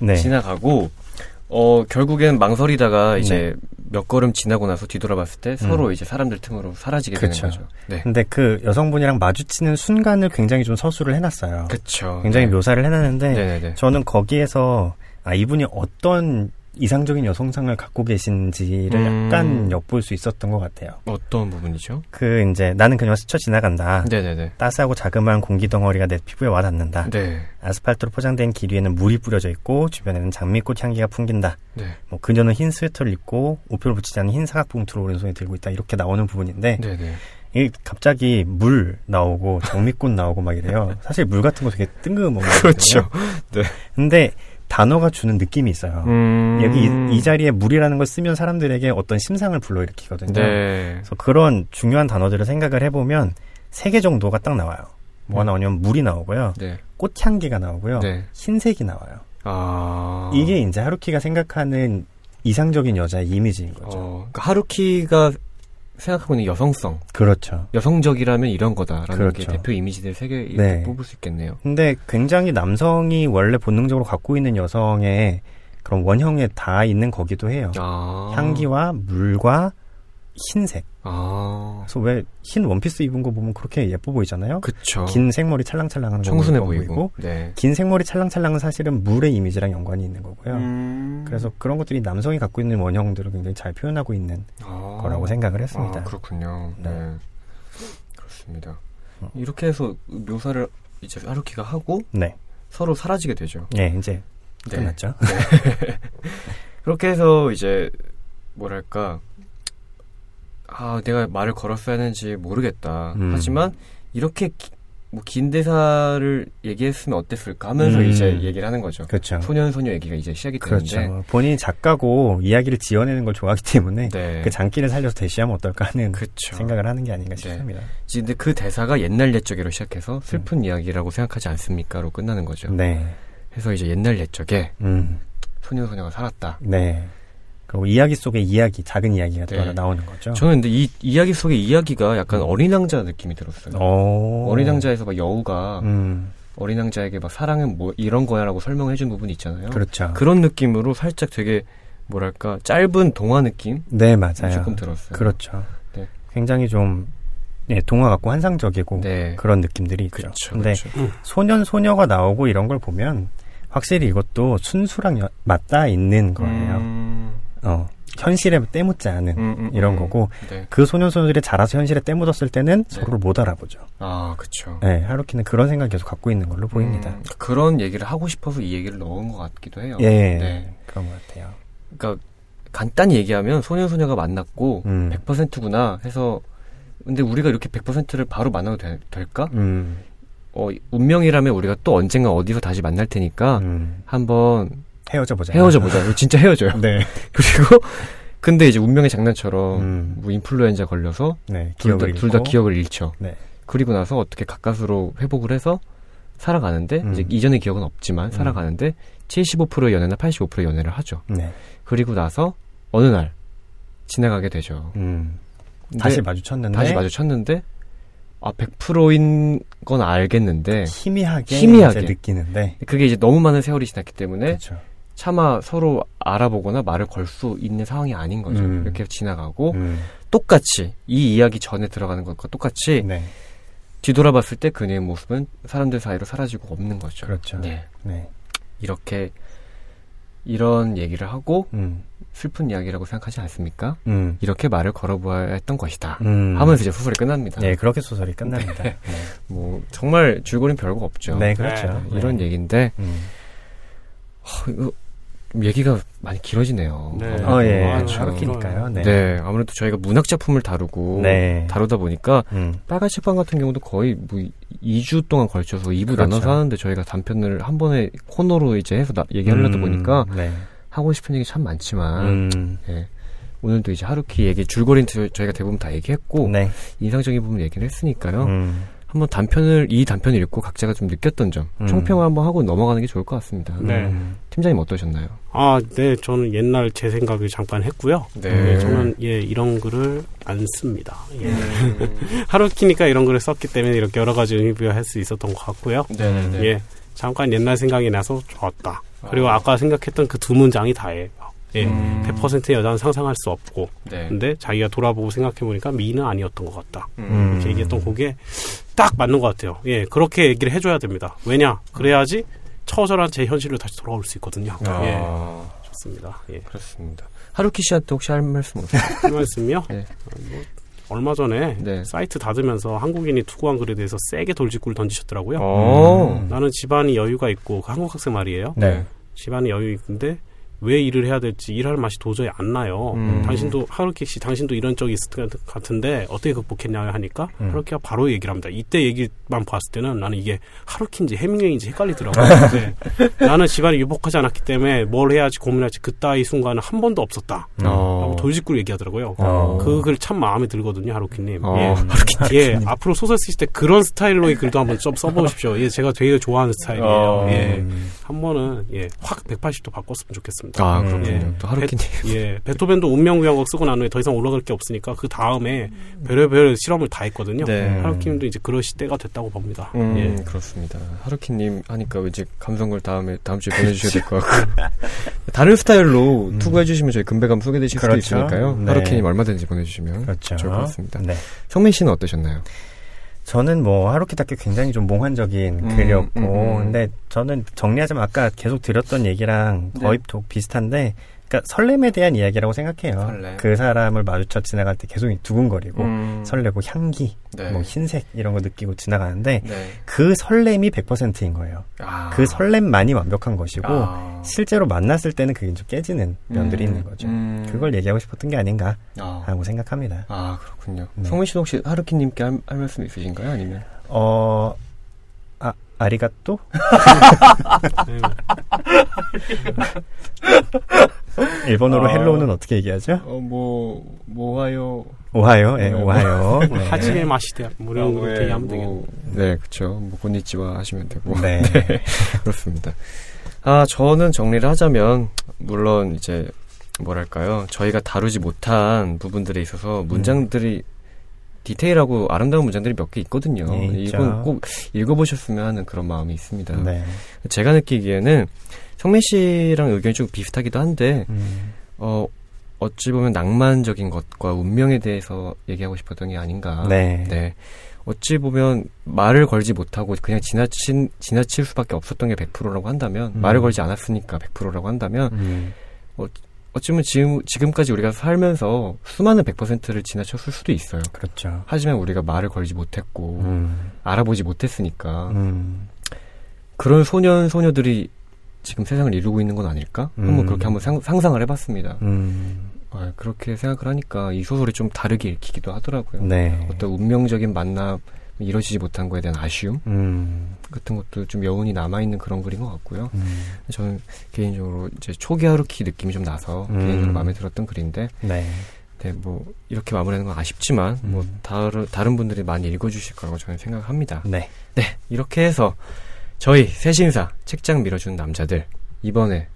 네. 지나가고 어 결국엔 망설이다가 이제 몇 걸음 지나고 나서 뒤돌아봤을 때 서로 이제 사람들 틈으로 사라지게 음. 그쵸. 되는 거죠. 네. 근데 그 여성분이랑 마주치는 순간을 굉장히 좀 서술을 해놨어요. 그렇죠. 굉장히 네. 묘사를 해놨는데 네네네. 저는 거기에서 아 이분이 어떤 이상적인 여성상을 갖고 계신지를 음. 약간 엿볼 수 있었던 것 같아요. 어떤 부분이죠? 그 이제 나는 그녀와 스쳐 지나간다. 네네네. 따스하고 자그마한 공기 덩어리가 내 피부에 와닿는다. 네. 아스팔트로 포장된 길 위에는 물이 뿌려져 있고 주변에는 장미꽃 향기가 풍긴다. 네. 뭐 그녀는 흰 스웨터를 입고 우표를 붙이지 않은 흰 사각 봉투를 오른손에 들고 있다. 이렇게 나오는 부분인데 네네. 이 갑자기 물 나오고 장미꽃 나오고 막 이래요. 사실 물 같은 거 되게 뜬금없는 그렇죠. 거거든요. 근데 단어가 주는 느낌이 있어요. 음. 여기 이, 이 자리에 물이라는 걸 쓰면 사람들에게 어떤 심상을 불러일으키거든요. 네. 그래서 그런 중요한 단어들을 생각을 해보면 세 개 정도가 딱 나와요. 뭐가 음. 나오냐면 물이 나오고요. 네. 꽃향기가 나오고요. 네. 흰색이 나와요. 아. 이게 이제 하루키가 생각하는 이상적인 여자의 이미지인 거죠. 어, 그러니까 하루키가 생각하고 있는 여성성, 그렇죠. 여성적이라면 이런 거다라는 그렇죠. 게 대표 이미지들 세개 이렇게 네. 뽑을 수 있겠네요. 근데 굉장히 남성이 원래 본능적으로 갖고 있는 여성의 그런 원형에 다 있는 거기도 해요. 아. 향기와 물과 흰색. 아. 그래서 왜 흰 원피스 입은 거 보면 그렇게 예뻐 보이잖아요. 그쵸. 긴 생머리 찰랑찰랑하는 거 청순해 예뻐 보이고. 네. 긴 생머리 찰랑찰랑은 사실은 물의 이미지랑 연관이 있는 거고요. 음. 그래서 그런 것들이 남성이 갖고 있는 원형들을 굉장히 잘 표현하고 있는 아. 거라고 생각을 했습니다. 아, 그렇군요. 네. 네. 그렇습니다. 어. 이렇게 해서 묘사를 이제 하루키가 하고 네. 서로 사라지게 되죠. 예, 이제 네. 끝났죠. 그렇게 해서 이제 뭐랄까 아 내가 말을 걸었어야 하는지 모르겠다. 음. 하지만 이렇게 뭐긴 대사를 얘기했으면 어땠을까 하면서 음. 이제 얘기를 하는 거죠. 그렇죠. 소년 소녀 얘기가 이제 시작이 그렇죠. 되는데 본인이 작가고 이야기를 지어내는 걸 좋아하기 때문에 네. 그 장기를 살려서 대시하면 어떨까 하는 그렇죠. 생각을 하는 게 아닌가 네. 싶습니다. 근데 그 대사가 옛날 옛적으로 시작해서 슬픈 이야기라고 생각하지 않습니까로 끝나는 거죠. 음. 네. 그래서 이제 옛날 옛적에 음. 소년 소녀가 살았다. 네. 그리고 이야기 속의 이야기, 작은 이야기가 또 네. 나오는 거죠. 저는 근데 이 이야기 속의 이야기가 약간 어린 왕자 느낌이 들었어요. 어. 어린 왕자에서 막 여우가 음. 어린 왕자에게 막 사랑은 뭐 이런 거야라고 설명해 준 부분이 있잖아요. 그렇죠. 그런 느낌으로 살짝 되게 뭐랄까 짧은 동화 느낌 네, 맞아요. 조금 들었어요. 그렇죠. 네. 굉장히 좀 예, 동화 같고 환상적이고 네. 그런 느낌들이 있죠. 그렇죠. 근데 그렇죠. 소년 소녀가 나오고 이런 걸 보면 확실히 이것도 순수랑 여- 맞닿아 있는 거예요. 음, 어, 현실에 때묻지 않은 음, 음, 이런 음. 거고 네. 그 소년 소녀들이 자라서 현실에 때묻었을 때는 네. 서로를 못 알아보죠. 아, 그렇죠. 네, 하루키는 그런 생각 계속 갖고 있는 걸로 보입니다. 음, 그런 얘기를 하고 싶어서 이 얘기를 넣은 것 같기도 해요. 예, 네. 그런 것 같아요. 그러니까 간단히 얘기하면 소년 소녀가 만났고 음. 100%구나 해서 근데 우리가 이렇게 100%를 바로 만나도 되- 될까? 음, 어, 운명이라면 우리가 또 언젠가 어디서 다시 만날 테니까 음. 한번 헤어져 보자. 헤어져 보자. 진짜 헤어져요. 네. 그리고 근데 이제 운명의 장난처럼 음. 뭐 인플루엔자 걸려서 네, 둘다 기억을 둘 다. 기억을 잃죠. 네. 그리고 나서 어떻게 가까스로 회복을 해서 살아가는데 음. 이제 이전의 기억은 없지만 음. 살아가는데 75%의 연애나 85%의 연애를 하죠. 네. 그리고 나서 어느 날 지나가게 되죠. 음. 다시 마주쳤는데 다시 마주쳤는데 아 100%인 건 알겠는데 희미하게, 희미하게. 느끼는데 그게 이제 너무 많은 세월이 지났기 때문에 그렇죠. 차마 서로 알아보거나 말을 걸 수 있는 상황이 아닌 거죠. 음. 이렇게 지나가고 음. 똑같이 이 이야기 전에 들어가는 것과 똑같이 네. 뒤돌아봤을 때 그녀의 모습은 사람들 사이로 사라지고 없는 거죠. 그렇죠. 네. 네. 이렇게 이런 얘기를 하고 음. 슬픈 이야기라고 생각하지 않습니까? 음. 이렇게 말을 걸어보아야 했던 것이다. 음. 하면서 이제 소설이 끝납니다. 네, 그렇게 소설이 끝납니다. 네. 뭐 정말 줄거리는 별거 없죠. 네, 그렇죠. 네, 네. 이런 얘기인데 음. 어, 얘기가 많이 길어지네요. 네. 아무래도. 어, 예. 아, 그렇죠. 하루키니까요. 네. 네. 아무래도 저희가 문학 작품을 다루고 네. 다루다 보니까 음. 빨간 책방 같은 경우도 거의 뭐 2주 동안 걸쳐서 2부 그렇죠. 나눠서 하는데 저희가 단편을 한 번에 코너로 이제 해서 나- 얘기하려다 음, 보니까 네. 하고 싶은 얘기 참 많지만 음. 예. 오늘도 이제 하루키 얘기 줄거리는 저- 저희가 대부분 다 얘기했고 네. 인상적인 부분 얘기를 했으니까요. 음. 한번 단편을 이 단편을 읽고 각자가 좀 느꼈던 점 음. 총평을 한번 하고 넘어가는 게 좋을 것 같습니다. 네. 팀장님 어떠셨나요? 아, 네, 저는 옛날 제 생각을 잠깐 했고요. 네. 네 저는 예 이런 글을 안 씁니다. 예. 음. 하루키니까 이런 글을 썼기 때문에 이렇게 여러 가지 의미부여할 수 있었던 것 같고요. 네, 네, 네. 예, 잠깐 옛날 생각이 나서 좋았다. 그리고 아. 아까 생각했던 그 두 문장이 다예요. 예, 음. 100% 여자는 상상할 수 없고, 네. 근데 자기가 돌아보고 생각해 보니까 미는 아니었던 것 같다. 음. 이렇게 얘기했던 그게 딱 맞는 것 같아요. 예, 그렇게 얘기를 해줘야 됩니다. 왜냐, 그래야지 처절한 제 현실로 다시 돌아올 수 있거든요. 아. 예, 좋습니다. 예. 그렇습니다. 하루키 씨한테 혹시 할 말씀 없어요? 할 말씀이요? 네. 뭐, 얼마 전에 네. 사이트 닫으면서 한국인이 투구한 글에 대해서 세게 돌직구를 던지셨더라고요. 음. 나는 집안이 여유가 있고 그 한국 학생 말이에요. 네. 집안이 여유 있는데 왜 일을 해야 될지 일할 맛이 도저히 안 나요. 음. 당신도 하루키 씨, 당신도 이런 적이 있을 것 같은데 어떻게 극복했냐 하니까 음. 하루키가 바로 얘기를 합니다. 이때 얘기만 봤을 때는 나는 이게 하루키인지 해밍웨이인지 헷갈리더라고요. 나는 집안이 유복하지 않았기 때문에 뭘 해야지 고민할지 그따위 순간은 한 번도 없었다. 어. 돌직구를 얘기하더라고요. 어. 그 글 참 마음에 들거든요, 하루키님. 어. 예. 하루키. 예, 앞으로 소설 쓰실 때 그런 스타일로의 글도 한번 좀 써보십시오. 예, 제가 되게 좋아하는 스타일이에요. 어. 예, 한 번은 예, 확 180도 바꿨으면 좋겠습니다. 있습니다. 아, 그렇군요. 예. 또 하루키님. 예, 베토벤도 운명구연곡 쓰고 난 후에 더 이상 올라갈 게 없으니까 그 다음에 별의별 실험을 다 했거든요. 네. 하루키님도 이제 그럴 시대가 됐다고 봅니다. 음, 예. 그렇습니다. 하루키님 하니까 왠지 감성글 다음에 다음 주에 보내주셔야 될 것 같고 다른 스타일로 음. 투구해주시면 저희 금배감 소개되실 그렇죠. 수도 있으니까요. 네. 하루키님 얼마든지 보내주시면 그렇죠. 좋을 것 같습니다. 네. 성민 씨는 어떠셨나요? 저는 뭐 하루키답게 굉장히 좀 몽환적인 음, 글이었고, 음, 음. 근데 저는 정리하자면 아까 계속 드렸던 얘기랑 거의 네. 비슷한데, 그러니까 설렘에 대한 이야기라고 생각해요. 설렘. 그 사람을 마주쳐 지나갈 때 계속 두근거리고 음. 설레고 향기, 네. 뭐 흰색 이런 거 느끼고 지나가는데 네. 그 설렘이 100%인 거예요. 아. 그 설렘만이 완벽한 것이고 아. 실제로 만났을 때는 그게 좀 깨지는 면들이 음. 있는 거죠. 음. 그걸 얘기하고 싶었던 게 아닌가 아. 하고 생각합니다. 아 그렇군요. 네. 성민 씨도 혹시 하루키님께 할, 할 말씀 있으신가요? 아니면 어 아리가또? 일본어로 아, 헬로우는 어떻게 얘기하죠? 어, 뭐, 모하요. 오하요, 예, 네, 오하요. 네. 하지메 마시대, 뭐 이런 거 되게 하면 되겠네. 네, 그쵸. 뭐, 곤니치와 하시면 되고. 네. 네. 그렇습니다. 아, 저는 정리를 하자면, 물론 이제, 뭐랄까요. 저희가 다루지 못한 부분들에 있어서 문장들이 음. 디테일하고 아름다운 문장들이 몇 개 있거든요. 네, 이건 꼭 읽어보셨으면 하는 그런 마음이 있습니다. 네. 제가 느끼기에는 성민 씨랑 의견이 좀 비슷하기도 한데, 음. 어, 어찌 보면 낭만적인 것과 운명에 대해서 얘기하고 싶었던 게 아닌가. 네. 네. 어찌 보면 말을 걸지 못하고 그냥 지나친 지나칠 수밖에 없었던 게 100%라고 한다면 음. 말을 걸지 않았으니까 100%라고 한다면 음. 어, 어쩌면 지금, 지금까지 우리가 살면서 수많은 100%를 지나쳤을 수도 있어요. 그렇죠. 하지만 우리가 말을 걸지 못했고, 음. 알아보지 못했으니까, 음. 그런 소년, 소녀들이 지금 세상을 이루고 있는 건 아닐까? 음. 한번 그렇게 한번 상, 상을 해봤습니다. 음. 아, 그렇게 생각을 하니까 이 소설이 좀 다르게 읽히기도 하더라고요. 네. 어떤 운명적인 만남, 이루어지지 못한 거에 대한 아쉬움 음. 같은 것도 좀 여운이 남아 있는 그런 글인 것 같고요. 음. 저는 개인적으로 이제 초기 하루키 느낌이 좀 나서 음. 개인적으로 마음에 들었던 글인데. 네. 네, 뭐 이렇게 마무리하는 건 아쉽지만 뭐 음. 다른 다른 분들이 많이 읽어주실 거라고 저는 생각합니다. 네. 네, 이렇게 해서 저희 새신사 책장 밀어준 남자들 이번에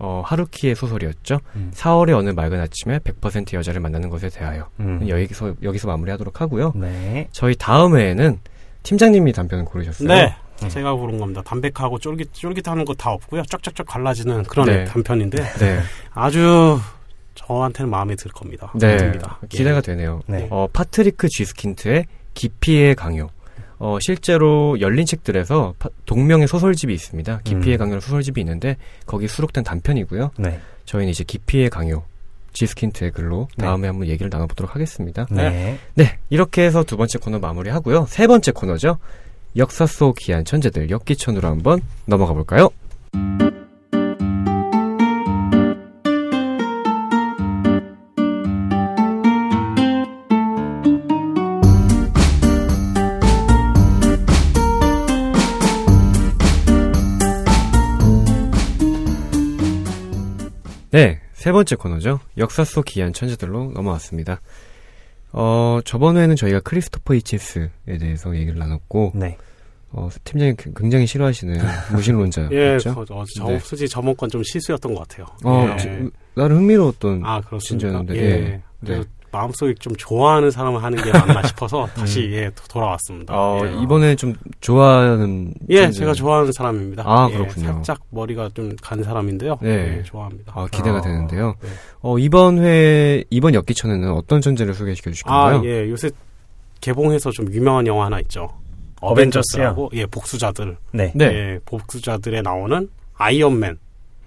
어, 하루키의 소설이었죠. 음. 4월의 어느 맑은 아침에 100% 여자를 만나는 것에 대하여 음. 여기서 여기서 마무리하도록 하고요. 네. 저희 다음 회에는 팀장님이 단편을 고르셨어요. 네. 음. 제가 고른 겁니다. 담백하고 쫄깃 쫄깃하는 거 다 없고요. 쫙쫙쫙 갈라지는 그런 네. 단편인데 네. 아주 저한테는 마음에 들 겁니다. 네. 듭니다. 기대가 예. 되네요. 네. 어, 파트리크 쥐스킨트의 깊이의 강요. 어, 실제로 열린 책들에서 파, 동명의 소설집이 있습니다. 깊이의 음. 강요 소설집이 있는데 거기 수록된 단편이고요. 네. 저희는 이제 깊이의 강요 쥐스킨트의 글로 네. 다음에 네. 한번 얘기를 나눠보도록 하겠습니다. 네. 네. 이렇게 해서 두 번째 코너 마무리하고요. 세 번째 코너죠. 역사 속 기이한 천재들 역기천으로 한번 넘어가 볼까요? 세 번째 코너죠. 역사 속 기이한 천재들로 넘어왔습니다. 어, 저번에는 저희가 크리스토퍼 이치스에 대해서 얘기를 나눴고, 네. 어, 팀장이 굉장히 싫어하시는 무신론자. 예? 그, 어, 저, 네. 솔직히 저번 건 좀 실수였던 것 같아요. 어, 예. 지- 나름 흥미로웠던 아? 진짜였는데, 예. 예. 네. 마음속에 좀 좋아하는 사람을 하는 게 맞나 싶어서 다시 예, 도- 돌아왔습니다. 어, 예. 이번에 좀 좋아하는. 예, 팀들. 제가 좋아하는 사람입니다. 아, 예, 그렇군요. 살짝 머리가 좀 간 사람인데요. 네. 예, 좋아합니다. 아, 기대가 어. 되는데요. 네. 어, 이번 회, 이번 역기천에는 어떤 천재를 소개시켜 주실 건가요? 아, 예, 요새 개봉해서 좀 유명한 영화 하나 있죠. 어벤져스라고, 예, 복수자들. 네. 네. 예, 복수자들에 나오는 아이언맨,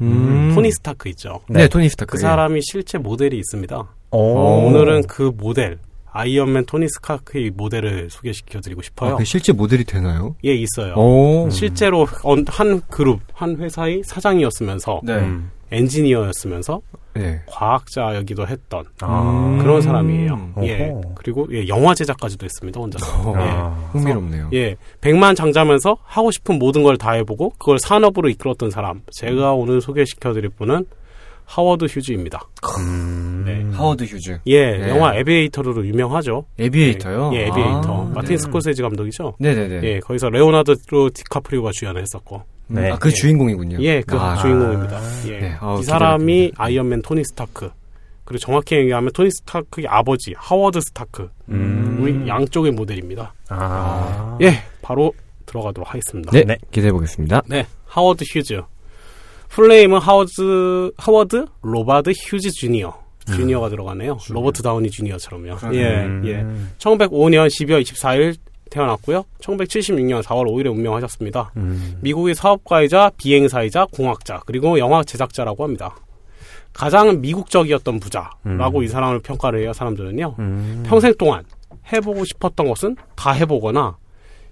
음. 토니 스타크 있죠. 네, 토니 스타크. 그 사람이 실제 모델이 있습니다. 오. 어, 오늘은 그 모델, 아이언맨 토니 스타크의 모델을 소개시켜드리고 싶어요. 아, 그 실제 모델이 되나요? 예, 있어요. 오. 실제로 언- 한 그룹, 한 회사의 사장이었으면서 네. 음. 엔지니어였으면서 네. 과학자이기도 했던 아. 그런 사람이에요. 음. 예. 그리고 예, 영화 제작까지도 했습니다, 혼자서. 어, 예. 아. 흥미롭네요. 예. 백만장자면서 하고 싶은 모든 걸 다 해보고 그걸 산업으로 이끌었던 사람. 제가 오늘 소개시켜드릴 분은 하워드 휴즈입니다. 음. 네. 하워드 휴즈. 예, 네. 영화 에비에이터로 유명하죠. 에비에이터요? 예, 에비에이터. 아, 마틴 네. 스코세이지 감독이죠. 네네네. 예, 거기서 레오나르도 디카프리오가 주연을 했었고. 네. 아, 그 예. 주인공이군요. 예, 그 아, 주인공입니다. 예. 네, 아우, 이 사람이. 아이언맨 토니 스타크. 그리고 정확히 얘기하면 토니 스타크의 아버지 하워드 스타크. 음. 양쪽의 모델입니다. 아. 예, 바로 들어가도록 하겠습니다. 네, 네. 기대해 보겠습니다. 네, 하워드 휴즈. 풀네임은 하워드 하워드 로바드 휴즈 주니어. 주니어가 들어가네요. 로버트 다우니 주니어처럼요. 예, 음. 예. 1905년 12월 24일 태어났고요. 1976년 4월 5일에 운명하셨습니다. 음. 미국의 사업가이자 비행사이자 공학자 그리고 영화 제작자라고 합니다. 가장 미국적이었던 부자라고 음. 이 사람을 평가를 해요. 사람들은요. 음. 평생 동안 해보고 싶었던 것은 다 해보거나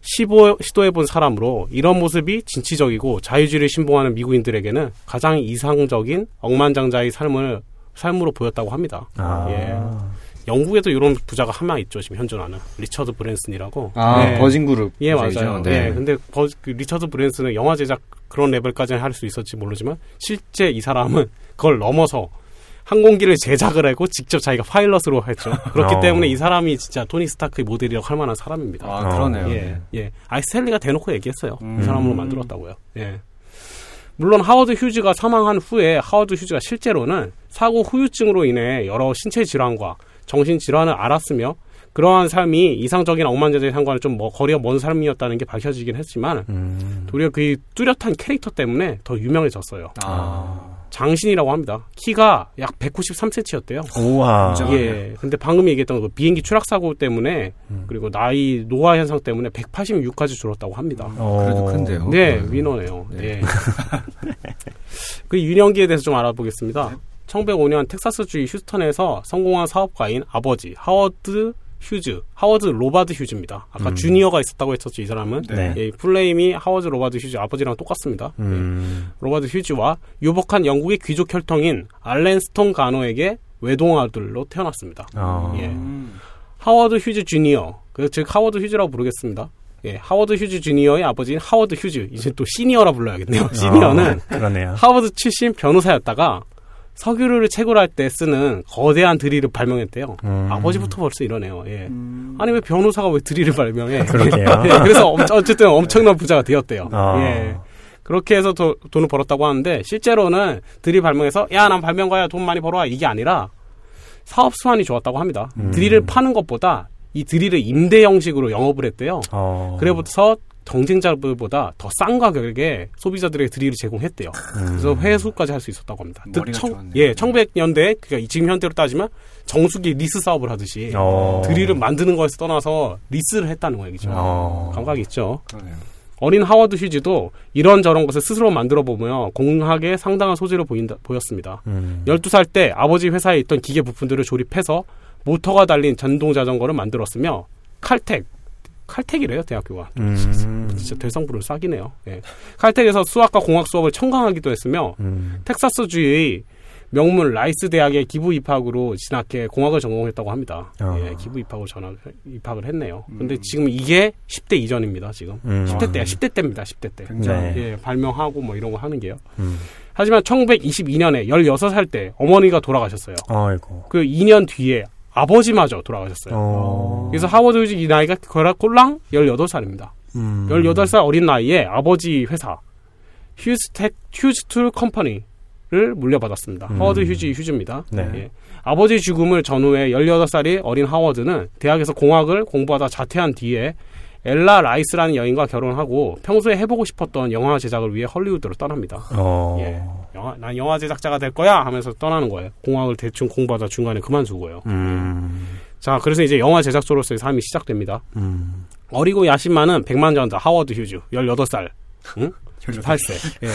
시보, 시도해본 사람으로 이런 모습이 진취적이고 자유주의를 신봉하는 미국인들에게는 가장 이상적인 억만장자의 삶을 삶으로 보였다고 합니다. 아. 예. 영국에도 이런 부자가 한 명 있죠. 지금 현존하는 리처드 브랜슨이라고. 아, 네. 버진 그룹. 예? 맞아요. 네. 예, 근데 버, 그 리처드 브랜슨은 영화 제작 그런 레벨까지는 할 수 있었지 모르지만 실제 이 사람은 그걸 넘어서 항공기를 제작을 하고 직접 자기가 파일럿으로 했죠. 그렇기 어. 때문에 이 사람이 진짜 토니 스타크의 모델이라고 할 만한 사람입니다. 아, 그러네요. 예, 예. 스탠 리가 대놓고 얘기했어요. 음. 이 사람으로 만들었다고요. 예. 물론 하워드 휴즈가 사망한 후에 하워드 휴즈가 실제로는 사고 후유증으로 인해 여러 신체 질환과 정신 질환을 앓았으며 그러한 삶이 이상적인 억만장자의 상과는 좀 뭐 거리가 먼 삶이었다는 게 밝혀지긴 했지만 음. 도리어 그 뚜렷한 캐릭터 때문에 더 유명해졌어요. 아. 장신이라고 합니다. 키가 약 193cm였대요. 우와. 예. 근데 방금 얘기했던 그 비행기 추락 사고 때문에 음. 그리고 나이 노화 현상 때문에 186까지 줄었다고 합니다. 어. 그래도 큰데요. 네, 네. 위너네요. 네. 예. 그 유년기에 대해서 좀 알아보겠습니다. 1905년 텍사스주의 휴스턴에서 성공한 사업가인 아버지 하워드 휴즈, 하워드 로바드 휴즈입니다. 아까 음. 주니어가 있었다고 했었죠, 이 사람은. 네. 예, 풀네임이 하워드 로바드 휴즈 아버지랑 똑같습니다. 음. 로바드 휴즈와 유복한 영국의 귀족 혈통인 알렌 스톤 가노에게 외동아들로 태어났습니다. 어. 예. 하워드 휴즈 주니어, 그, 즉 하워드 휴즈라고 부르겠습니다. 예, 하워드 휴즈 주니어의 아버지인 하워드 휴즈, 이제 또 시니어라 불러야겠네요. 시니어는 어, 그러네요. 하버드 출신 변호사였다가 석유를 채굴할 때 쓰는 거대한 드릴을 발명했대요. 음. 아버지부터 벌써 이러네요. 예. 아니 왜 변호사가 왜 드릴을 발명해? 그러게요. 예, 그래서 엄- 어쨌든 엄청난 부자가 되었대요. 어. 예. 그렇게 해서 도, 돈을 벌었다고 하는데 실제로는 드릴 발명해서 야 난 발명가야 돈 많이 벌어와 이게 아니라 사업 수완이 좋았다고 합니다. 음. 드릴을 파는 것보다 이 드릴을 임대 형식으로 영업을 했대요. 어. 그래서 경쟁자들보다 더 싼 가격에 소비자들에게 드릴을 제공했대요. 음. 그래서 회수까지 할 수 있었다고 합니다. 청. 예, 1900년대, 그러니까 지금 현대로 따지면 정수기 리스 사업을 하듯이 어. 드릴을 만드는 거에서 떠나서 리스를 했다는 거 얘기죠 어. 감각이 있죠. 그러네요. 어린 하워드 휴즈도 이런저런 것을 스스로 만들어 보며 공학에 상당한 소질을 보인다, 보였습니다. 음. 12살 때 아버지 회사에 있던 기계 부품들을 조립해서 모터가 달린 전동 자전거를 만들었으며 칼텍, 칼텍이래요 대학교가. 음. 진짜 대성부를 싸기네요. 예. 칼텍에서 수학과 공학 수업을 청강하기도 했으며 음. 텍사스주의 명문 라이스 대학에 기부 입학으로 진학해 공학을 전공했다고 합니다. 어. 예, 기부 입학으로 전학 입학을 했네요. 근데 지금 이게 10대 이전입니다. 지금 음. 10대 때야, 10대 때입니다. 10대 때. 네. 예, 발명하고 뭐 이런 거 하는 게요. 음. 하지만 1922년에 16살 때 어머니가 돌아가셨어요. 어이고. 그 2년 뒤에 아버지마저 돌아가셨어요. 어. 그래서 하워드 휴즈 이 나이가 꼴랑 18살입니다. 음. 18살 어린 나이에 아버지 회사 휴스텍 휴스 Tool Company를 물려받았습니다. 음. 하워드 휴지 휴즈입니다. 네. 예. 아버지 죽음을 전후해 18살이 어린 하워드는 대학에서 공학을 공부하다 자퇴한 뒤에 엘라 라이스라는 여인과 결혼하고 평소에 해보고 싶었던 영화 제작을 위해 헐리우드로 떠납니다. 어... 예. 영화, 난 영화 제작자가 될 거야 하면서 떠나는 거예요. 공학을 대충 공부하다 중간에 그만두고요. 음... 자, 그래서 이제 영화 제작소로서의 삶이 시작됩니다. 음... 어리고 야심많은 백만 전자 하워드 휴즈, 18살. 응? 8세. 예.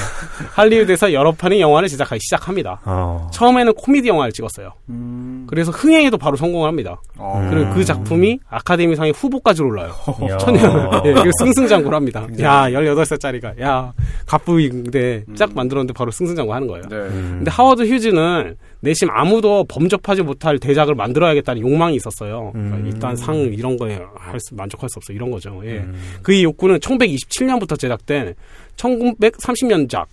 할리우드에서 여러 편의 영화를 제작하기 시작합니다. 어. 처음에는 코미디 영화를 찍었어요. 음. 그래서 흥행에도 바로 성공을 합니다. 어. 그리고 그 작품이 아카데미상의 후보까지 올라요. 천년. 예, 승승장구를 합니다. 야, 18살짜리가, 야, 갑부인데 짝 음. 만들었는데 바로 승승장구 하는 거예요. 네. 음. 근데 하워드 휴즈는 내심 아무도 범접하지 못할 대작을 만들어야겠다는 욕망이 있었어요. 그러니까 음. 일단 상 이런 거에 할 수, 만족할 수 없어. 이런 거죠. 예. 음. 그의 욕구는 1127년부터 제작된 1930년작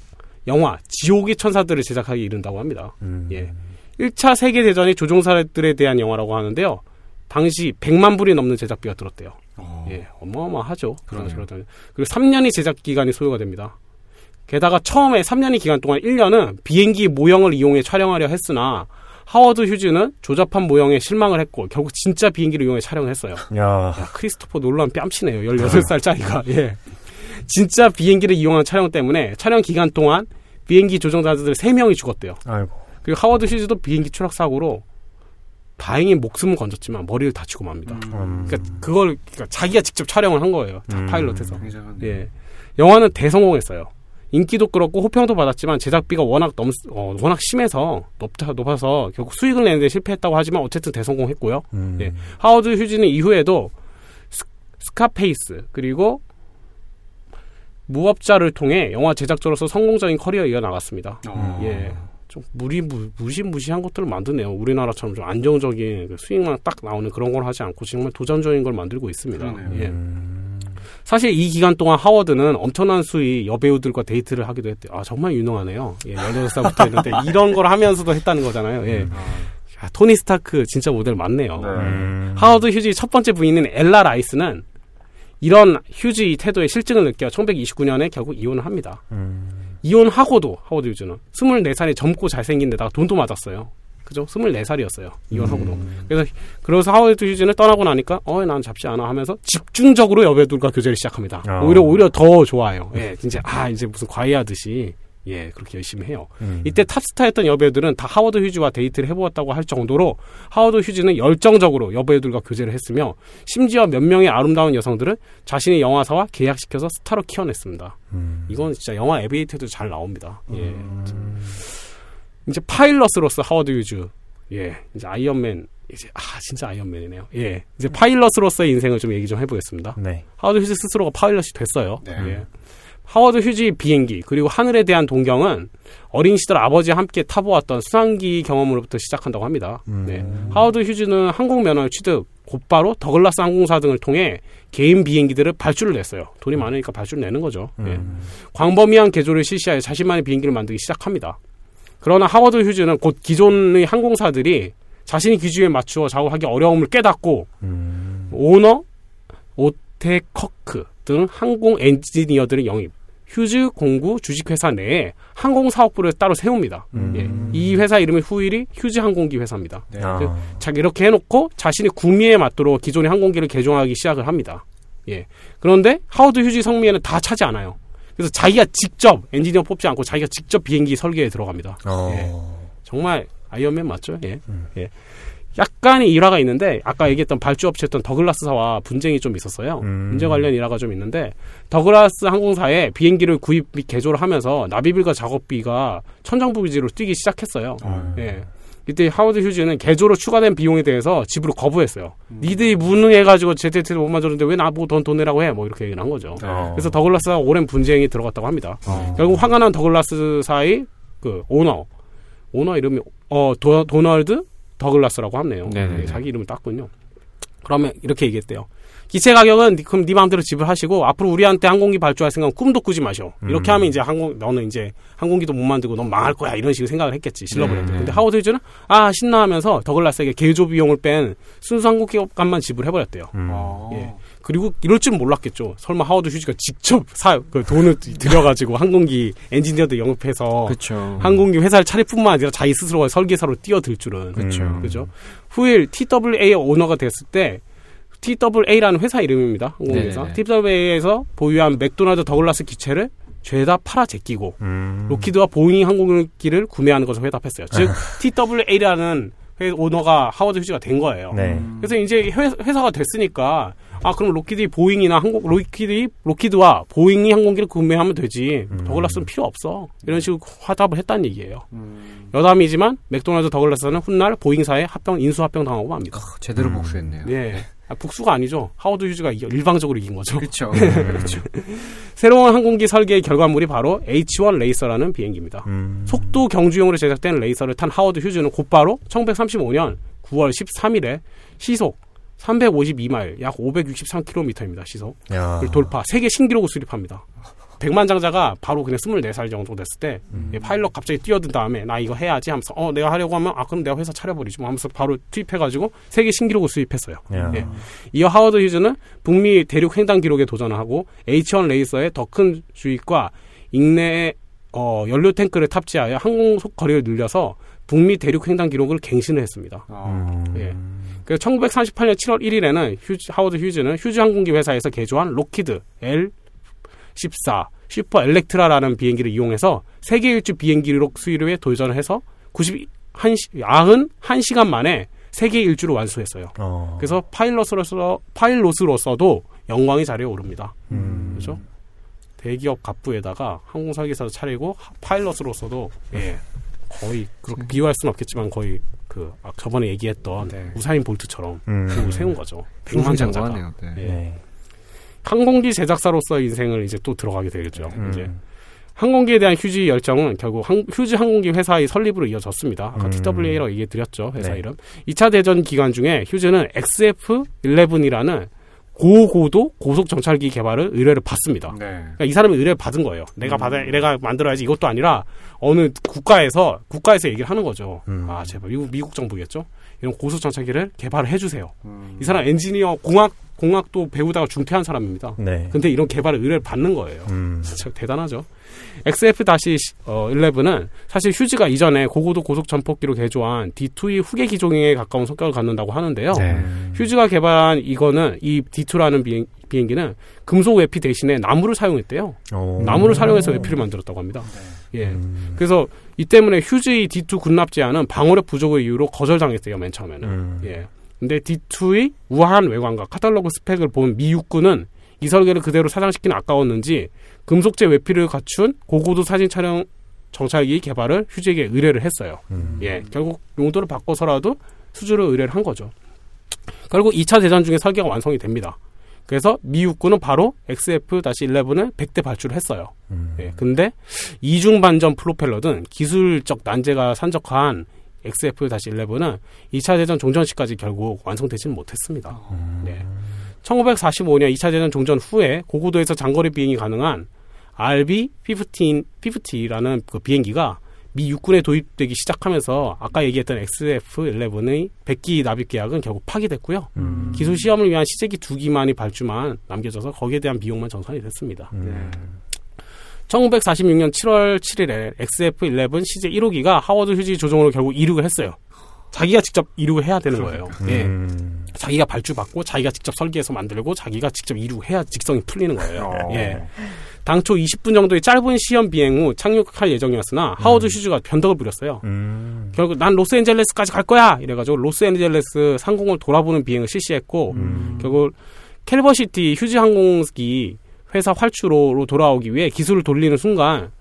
영화 지옥의 천사들을 제작하기 이른다고 합니다. 음. 예. 1차 세계 대전의 조종사들에 대한 영화라고 하는데요. 당시 100만 불이 넘는 제작비가 들었대요. 어. 예, 어마어마하죠. 그러네요. 그리고 3년이 제작 기간이 소요가 됩니다. 게다가 처음에 3년의 기간 동안 1년은 비행기 모형을 이용해 촬영하려 했으나 하워드 휴즈는 조잡한 모형에 실망을 했고 결국 진짜 비행기를 이용해 촬영을 했어요. 야. 야 크리스토퍼 놀란 뺨치네요. 18살짜리가. 예. 진짜 비행기를 이용한 촬영 때문에 촬영 기간 동안 비행기 조종자들 3명이 죽었대요. 아이고. 그리고 하워드 휴즈도 비행기 추락 사고로 다행히 목숨은 건졌지만 머리를 다치고 맙니다. 음. 그러니까 그걸 그러니까 자기가 직접 촬영을 한 거예요. 음. 파일럿에서. 예. 영화는 대성공했어요. 인기도 끌었고 호평도 받았지만 제작비가 워낙 넘 어, 워낙 심해서 높다 높아서 결국 수익을 내는데 실패했다고 하지만 어쨌든 대성공했고요. 음. 예. 하워드 휴즈는 이후에도 스, 스카페이스 그리고 무법자를 통해 영화 제작자로서 성공적인 커리어 이어나갔습니다. 어. 예. 좀 무리 무시무시한 것들을 만드네요. 우리나라처럼 좀 안정적인 그 수익만 딱 나오는 그런 걸 하지 않고 정말 도전적인 걸 만들고 있습니다. 예. 음. 사실 이 기간 동안 하워드는 엄청난 수의 여배우들과 데이트를 하기도 했대요. 아 정말 유능하네요. 예, 18살부터 했는데 이런 걸 하면서도 했다는 거잖아요. 예. 음. 야, 토니 스타크 진짜 모델 맞네요. 네. 음. 하워드 휴즈 첫 번째 부인인 엘라 라이스는 이런 휴즈 태도에 싫증을 느껴 1929년에 결국 이혼을 합니다. 음. 이혼하고도 하워드 휴즈는 24살이 젊고 잘생긴 데다가 돈도 많았어요. 그죠? 24살이었어요. 이혼하고도. 음. 그래서, 그래서 하워드 휴즈는 떠나고 나니까, 어, 난 잡지 않아 하면서 집중적으로 여배우들과 교제를 시작합니다. 어. 오히려, 오히려 더 좋아요. 예, 진짜, 아, 이제 무슨 과외하듯이. 예, 그렇게 열심히 해요. 음. 이때 탑스타였던 여배우들은 다 하워드 휴즈와 데이트를 해보았다고 할 정도로 하워드 휴즈는 열정적으로 여배우들과 교제를 했으며 심지어 몇 명의 아름다운 여성들을 자신의 영화사와 계약시켜서 스타로 키워냈습니다. 음. 이건 진짜 영화 에비에이터에도 잘 나옵니다. 예. 음. 이제 파일럿으로서 하워드 휴즈, 예, 이제 아이언맨 이제 아 진짜 아이언맨이네요. 예, 이제 파일럿으로서의 인생을 좀 얘기 좀 해보겠습니다. 네. 하워드 휴즈 스스로가 파일럿이 됐어요. 네. 예. 하워드 휴즈 비행기 그리고 하늘에 대한 동경은 어린 시절 아버지와 함께 타보았던 수상기 경험으로부터 시작한다고 합니다. 음. 네. 하워드 휴즈는 항공 면허 취득 곧바로 더글라스 항공사 등을 통해 개인 비행기들을 발주를 냈어요. 돈이 음. 많으니까 발주를 내는 거죠. 음. 네. 광범위한 개조를 실시하여 자신만의 비행기를 만들기 시작합니다. 그러나 하워드 휴즈는 곧 기존의 항공사들이 자신의 기준에 맞추어 작업하기 어려움을 깨닫고 음. 오너, 오테커크 등 항공 엔지니어들을 영입, 휴즈 공구 주식회사 내에 항공사업부를 따로 세웁니다. 음. 예. 이 회사 이름이 후일이 휴즈 항공기 회사입니다. 네. 아. 자 이렇게 해놓고 자신의 구미에 맞도록 기존의 항공기를 개종하기 시작을 합니다. 예. 그런데 하워드 휴즈 성미에는 다 차지 않아요. 그래서 자기가 직접 엔지니어 뽑지 않고 자기가 직접 비행기 설계에 들어갑니다. 어. 예. 정말 아이언맨 맞죠? 예. 음. 예. 약간의 일화가 있는데 아까 얘기했던 발주업체였던 더글라스사와 분쟁이 좀 있었어요. 음. 문제 관련 일화가 좀 있는데 더글라스 항공사에 비행기를 구입 및 개조를 하면서 납기일과 작업비가 천정부지로 뛰기 시작했어요. 음. 예. 이때 하워드 휴즈는 개조로 추가된 비용에 대해서 지불을 거부했어요. 음. 니들이 무능해가지고 제트를 못 만들었는데 왜 나보고 돈, 돈 내라고 해? 뭐 이렇게 얘기를 한 거죠. 어. 그래서 더글라스가 오랜 분쟁이 들어갔다고 합니다. 어. 결국 화가 난 더글라스사의 그 오너, 오너 이름이 어 도, 도널드 더글라스라고 하네요. 네, 자기 이름을 땄군요. 그러면 이렇게 얘기했대요. 기체 가격은 그럼 네 마음대로 지불하시고 앞으로 우리한테 항공기 발주할 생각은 꿈도 꾸지 마셔. 이렇게 음. 하면 이제 항공 너는 이제 항공기도 못 만들고 넌 망할 거야 이런 식으로 생각을 했겠지 실러브랜드. 네, 네. 근데 하워드 휴즈는 아 신나하면서 더글라스에게 개조 비용을 뺀 순수 항공기값만 지불해버렸대요. 음. 아. 예. 그리고 이럴 줄 몰랐겠죠. 설마 하워드 휴즈가 직접 사, 그 돈을 들여가지고 항공기 엔지니어들 영업해서 그렇죠. 항공기 회사를 차릴 뿐만 아니라 자기 스스로가 설계사로 뛰어들 줄은. 그렇죠. 음. 그죠? 후일 TWA 오너가 됐을 때 TWA라는 회사 이름입니다. 항공회사. 네네네. TWA에서 보유한 맥도날드 더글라스 기체를 죄다 팔아 제끼고 음. 로키드와 보잉 항공기를 구매하는 것을 화답했어요. 즉 TWA라는 회- 오너가 하워드 휴즈가 된 거예요. 네. 그래서 이제 회, 회사가 됐으니까 아 그럼 로키드 보잉이나 항공 로키드 로키드와 보잉이 항공기를 구매하면 되지 음. 더글라스는 필요 없어 이런 식으로 화답을 했다는 얘기예요. 여담이지만 맥도날드 더글라스는 훗날 보잉사에 합병 인수 합병 당하고 맙니다. 제대로 음. 복수했네요. 예. 아, 복수가 아니죠. 하워드 휴즈가 일방적으로 이긴 거죠. 그렇죠. 그렇죠. 새로운 항공기 설계의 결과물이 바로 H1 레이서라는 비행기입니다. 음. 속도 경주용으로 제작된 레이서를 탄 하워드 휴즈는 곧바로 1935년 9월 13일에 시속 352마일, 약 563km입니다. 시속을 야. 돌파. 세계 신기록을 수립합니다. 백만 장자가 바로 그냥 24살 정도 됐을 때 음. 예, 파일럿 갑자기 뛰어든 다음에 나 이거 해야지 하면서 어 내가 하려고 하면 아 그럼 내가 회사 차려버리지 뭐 하면서 바로 투입해가지고 세계 신기록을 수립했어요. 야. 예. 이어 하워드 휴즈는 북미 대륙 횡단 기록에 도전을 하고 H1 레이서의 더 큰 주익과 인내의 어, 연료 탱크를 탑재하여 항속 거리를 늘려서 북미 대륙 횡단 기록을 갱신을 했습니다. 음. 예. 그래서 1938년 7월 1일에는 휴즈, 하워드 휴즈는 휴즈 항공기 회사에서 개조한 로키드 L14 슈퍼 엘렉트라라는 비행기를 이용해서 세계 일주 비행기 기록 수리에 도전을 해서 91, 91시간 만에 세계 일주를 완수했어요. 어. 그래서 파일럿으로서 파일럿으로서도 영광의 자리에 오릅니다. 음. 그렇죠? 대기업 갑부에다가 항공 설계사도 차리고 하- 파일럿으로서도 예 거의 그렇게 비유할 수는 없겠지만 거의 그 아, 저번에 얘기했던 네. 우사인 볼트처럼 음. 그걸 세운 거죠. 백만 장자가 하네요. 네. 예. 네. 항공기 제작사로서 인생을 이제 또 들어가게 되겠죠. 음. 이제 항공기에 대한 휴지 열정은 결국 항- 휴지 항공기 회사의 설립으로 이어졌습니다. 아까 음. TWA라고 얘기 드렸죠. 회사 네. 이름. 2차 대전 기간 중에 휴즈는 XF-11이라는 고고도 고속 정찰기 개발을 의뢰를 받습니다. 네. 그러니까 이 사람이 의뢰를 받은 거예요. 내가 음. 받아, 내가 만들어야지 이것도 아니라 어느 국가에서 국가에서 얘기를 하는 거죠. 음. 아 제발 미국 미국 정부겠죠. 이런 고속 정찰기를 개발을 해주세요. 음. 이 사람 엔지니어 공학 공학도 배우다가 중퇴한 사람입니다. 네. 근데 이런 개발을 의뢰를 받는 거예요. 음. 진짜 대단하죠. XF-11은 사실 휴즈가 이전에 고고도 고속 전폭기로 개조한 D2의 후계 기종에 가까운 성격을 갖는다고 하는데요. 네. 휴즈가 개발한 이거는 이 D2라는 비행, 비행기는 금속 외피 대신에 나무를 사용했대요. 어. 나무를 사용해서 외피를 만들었다고 합니다. 예. 음. 그래서 이 때문에 휴즈의 D2 군납 제한은 방어력 부족의 이유로 거절당했대요, 맨 처음에는. 음. 예. 근데 D2의 우아한 외관과 카탈로그 스펙을 본 미 육군은 이 설계를 그대로 사장시키는 아까웠는지 금속재 외피를 갖춘 고고도 사진 촬영 정찰기 개발을 휴즈에게 의뢰를 했어요. 음. 예. 결국 용도를 바꿔서라도 수주를 의뢰를 한 거죠. 결국 2차 대전 중에 설계가 완성이 됩니다. 그래서 미 육군은 바로 XF-11을 100대 발주를 했어요. 음. 예, 근데 이중 반전 프로펠러 등 기술적 난제가 산적한 XF-11은 2차 대전 종전 시까지 결국 완성되지는 못했습니다. 네. 1945년 2차 대전 종전 후에 고고도에서 장거리 비행이 가능한 RB-15, 50라는 그 비행기가 미 육군에 도입되기 시작하면서 아까 얘기했던 XF-11의 100기 납입 계약은 결국 파기됐고요. 음. 기술 시험을 위한 시제기 두 기만이 발주만 남겨져서 거기에 대한 비용만 정산이 됐습니다. 음. 1946년 7월 7일에 XF-11 시제 1호기가 하워드 휴즈 조종으로 결국 이륙을 했어요. 자기가 직접 이륙을 해야 되는 거예요. 예. 음. 자기가 발주받고 자기가 직접 설계해서 만들고 자기가 직접 이륙해야 직성이 풀리는 거예요. 어. 예. 당초 20분 정도의 짧은 시험 비행 후 착륙할 예정이었으나 하워드 휴즈가 변덕을 부렸어요. 음. 결국 난 로스앤젤레스까지 갈 거야 이래가지고 로스앤젤레스 상공을 돌아보는 비행을 실시했고 음. 결국 캘버시티 휴즈 항공기 회사 활주로로 돌아오기 위해 기수를 돌리는 순간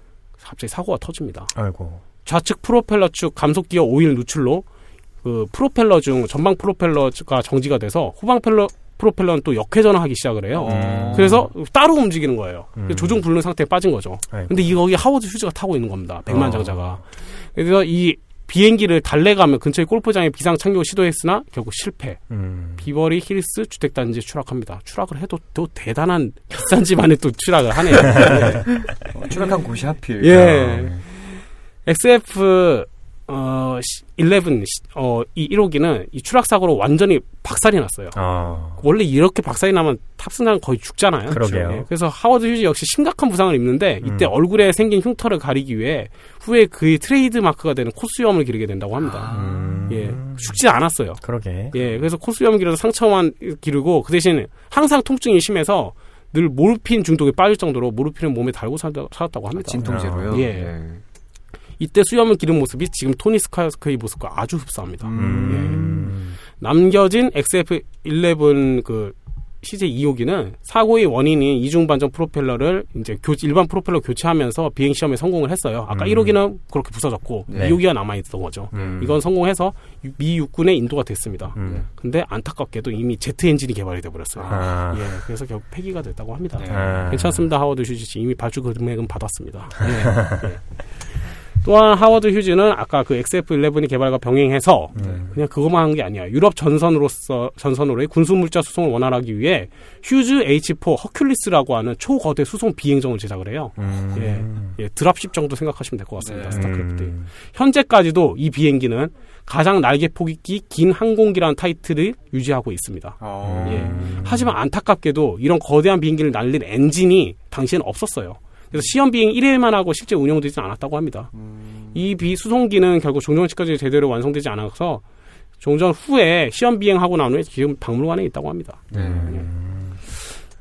갑자기 사고가 터집니다. 아이고. 좌측 프로펠러 측 감속 기어 오일 누출로 그 프로펠러 중 전방 프로펠러가 정지가 돼서 후방 펠러 프로펠러는 또 역회전을 하기 시작을 해요. 어. 그래서 따로 움직이는 거예요. 음. 조종 불능 상태에 빠진 거죠. 아이고. 근데 이 거기 하워드 휴즈가 타고 있는 겁니다. 백만 장자가. 그래서 이 비행기를 달래가며 근처의 골프장에 비상 착륙 시도했으나 결국 실패. 음. 비버리 힐스 주택단지에 추락합니다. 추락을 해도 또 대단한 비싼 집 안에 또 추락을 하네요. 네. 어, 추락한 곳이 하필. 예. 아. XF 어, 11, 어, 이 1호기는 이 추락사고로 완전히 박살이 났어요. 아. 원래 이렇게 박살이 나면 탑승자는 거의 죽잖아요. 그러게요. 네. 그래서 하워드 휴즈 역시 심각한 부상을 입는데 이때 음. 얼굴에 생긴 흉터를 가리기 위해 후에 그의 트레이드 마크가 되는 콧수염을 기르게 된다고 합니다. 아. 예. 죽지 않았어요. 그러게. 예. 그래서 콧수염을 길러서 상처만 가리고 그 대신 항상 통증이 심해서 늘 모르핀 중독에 빠질 정도로 모르핀을 몸에 달고 살았다고 합니다. 진통제로요? 예. 네. 이때 수염을 기른 모습이 지금 토니 스타크의 모습과 아주 흡사합니다. 음. 예. 남겨진 XF11 그 시제 2호기는 사고의 원인인 이중 반전 프로펠러를 이제 교, 일반 프로펠러 교체하면서 비행 시험에 성공을 했어요. 아까 음. 1호기는 그렇게 부서졌고 네. 2호기가 남아 있던 거죠. 음. 이건 성공해서 미 육군에 인도가 됐습니다. 음. 근데 안타깝게도 이미 제트 엔진이 개발이 돼 버렸어요. 아. 예, 그래서 결국 폐기가 됐다고 합니다. 네. 아. 괜찮습니다. 하워드 휴즈 이미 발주 금액은 받았습니다. 예. 예. 또한 하워드 휴즈는 아까 그 XF11이 개발과 병행해서 음. 그냥 그것만 한 게 아니야. 유럽 전선으로서 전선으로의 군수 물자 수송을 원활하기 위해 휴즈 H4 허큘리스라고 하는 초거대 수송 비행정을 제작을 해요. 음. 예, 예, dropship 정도 생각하시면 될 것 같습니다. 네. 스타크래프트. 음. 현재까지도 이 비행기는 가장 날개 폭이 긴 항공기라는 타이틀을 유지하고 있습니다. 아. 예. 하지만 안타깝게도 이런 거대한 비행기를 날릴 엔진이 당시에는 없었어요. 그래서 시험 비행 1회만 하고 실제 운영되지 않았다고 합니다. 음. 이 비수송기는 결국 종전시까지 제대로 완성되지 않아서 종전 후에 시험 비행하고 난 후에 지금 박물관에 있다고 합니다. 네. 네.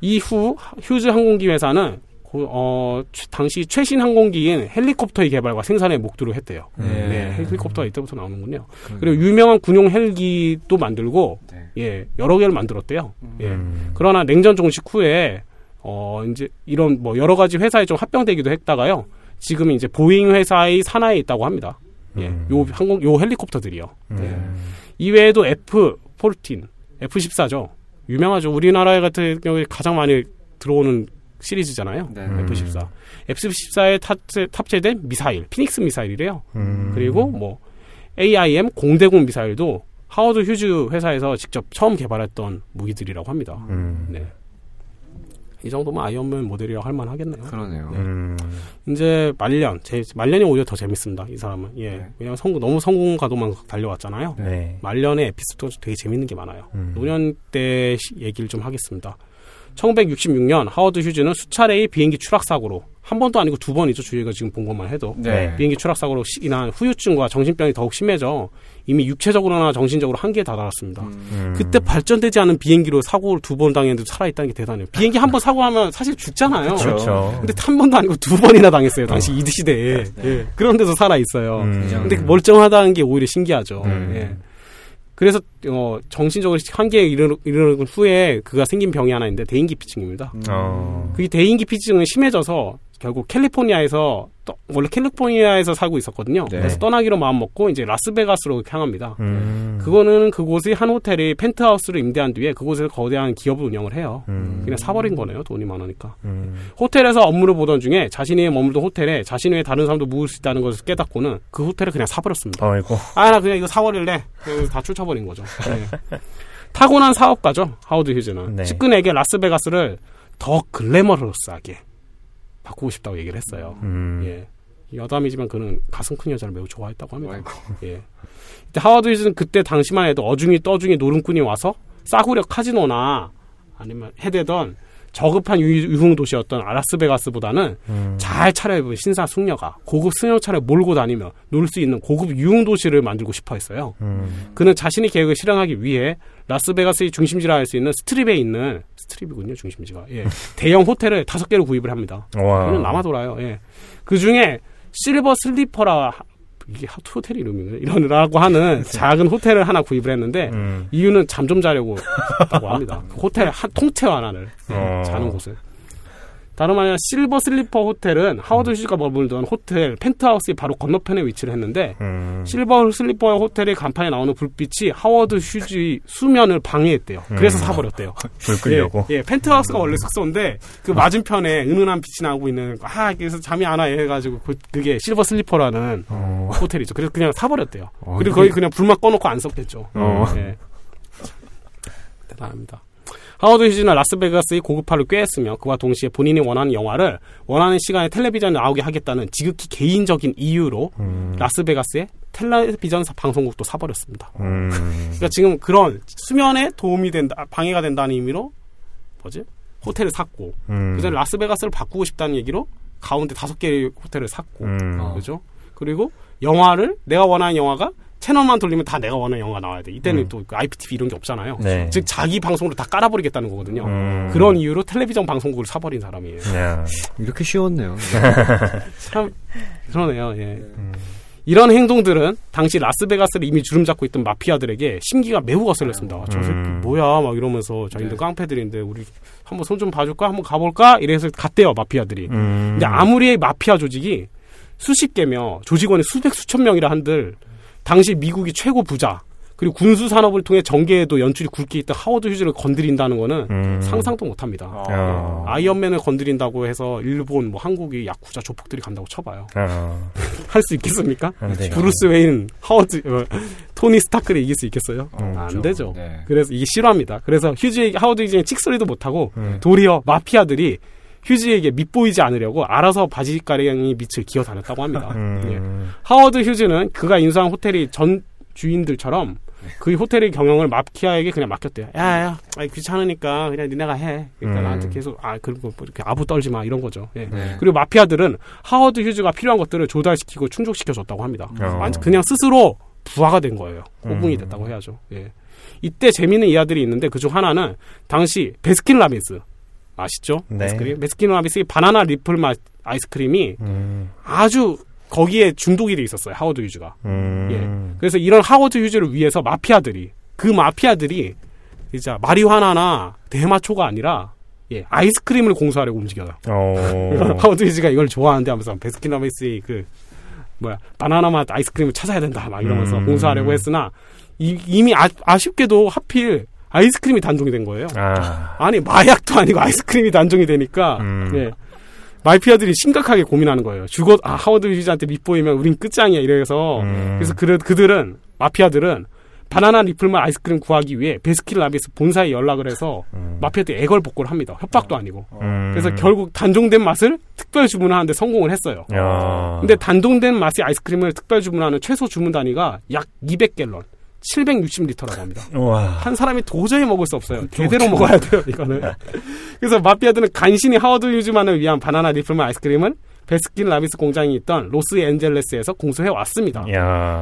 이후 휴즈 항공기 회사는 어, 당시 최신 항공기인 헬리콥터의 개발과 생산에 목도를 했대요. 네. 네 헬리콥터가 이때부터 나오는군요. 그 그리고 유명한 군용 헬기도 만들고, 네. 예, 여러 개를 만들었대요. 예. 음. 예. 그러나 냉전 종식 후에 어, 이제 이런 뭐 여러 가지 회사에 좀 합병되기도 했다가요. 지금 이제 보잉 회사의 산하에 있다고 합니다. 예, 음. 요 항공, 요 헬리콥터들이요. 음. 네. 이외에도 F-14, F-14죠. 유명하죠. 우리나라 같은 경우에 가장 많이 들어오는 시리즈잖아요. 네. F-14. F-14에 탑재, 탑재된 미사일, 피닉스 미사일이래요. 음. 그리고 뭐 AIM 공대공 미사일도 하워드 휴즈 회사에서 직접 처음 개발했던 무기들이라고 합니다. 음. 네. 이 정도면 아이언맨 모델이라고 할 만하겠네요. 그러네요. 네. 음. 이제 말년, 제, 말년이 오히려 더 재밌습니다. 이 사람은. 예. 네. 왜냐면 성공, 너무 성공 가도만 달려왔잖아요. 네. 말년의 에피소드가 되게 재밌는 게 많아요. 음. 노년 때 얘기를 좀 하겠습니다. 1966년 하워드 휴즈는 수차례의 비행기 추락 사고로 한 번도 아니고 두 번이죠. 저희가 지금 본 것만 해도 네. 비행기 추락 사고로 인한 후유증과 정신병이 더욱 심해져 이미 육체적으로나 정신적으로 한계에 다다랐습니다. 음. 그때 발전되지 않은 비행기로 사고를 두 번 당했는데 살아있다는 게 대단해요. 비행기 한 번 사고하면 사실 죽잖아요. 그렇죠. 근데 한 번도 아니고 두 번이나 당했어요. 당시 어. 이드 시대에. 네. 예. 그런 데서 살아있어요. 음. 근데 멀쩡하다는 게 오히려 신기하죠. 음. 예. 그래서 어 정신적으로 한계에 이르는, 이르는 후에 그가 생긴 병이 하나 있는데 대인기피증입니다. 음. 어. 그게 대인기피증은 심해져서 결국 캘리포니아에서 떠, 원래 캘리포니아에서 살고 있었거든요. 네. 그래서 떠나기로 마음 먹고 이제 라스베가스로 향합니다. 음. 그거는 그곳의 한 호텔이 펜트하우스를 임대한 뒤에 그곳에서 거대한 기업을 운영을 해요. 음. 그냥 사버린 거네요. 돈이 많으니까. 음. 호텔에서 업무를 보던 중에 자신이 머물던 호텔에 자신 외에 다른 사람도 묵을 수 있다는 것을 깨닫고는 그 호텔을 그냥 사버렸습니다. 아이고. 아, 나 그냥 이거 사버릴래. 다 쫓아버린 거죠. 네. 타고난 사업가죠. 하워드 휴즈는. 네. 측근에게 라스베가스를 더 glamorous하게 바꾸고 싶다고 얘기를 했어요. 음. 예. 여담이지만 그는 가슴 큰 여자를 매우 좋아했다고 합니다. 아이고. 예. 하워드 휴즈는 그때 당시만 해도 어중이 떠중이 노름꾼이 와서 싸구려 카지노나 아니면 해대던 저급한 유흥 도시였던 라스베가스보다는 음. 잘 차려입은 신사 숙녀가 고급 승용차를 몰고 다니며 놀 수 있는 고급 유흥 도시를 만들고 싶어 했어요. 음. 그는 자신의 계획을 실행하기 위해 라스베가스의 중심지라 할 수 있는 스트립에 있는 스트립이군요 중심지가 예. 대형 호텔을 다섯 개를 구입을 합니다. 그는 남아 돌아요. 예. 그 중에 실버 슬리퍼라 이게 호텔 이름이네 이러라고 하는 작은 호텔을 하나 구입을 했는데 음. 이유는 잠 좀 자려고 했다고 합니다. 그 호텔 한 통째 하나를 어. 자는 곳을 다름 아니라 실버 슬리퍼 호텔은 하워드 휴즈가 머물던 호텔 펜트하우스의 바로 건너편에 위치를 했는데 음. 실버 슬리퍼 호텔의 간판에 나오는 불빛이 하워드 휴즈의 수면을 방해했대요. 그래서 음. 사버렸대요. 불 끄려고. 예, 예, 펜트하우스가 원래 숙소인데 그 맞은편에 은은한 빛이 나오고 있는 아 그래서 잠이 안 와 해가지고 그, 게 실버 슬리퍼라는 어. 호텔이죠. 그래서 그냥 사버렸대요. 어, 그리고 거의 그냥 불만 꺼놓고 안 썼겠죠. 어. 예. 대단합니다. 하워드 휴즈는 라스베가스의 고급화를 꾀했으며 그와 동시에 본인이 원하는 영화를 원하는 시간에 텔레비전에 나오게 하겠다는 지극히 개인적인 이유로 음. 라스베가스의 텔레비전 방송국도 사버렸습니다. 음. 그러니까 지금 그런 수면에 도움이 된다, 방해가 된다는 의미로 뭐지? 호텔을 샀고 음. 그전에 라스베가스를 바꾸고 싶다는 얘기로 가운데 다섯 개의 호텔을 샀고 음. 그죠? 그리고 영화를 내가 원하는 영화가 채널만 돌리면 다 내가 원하는 영화가 나와야 돼. 이때는 음. 또그 IPTV 이런 게 없잖아요. 네. 즉 자기 방송으로 다 깔아버리겠다는 거거든요. 음. 그런 이유로 텔레비전 방송국을 사버린 사람이에요. 야. 이렇게 쉬웠네요. 참 그러네요. 예. 음. 이런 행동들은 당시 라스베가스를 이미 주름 잡고 있던 마피아들에게 심기가 매우 거슬렸습니다. 저 새끼 음. 뭐야 막 이러면서 자기들 네. 깡패들인데 우리 한번 손 좀 봐줄까 한번 가볼까 이래서 갔대요 마피아들이. 음. 근데 아무리 마피아 조직이 수십 개며 조직원이 수백 수천 명이라 한들 당시 미국이 최고 부자 그리고 군수 산업을 통해 정계에도 연줄이 굵게 있던 하워드 휴즈를 건드린다는 거는 음. 상상도 못합니다. 아. 아이언맨을 건드린다고 해서 일본, 뭐 한국이 야쿠자 조폭들이 간다고 쳐봐요. 아. 할수 있겠습니까? 브루스 웨인, 하워드, 어, 토니 스타크를 이길 수 있겠어요? 어, 안 그렇죠. 되죠. 네. 그래서 이게 싫어합니다. 그래서 휴즈, 하워드 휴즈의 찍소리도 못하고 음. 도리어 마피아들이 휴즈에게 밑보이지 않으려고 알아서 바지 가랑이 밑을 기어 다녔다고 합니다. 음. 예. 하워드 휴즈는 그가 인수한 호텔이 전 주인들처럼 그 호텔의 경영을 마피아에게 그냥 맡겼대요. 야, 야, 아이, 귀찮으니까 그냥 니네가 해. 그러니까 음. 나한테 계속, 아, 그리고 뭐 이렇게 아부 떨지 마. 이런 거죠. 예. 네. 그리고 마피아들은 하워드 휴즈가 필요한 것들을 조달시키고 충족시켜줬다고 합니다. 어. 그냥 스스로 부하가 된 거예요. 호분이 음. 됐다고 해야죠. 예. 이때 재미있는 이야들이 있는데 그중 하나는 당시 베스킨 라빈스 아시죠? 네. 아이스크림. 베스킨 라빈스의 바나나 ripple 맛 아이스크림이 음. 아주 거기에 중독이 돼 있었어요. 하워드 휴즈가. 음. 예. 그래서 이런 하워드 휴즈를 위해서 마피아들이 그 마피아들이 이제 마리화나나 대마초가 아니라 예, 아이스크림을 공수하려고 움직여요. 어. 하워드 휴즈가 이걸 좋아하는데 하면서 베스킨 라빈스의 그 뭐야 바나나 맛 아이스크림을 찾아야 된다 막 이러면서 음. 공수하려고 했으나 이, 이미 아, 아쉽게도 하필 아이스크림이 단종이 된 거예요. 아. 니 마약도 아니고 아이스크림이 단종이 되니까 음. 네. 마피아들이 심각하게 고민하는 거예요. 죽어 아 하워드 휴즈한테 밑보이면 우린 끝장이야 이래서 음. 그래서 그, 그들은 마피아들은 바나나 리플만 아이스크림 구하기 위해 베스킨 라비스 본사에 연락을 해서 음. 마피아들이 애걸복고를 합니다. 협박도 아니고. 음. 그래서 결국 단종된 맛을 특별 주문하는데 성공을 했어요. 야. 근데 단종된 맛의 아이스크림을 특별 주문하는 최소 주문 단위가 약 200갤런. 760리터라고 합니다. 우와. 한 사람이 도저히 먹을 수 없어요. 제대로 먹어야 돼요, 이거는. 그래서 마피아들은 간신히 하워드 휴즈만을 위한 바나나 ripple 맛 아이스크림은 베스킨 라빈스 공장이 있던 로스앤젤레스에서 공수해 왔습니다.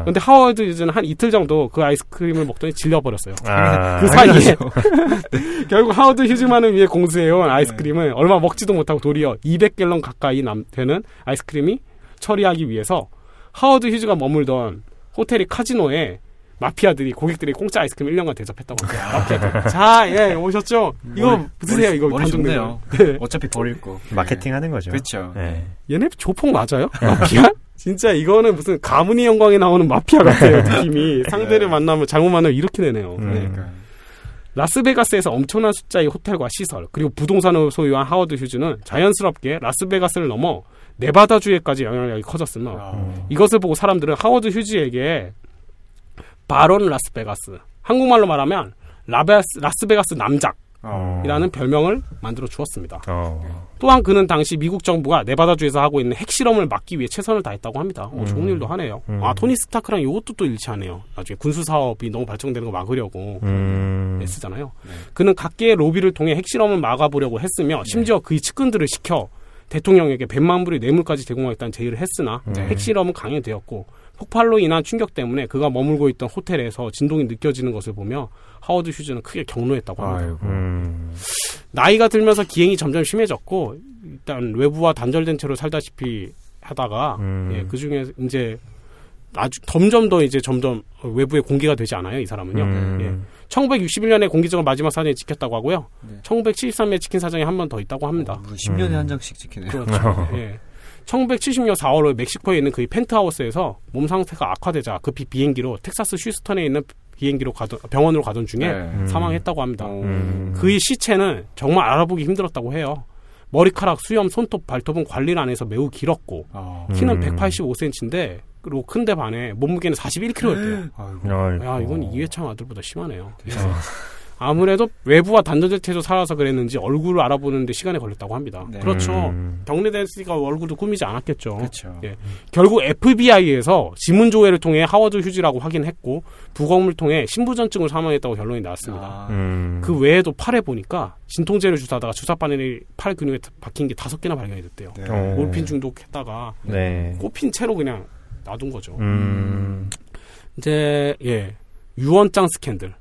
그런데 하워드 휴즈는 한 이틀 정도 그 아이스크림을 먹더니 질려버렸어요. 아, 그 사이에 결국 하워드 휴즈만을 위해 공수해온 아이스크림을 얼마 먹지도 못하고 도리어 200갤런 가까이 남, 되는 아이스크림이 처리하기 위해서 하워드 휴즈가 머물던 호텔이 카지노에 마피아들이 고객들이 공짜 아이스크림 1년간 대접했다고 합니다. 자, 예, 오셨죠? 이거 머리, 드세요. 이거 단종돼요. 네. 어차피 버릴 거. 마케팅 하는 거죠. 그렇죠. 네. 얘네 조폭 맞아요? 마피아? 진짜 이거는 무슨 가문의 영광에 나오는 마피아 같아요. 느낌이 상대를 만나면 잘못 만나면 이렇게 되네요. 음. 네. 라스베가스에서 엄청난 숫자의 호텔과 시설 그리고 부동산을 소유한 하워드 휴즈는 자연스럽게 라스베가스를 넘어 네바다주에까지 영향력이 커졌으며 아. 이것을 보고 사람들은 하워드 휴즈에게 Baron 라스베가스. 한국말로 말하면 라베스, 라스베가스 남작. 이라는 어. 별명을 만들어 주었습니다. 어. 또한 그는 당시 미국 정부가 네바다주에서 하고 있는 핵실험을 막기 위해 최선을 다했다고 합니다. 어, 좋은 음. 일도 하네요. 음. 아 토니 스타크랑 이것도 또 일치하네요. 나중에 군수 사업이 너무 발전되는 거 막으려고 음. 애쓰잖아요. 네. 그는 각계의 로비를 통해 핵실험을 막아보려고 했으며 네. 심지어 그의 측근들을 시켜 대통령에게 100만 불의 뇌물까지 제공하겠다는 제의를 했으나 네. 핵실험은 강행되었고 폭발로 인한 충격 때문에 그가 머물고 있던 호텔에서 진동이 느껴지는 것을 보며 하워드 휴즈는 크게 경로했다고 합니다. 음. 나이가 들면서 기행이 점점 심해졌고 일단 외부와 단절된 채로 살다시피 하다가 음. 예, 그 중에 이제 아주 점점 더 이제 점점 외부에 공개가 되지 않아요 이 사람은요. 음. 예. 1961년에 공개적으로 마지막 사진이 찍혔다고 하고요. 네. 1973년에 찍힌 사진이 한 번 더 있다고 합니다. 어, 10년에 한 장씩 찍히네요. 그렇죠. 예. 1970년 4월 멕시코에 있는 그 펜트하우스에서 몸 상태가 악화되자 급히 비행기로 텍사스 휴스턴에 있는 비행기로 가던 병원으로 가던 중에 네. 사망했다고 합니다. 어. 음. 그의 시체는 정말 알아보기 힘들었다고 해요. 머리카락, 수염, 손톱, 발톱은 관리를 안 해서 매우 길었고 아. 키는 음. 185cm인데 그리고 큰데 반해 몸무게는 41kg였대요. 아이고. 아이고. 야 이건 이회창 아들보다 심하네요. 아무래도 외부와 단전제체로 살아서 그랬는지 얼굴을 알아보는데 시간이 걸렸다고 합니다. 네. 그렇죠. 음. 경례됐으니까 얼굴도 꾸미지 않았겠죠. 그렇죠. 예. 결국 FBI에서 지문 조회를 통해 하워드 휴즈라고 확인했고 부검을 통해 신부전증으로 사망했다고 결론이 나왔습니다. 아. 음. 그 외에도 팔에 보니까 진통제를 주사하다가 주사 바늘이 팔 근육에 박힌 게 다섯 개나 발견이 됐대요. 네. 어. 몰핀 중독했다가 네. 꼽힌 채로 그냥 놔둔 거죠. 음. 이제 예 유언장 스캔들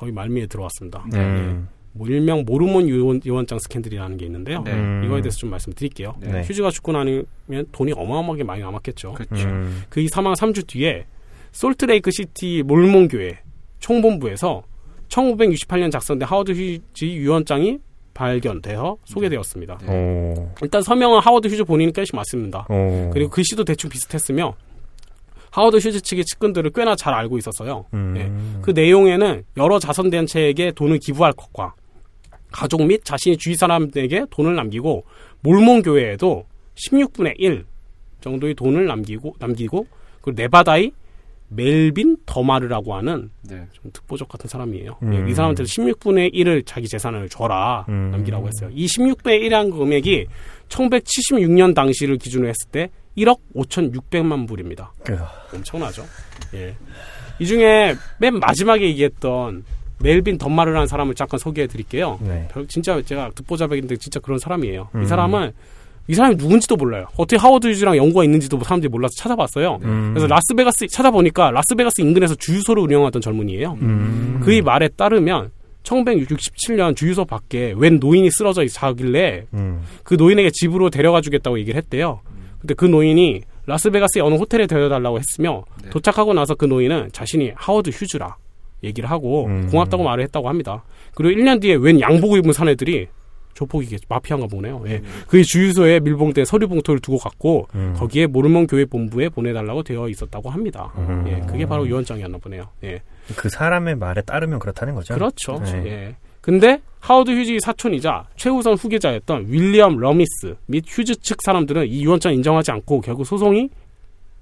거의 말미에 들어왔습니다. 네. 음. 뭐 일명 모르몬 유언, 유언장 스캔들이라는 게 있는데요. 네. 음. 이거에 대해서 좀 말씀드릴게요. 네. 네. 휴즈가 죽고 나면 돈이 어마어마하게 많이 남았겠죠. 그렇죠. 음. 그이 사망 3주 뒤에 솔트레이크 시티 몰몬 교회 총본부에서 1968년 작성된 하워드 휴즈 유언장이 발견되어 소개되었습니다. 네. 오. 일단 서명은 하워드 휴즈 본인 것이 맞습니다. 오. 그리고 글씨도 대충 비슷했으며 하워드 휴즈 측의 측근들을 꽤나 잘 알고 있었어요. 음. 예. 그 내용에는 여러 자선 단체에게 돈을 기부할 것과 가족 및 자신이 주위 사람에게 돈을 남기고 몰몬 교회에도 16분의 1 정도의 돈을 남기고 남기고 그리고 네바다의 멜빈 더마르라고 하는 네. 좀 특보적 같은 사람이에요. 음. 예, 이 사람한테 16분의 1을 자기 재산을 줘라 음. 남기라고 했어요. 이 16분의 1이라는 금액이 1976년 당시를 기준으로 했을 때 1억 5,600만 불입니다. 그, 엄청나죠. 예. 이 중에 맨 마지막에 얘기했던 멜빈 덤마르라는 사람을 잠깐 소개해 드릴게요. 네. 별- 진짜 제가 듣보잡인데 진짜 그런 사람이에요. 음. 이 사람은 이 사람이 누군지도 몰라요. 어떻게 하워드 휴즈랑 연고가 있는지도 사람들이 몰라서 찾아봤어요. 음. 그래서 라스베가스 찾아보니까 라스베가스 인근에서 주유소를 운영하던 젊은이에요. 음. 그의 말에 따르면 1967년 주유소 밖에 웬 노인이 쓰러져 자길래 음. 그 노인에게 집으로 데려가 주겠다고 얘기를 했대요. 근데 그 노인이 라스베가스의 어느 호텔에 데려달라고 했으며 네. 도착하고 나서 그 노인은 자신이 하워드 휴즈라 얘기를 하고 음. 고맙다고 말을 했다고 합니다. 그리고 1년 뒤에 웬 양복 입은 사내들이 조폭이겠 마피아인가 보네요. 예. 그의 주유소에 밀봉된 서류 봉투를 두고 갔고 음. 거기에 모르몬 교회 본부에 보내달라고 되어 있었다고 합니다. 음. 예, 그게 바로 유언장이었나 보네요. 예. 그 사람의 말에 따르면 그렇다는 거죠. 그렇죠. 네. 예. 근데 하워드 휴즈의 사촌이자 최우선 후계자였던 윌리엄 러미스 및 휴즈 측 사람들은 이 유언장 인정하지 않고 결국 소송이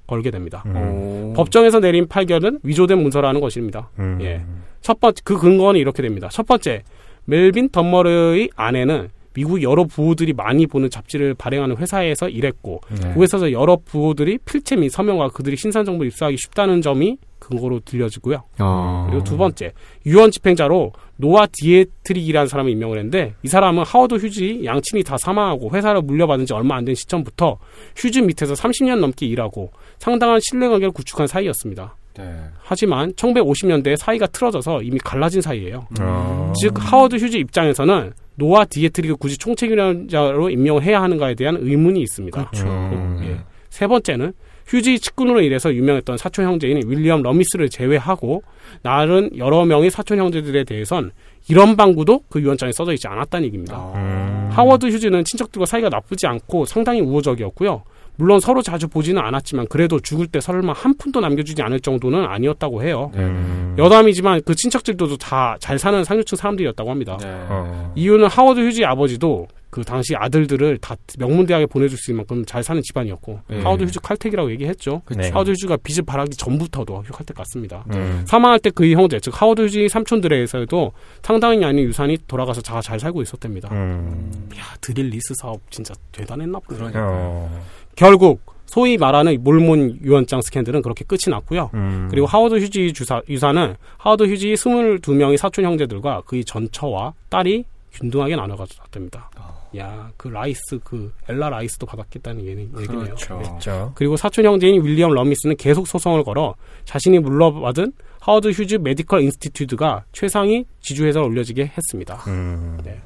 걸게 됩니다. 음. 오. 법정에서 내린 판결은 위조된 문서라는 것입니다. 음. 예. 첫 번째 그 근거는 이렇게 됩니다. 첫 번째 멜빈 덤머르의 아내는 미국 여러 부호들이 많이 보는 잡지를 발행하는 회사에서 일했고 네. 그 회사에서 여러 부호들이 필체 및 서명과 그들이 신상 정보를 입수하기 쉽다는 점이 근거로 들려지고요. 어. 그리고 두 번째 유언 집행자로 노아 디에트릭이라는 사람을 임명을 했는데 이 사람은 하워드 휴즈 양친이 다 사망하고 회사를 물려받은 지 얼마 안 된 시점부터 휴즈 밑에서 30년 넘게 일하고 상당한 신뢰관계를 구축한 사이였습니다. 네. 하지만 1950년대에 사이가 틀어져서 이미 갈라진 사이예요. 어. 즉 하워드 휴즈 입장에서는 노아 디에트릭을 굳이 총책임자로 임명을 해야 하는가에 대한 의문이 있습니다. 그렇죠. 음. 예. 세 번째는 휴즈 측근으로 일해서 유명했던 사촌 형제인 윌리엄 러미스를 제외하고 다른 여러 명의 사촌 형제들에 대해선 일언반구도 그 유언장에 써져 있지 않았다는 얘기입니다. 아. 음. 하워드 휴즈는 친척들과 사이가 나쁘지 않고 상당히 우호적이었고요. 물론 서로 자주 보지는 않았지만 그래도 죽을 때 설마 한 푼도 남겨주지 않을 정도는 아니었다고 해요. 음. 여담이지만 그 친척들도 다 잘 사는 상류층 사람들이었다고 합니다. 네. 어. 이유는 하워드 휴즈 아버지도 그 당시 아들들을 다 명문대학에 보내줄 수 있는 만큼 잘 사는 집안이었고 네. 하워드 휴즈 칼텍이라고 얘기했죠. 네. 하워드 휴즈가 빛을 발하기 전부터도 칼텍 갔습니다. 음. 사망할 때 그의 형제 즉 하워드 휴즈 삼촌들에서도 상당한 양의 유산이 돌아가서 다 잘 살고 있었답니다. 음. 야 드릴 리스 사업 진짜 대단했나 보네. 그러니까. 어. 결국 소위 말하는 몰몬 유언장 스캔들은 그렇게 끝이 났고요. 음. 그리고 하워드 휴즈 주사, 유산은 하워드 휴즈 22명의 사촌 형제들과 그의 전처와 딸이 균등하게 나눠가졌답니다. 아. 야, 그 라이스, 그 엘라 라이스도 받았겠다는 얘기, 얘기네요. 그렇죠. 네. 그렇죠. 그리고 사촌 형제인 윌리엄 러미스는 계속 소송을 걸어 자신이 물려받은 하워드 휴즈 Medical Institute가 최상위 지주회사로 올려지게 했습니다. 음. 네.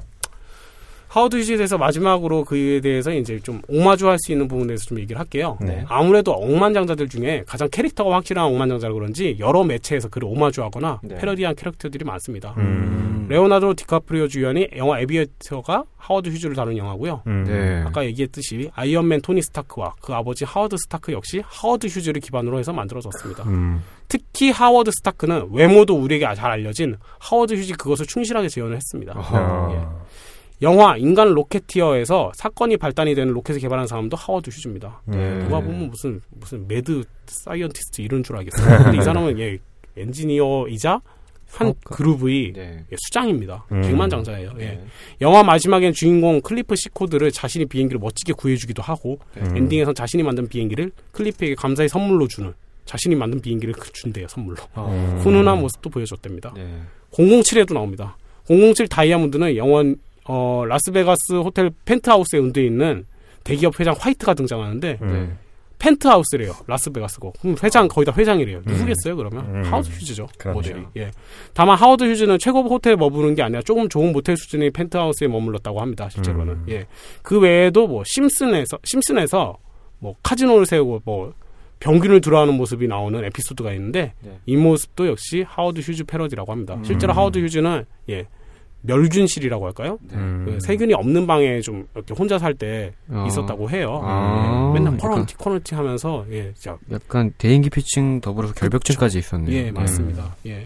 하워드 휴즈에 대해서 마지막으로 그에 대해서 이제 좀 오마주할 수 있는 부분에 대해서 좀 얘기를 할게요. 네. 아무래도 억만장자들 중에 가장 캐릭터가 확실한 억만장자라 그런지 여러 매체에서 그를 오마주하거나 네. 패러디한 캐릭터들이 많습니다. 음. 레오나르도 디카프리오 주연이 영화 에비에이터가 하워드 휴즈를 다룬 영화고요. 음. 네. 아까 얘기했듯이 아이언맨 토니 스타크와 그 아버지 하워드 스타크 역시 하워드 휴즈를 기반으로 해서 만들어졌습니다. 음. 특히 하워드 스타크는 외모도 우리에게 잘 알려진 하워드 휴즈 그것을 충실하게 재현을 했습니다. 어. 예. 영화 인간 로켓티어에서 사건이 발단이 되는 로켓을 개발한 사람도 하워드 휴즈입니다. 음. 누가 보면 무슨 무슨 mad scientist 이런 줄 알겠어요. 근데 이 사람은 예, 엔지니어이자 한 사업가. 그룹의 네. 예, 수장입니다. 음. 백만장자예요. 예. 네. 영화 마지막엔 주인공 클리프 시코드를 자신이 비행기를 멋지게 구해주기도 하고 음. 엔딩에선 자신이 만든 비행기를 클리프에게 감사히 선물로 주는 자신이 만든 비행기를 그- 준대요 선물로 음. 훈훈한 모습도 보여줬답니다. 네. 007에도 나옵니다. 007 다이아몬드는 영원 어, 라스베가스 호텔 펜트하우스에 은둔해 있는 대기업 회장 화이트가 등장하는데 음. 네. 펜트하우스래요. 라스베가스고. 그럼 회장 거의 다 회장이래요. 누구겠어요 그러면? 음. 하워드 휴즈죠. 그렇죠. 모델이. 예. 다만 하워드 휴즈는 최고 호텔에 머무는 게 아니라 조금 좋은 모텔 수준의 펜트하우스에 머물렀다고 합니다. 실제로는. 음. 예. 그 외에도 뭐 심슨에서 심슨에서 뭐 카지노를 세우고 뭐 병균을 두려워하는 모습이 나오는 에피소드가 있는데 네. 이 모습도 역시 하워드 휴즈 패러디라고 합니다. 실제로 음. 하워드 휴즈는 예. 멸균실이라고 할까요? 네. 음. 그 세균이 없는 방에 좀 이렇게 혼자 살때 어. 있었다고 해요. 아. 예. 맨날 약간- 코너티 코너티 하면서 예, 진짜 약간 대인기 피칭 더불어서 결벽증까지 있었네요. 예, 맞습니다. 예.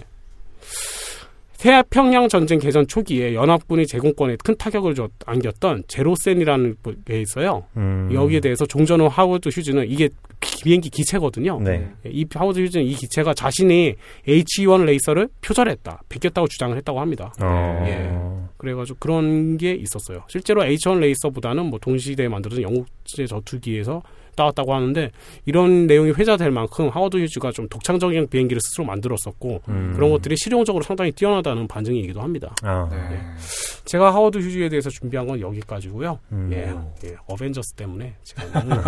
태평양 전쟁 개전 초기에 연합군이 제공권에 큰 타격을 줬, 안겼던 제로센이라는 게 있어요. 음. 여기에 대해서 종전 후 하워드 휴즈는 이게 기- 비행기 기체거든요. 네. 예, 이 하워드 휴즈는 이 기체가 자신이 H-1 레이서를 표절했다, 베꼈다고 주장을 했다고 합니다. 어. 예. 그래가지고 그런 게 있었어요. 실제로 H-1 레이서보다는 뭐 동시대에 만들어진 영국제 전투기에서 따 왔다고 하는데 이런 내용이 회자될 만큼 하워드 휴즈가 좀 독창적인 비행기를 스스로 만들었었고 음. 그런 것들이 실용적으로 상당히 뛰어나다는 반증이기도 합니다. 아. 네. 제가 하워드 휴즈에 대해서 준비한 건 여기까지고요. 음. 예, 예, 어벤져스 때문에 제가 너무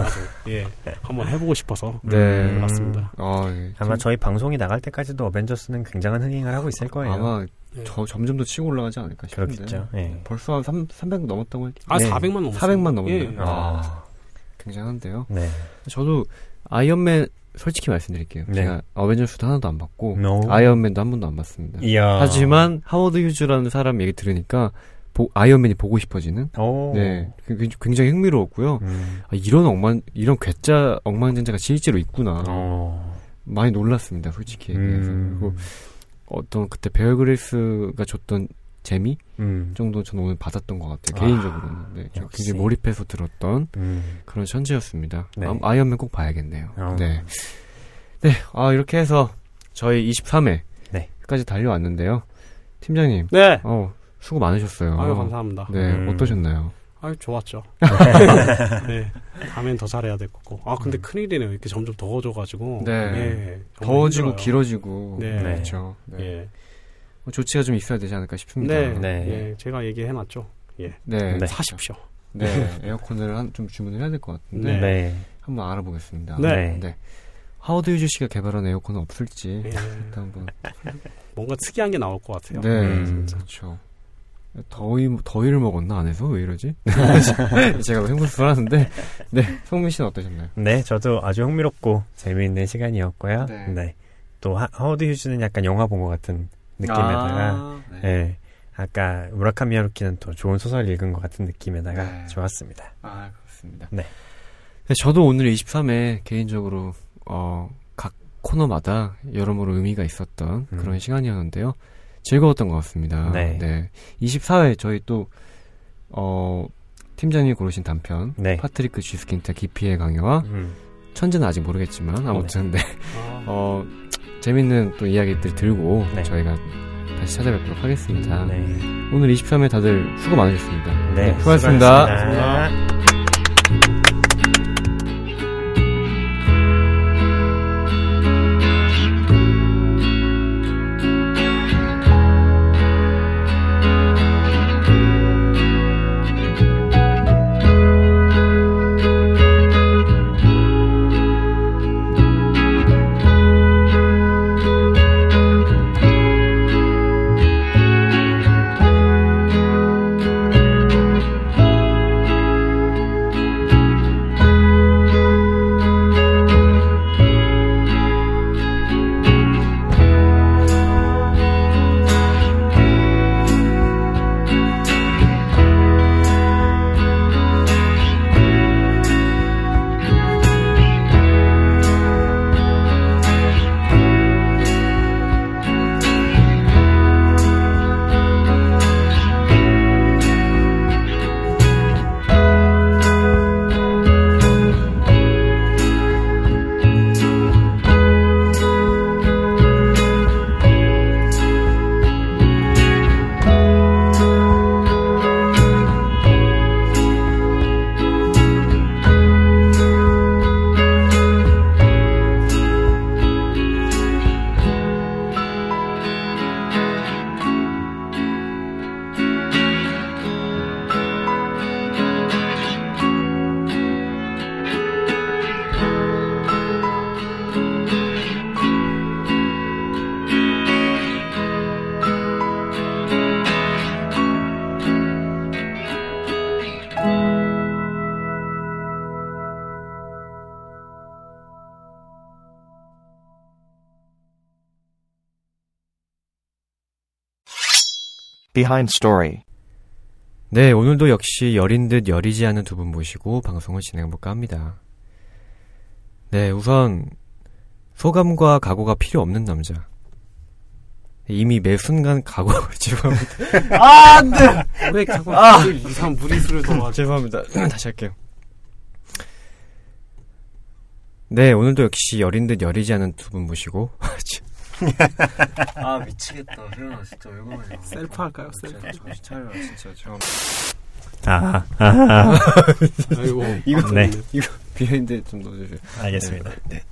예, 한번 해보고 싶어서 네. 음. 맞습니다. 아, 예. 아마 저희 방송이 나갈 때까지도 어벤져스는 굉장한 흥행을 하고 있을 거예요. 아마 예. 저 점점 더 치고 올라가지 않을까 싶은데. 그렇겠죠. 예. 벌써 한 3, 300 넘었다고 했 아, 네. 400만 넘었어요. 400만 넘었나요? 예. 아. 굉장한데요. 네. 저도 아이언맨 솔직히 말씀드릴게요. 네. 제가 어벤져스도 하나도 안 봤고 네. 아이언맨도 한 번도 안 봤습니다. 이야. 하지만 하워드 휴즈라는 사람 얘기 들으니까 보- 아이언맨이 보고 싶어지는 오. 네 그- 그- 굉장히 흥미로웠고요. 음. 아, 이런 억만 이런 괴짜 억만장자가 실제로 있구나 어. 많이 놀랐습니다. 솔직히 얘기해서 음. 그리고 어떤 그때 베어그리스가 줬던 재미 음. 정도 저는 오늘 받았던 것 같아요. 아, 개인적으로는 네. 굉장히 몰입해서 들었던 음. 그런 천재였습니다. 네. 아, 아이언맨 꼭 봐야겠네요. 어. 네. 네, 아, 이렇게 해서 저희 23회까지 네. 달려왔는데요. 팀장님, 네. 어, 수고 많으셨어요. 아유, 감사합니다. 네, 음. 어떠셨나요? 아유, 좋았죠. 네. 다음엔 더 잘해야 될 거고. 아, 근데 큰일이네요. 이렇게 점점 더워져가지고. 음. 네. 예, 정말 더워지고 힘들어요. 길어지고. 네. 그렇죠. 네. 예. 뭐 조치가 좀 있어야 되지 않을까 싶습니다. 네. 네. 예, 제가 얘기해놨죠. 예. 네. 네. 사십시오. 네, 에어컨을 한, 좀 주문을 해야 될 것 같은데. 네. 네. 한번 알아보겠습니다. 네. 하워드 유즈 씨가 개발한 에어컨은 없을지. 예. 일단 한번. 뭔가 특이한 게 나올 것 같아요. 네, 음. 그렇죠. 더위, 더위를 먹었나, 안에서? 왜 이러지? 제가 횡불수를 하는데, 네, 성민 씨는 어떠셨나요? 네, 저도 아주 흥미롭고 재미있는 시간이었고요. 네. 네. 또 하, 하워드 휴즈는 약간 영화 본 것 같은 느낌에다가 아, 네. 예. 아까 무라카미 하루키는 또 좋은 소설 읽은 것 같은 느낌에다가 네. 좋았습니다. 아, 그렇습니다. 네. 네, 저도 오늘 23회 개인적으로, 어, 각 코너마다 여러모로 의미가 있었던 음. 그런 시간이었는데요. 즐거웠던 것 같습니다. 네. 24회 저희 또, 어, 팀장님이 고르신 단편, 네. 파트리크 쥐스킨트 기피의 강요와 음. 천재는 아직 모르겠지만, 아무튼, 네. 아, 어, 재밌는 또 이야기들 들고 네. 저희가 다시 찾아뵙도록 하겠습니다. 네. 오늘 23회 다들 수고 많으셨습니다. 네, 수고하셨습니다. 수고하셨습니다. Behind story. 네, 오늘도 역시 여린 듯 여리지 않은 두 분 모시고 방송을 진행해볼까 합니다. 네, 우선 소감과 각오가 필요 없는 남자. 이미 매 순간 각오를 죄송합니다. 아, 안 돼! 왜 자꾸 아. 이상 무리수를 더 죄송합니다. 다시 할게요. 네, 오늘도 역시 여린 듯 여리지 않은 두 분 모시고. 아, 미치겠다. 혜연아, 진짜 왜 그러냐. 셀프 할까요? 셀프. 정신 차려, 진짜. 제가. 아, 아, 아이고. 이거, 네. 이거 behind 좀 넣어주세요. 알겠습니다. 네.